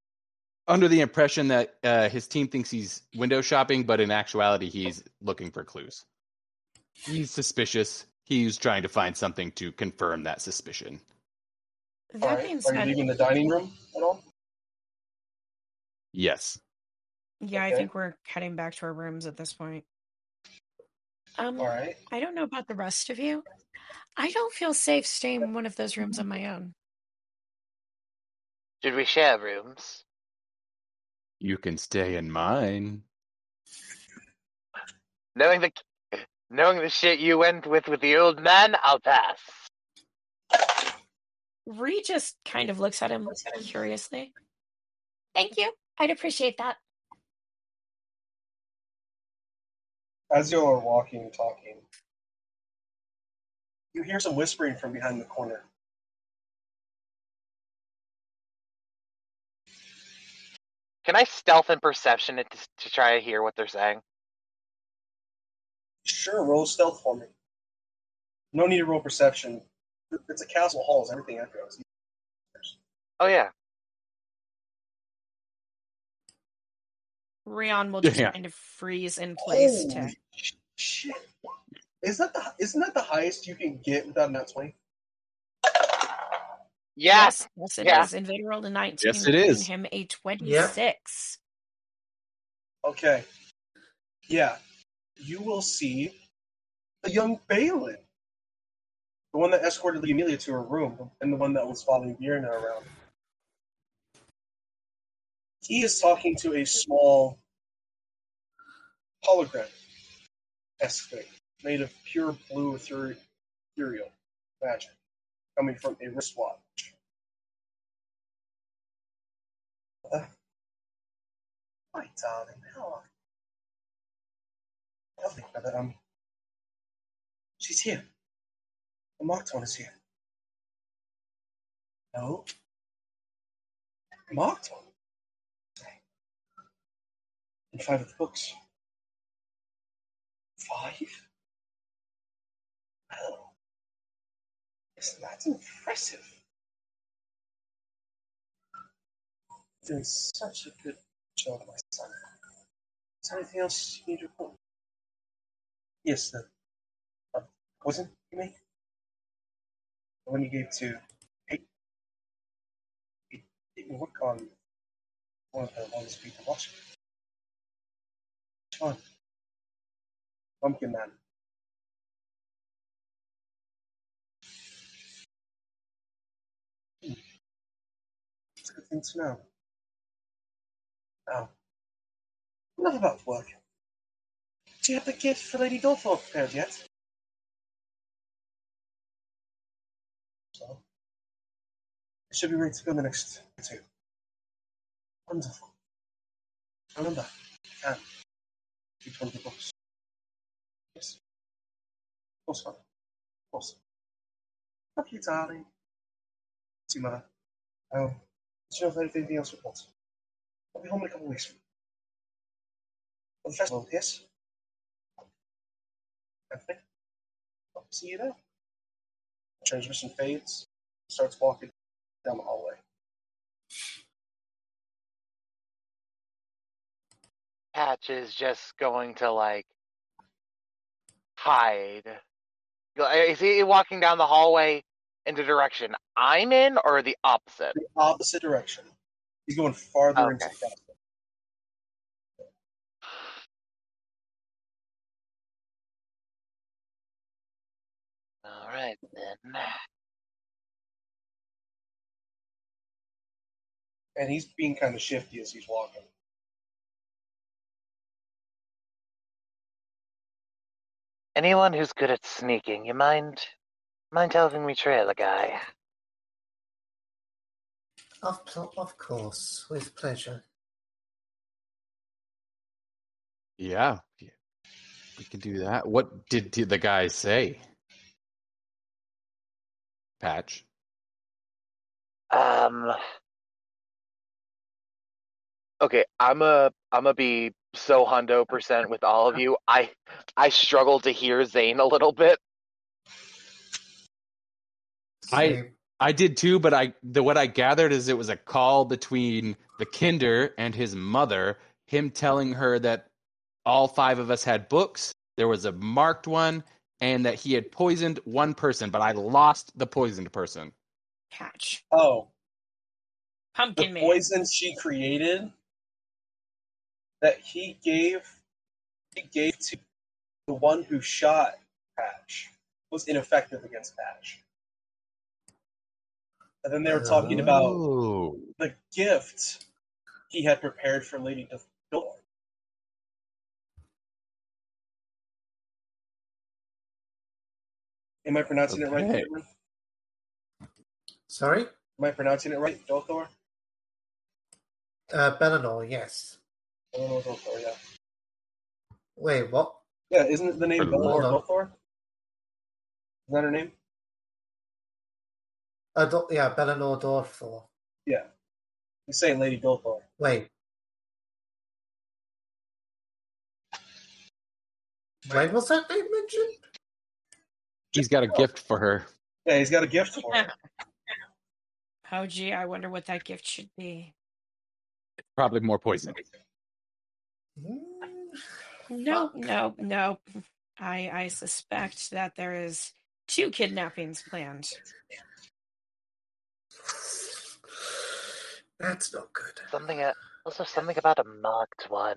under the impression that uh, his team thinks he's window shopping, but in actuality, he's looking for clues. He's suspicious. He's trying to find something to confirm that suspicion. That All right. being Are you leaving the dining room at all? Yes. yeah, I think we're heading back to our rooms at this point. Um, All right. I don't know about the rest of you. I don't feel safe staying in one of those rooms on my own. Did we share rooms? You can stay in mine. Knowing the knowing the shit you went with with the old man, I'll pass. Ree just kind of looks at him curiously. Thank you. I'd appreciate that. As you are walking and talking, you hear some whispering from behind the corner. Can I stealth and perception it to, to try to hear what they're saying? Sure, roll stealth for me. No need to roll perception. It's a castle halls. Everything echoes. Oh yeah. Rion will just Yeah. kind of freeze in place to Holy shit! Is that the isn't that the highest you can get without a nat twenty? Yes. Yes, it Yeah. is. Invader rolled a 19. Yes, it giving is. him a 26. Okay. Yeah. You will see a young Balin. The one that escorted Lady Amelia to her room and the one that was following Bjorn around. He is talking to a small hologram esque thing made of pure blue ether- ethereal magic coming from a wristwatch. Hi, darling. How are you? Lovely, brother. Um, she's here. The marked one is here. No. Marked one? And five of the books. Five? Oh. Yes, that's impressive. Doing such a good job, my son. Is there anything else you need to report? Yes, the uh, poison you made? The one you gave to Kate? It didn't work on one of the ones we watching. Which one? Pumpkin Man. Hmm. It's a good thing to know. Now, enough about work. Do you have the gift for Lady Dorthorpe prepared yet? So, it should be ready to go in the next two. Wonderful. Remember, and keep one of the books. Yes. Of course, Father. Of course. Love you, darling. See you, Mother. Oh, did you there's anything else report? I'll be home in a couple weeks. For the festival, yes? Anthony? I'll see you there. Transmission fades, starts walking down the hallway. Patch is just going to like hide. Uh, is he walking down the hallway in the direction I'm in or the opposite? The opposite direction. He's going farther oh, into the castle. All right then. And he's being kind of shifty as he's walking. Anyone who's good at sneaking, you mind mind helping me trail a guy? Of, pl- of course, with pleasure. Yeah, yeah, we can do that. What did, did the guy say? Patch. Um. Okay, I'm a I'm a be so hundo percent with all of you. I I struggle to hear Zane a little bit. I- Same. I did too, but I the what I gathered is it was a call between the Kinder and his mother, him telling her that all five of us had books, there was a marked one, and that he had poisoned one person, but I lost the poisoned person. Patch. Oh, the Pumpkin Man. poison she created that he gave he gave to the one who shot Patch was ineffective against Patch. And then they were talking about Oh. the gift he had prepared for Lady Dor. Am I pronouncing it right? Cameron? Sorry? Am I pronouncing it right? Dothor? Uh, Bellinor, yes. Oh, Dothor, yeah. Wait, what? Yeah, isn't it the name Hello. Bellinor Hold. Dothor? Is that her name? Do- yeah, Bellinor Dorthor. Yeah. He's saying Lady Dothor. Wait. When was that name mentioned? He's got a gift for her. Yeah, he's got a gift for her. Oh, gee, I wonder what that gift should be. Probably more poison. Hmm, No, fuck. no, no. I I suspect that there is two kidnappings planned. That's not good. Something uh, also something about a marked one.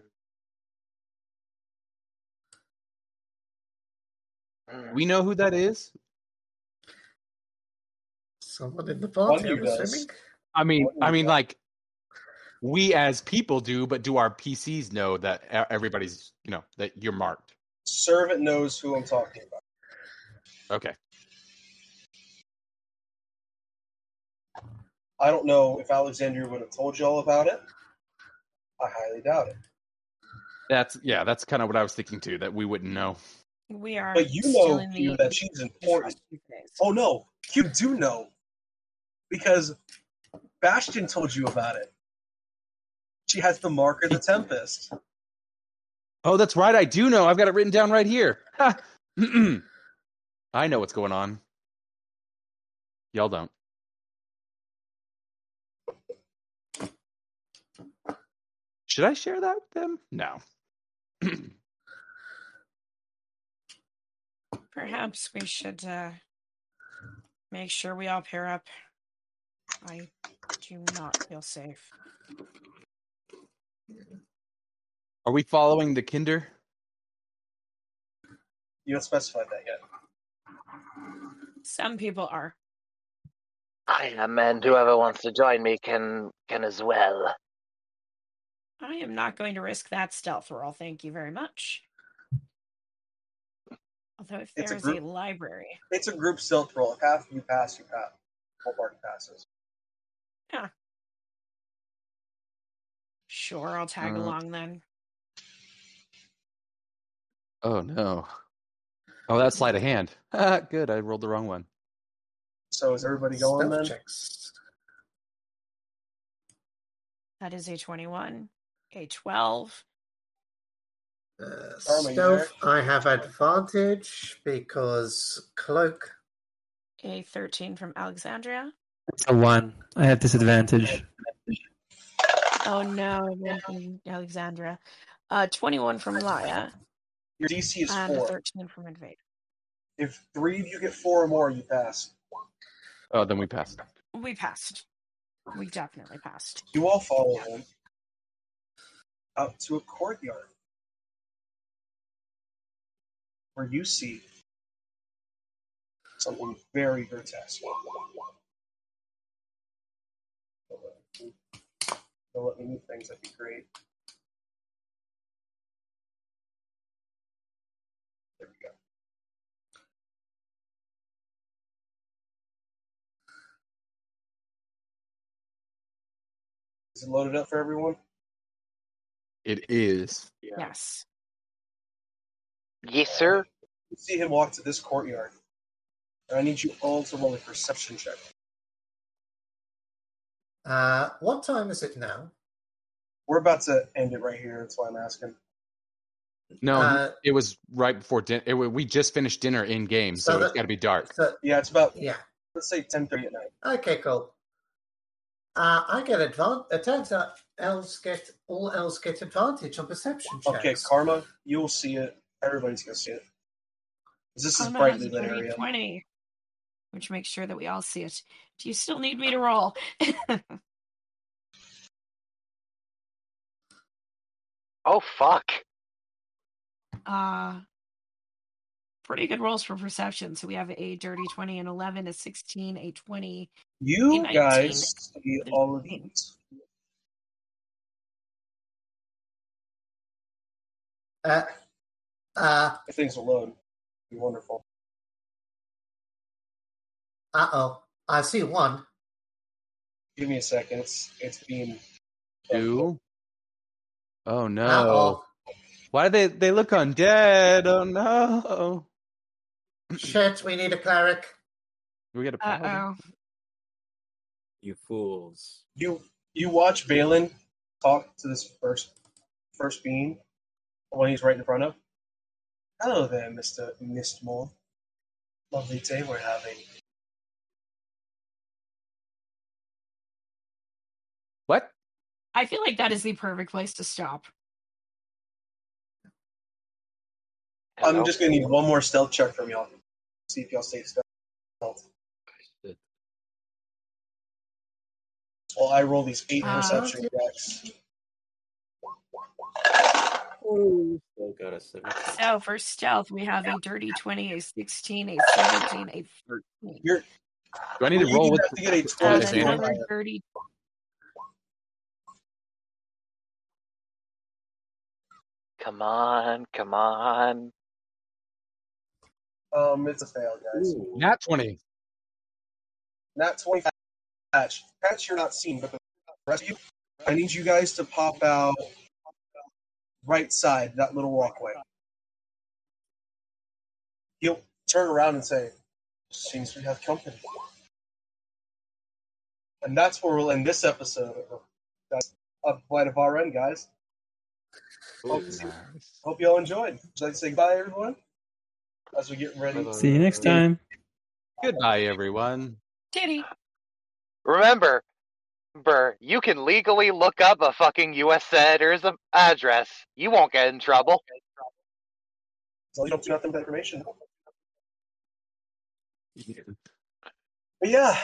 We know who that is. Someone in the party, I'm assuming. I mean, I mean, like we as people do, but do our PCs know that everybody's, you know, that you're marked? Servant knows who I'm talking about. Okay. I don't know if Alexandria would have told you all about it, I highly doubt it. That's yeah, that's kind of what I was thinking too. That we wouldn't know. We are But you know, in the that she's important. Oh no, you do know because Bastion told you about it. She has the mark of the Tempest. Oh, that's right. I do know. I've got it written down right here. I know what's going on. Y'all don't. Should I share that with them? No. Perhaps we should uh, make sure we all pair up. I do not feel safe. Are we following the Kinder? You haven't specified that yet. Some people are. I am, and whoever wants to join me can can as well. I am not going to risk that stealth roll. Thank you very much. Although if It's a there is a group- library, It's a group stealth roll. If half you pass, you pass. Whole party passes. sure, I'll tag Uh, along then. Oh no. Oh, that's sleight of hand. Ah, Good. I rolled the wrong one. So is everybody going Stealth then? checks. That is a 21, a 12, Uh, stealth, I have advantage because cloak. a 13 from Alexandria. It's a one. I have disadvantage. Oh no, it went Alexandra. Uh, 21 from Laya, Your DC is and a four. 13 from Invade. If three of you get four or more, you pass. Oh, then we passed. We passed. We definitely passed. You all follow him out to a courtyard where you see something very grotesque. Don't let me move things, that'd be great. There we go. Is it loaded up for everyone? It is. Yes. Yes, sir. You see him walk to this courtyard. And I need you all to roll a perception check. Uh, what time is it now? We're about to end it right here. That's why I'm asking. No, Uh, it was right before dinner. It, we just finished dinner in game, so, So it's that- got to be dark. So, Yeah, it's about yeah. let's say 10:30 at night. Okay, cool. Uh, I get advantage. It turns out elves get all else get advantage on perception checks. Okay, Karma, you will see it. Everybody's gonna see it. This is Karma brightly lit area. 20, which makes sure that we all see it. Do you still need me to roll? Oh fuck. uh, pretty good rolls for perception. So we have a dirty 20, an 11, a 16, a 20. You 19. guys see all of these. Uh, uh, If things will load, it'd be wonderful. uh oh. I see one. Give me a second. It's it's being Two. Oh no! Uh oh. Why do they they look undead? Oh no! Shit, we need a cleric. We got a paladin. oh. You fools. You you watch Balin talk to this first first being, the one he's right in front of. Hello there, Mister Mistmore. Lovely day we're having. What? I feel like that is the perfect place to stop. Hello? I'm just gonna need one more stealth check from y'all. See if y'all stay stealth. Shit. Well, I roll these eight Uh, perception checks. Still got a 17. So for stealth, we have a dirty 20, a 16, a 17, a 13. You're Do I need to roll need with to get a 20 And to advantage? hit. another dirty. Come on, come on. um, it's a fail, guys. Ooh. Nat twenty. Not twenty patch. Patch you're not seeing, but the rest of you I need you guys to pop out right side, that little walkway. He'll turn around and say, Seems we have company. And that's where we'll end this episode of, of Blight of Vah' Ren, guys. Hope, hope you all enjoyed. Would you like to say goodbye, everyone? As we get ready. See you next time. Goodbye, everyone. Titty. Remember, Burr, you can legally look up a fucking U.S. senator's address. You won't get in trouble. As long as you don't do nothing but information. But yeah,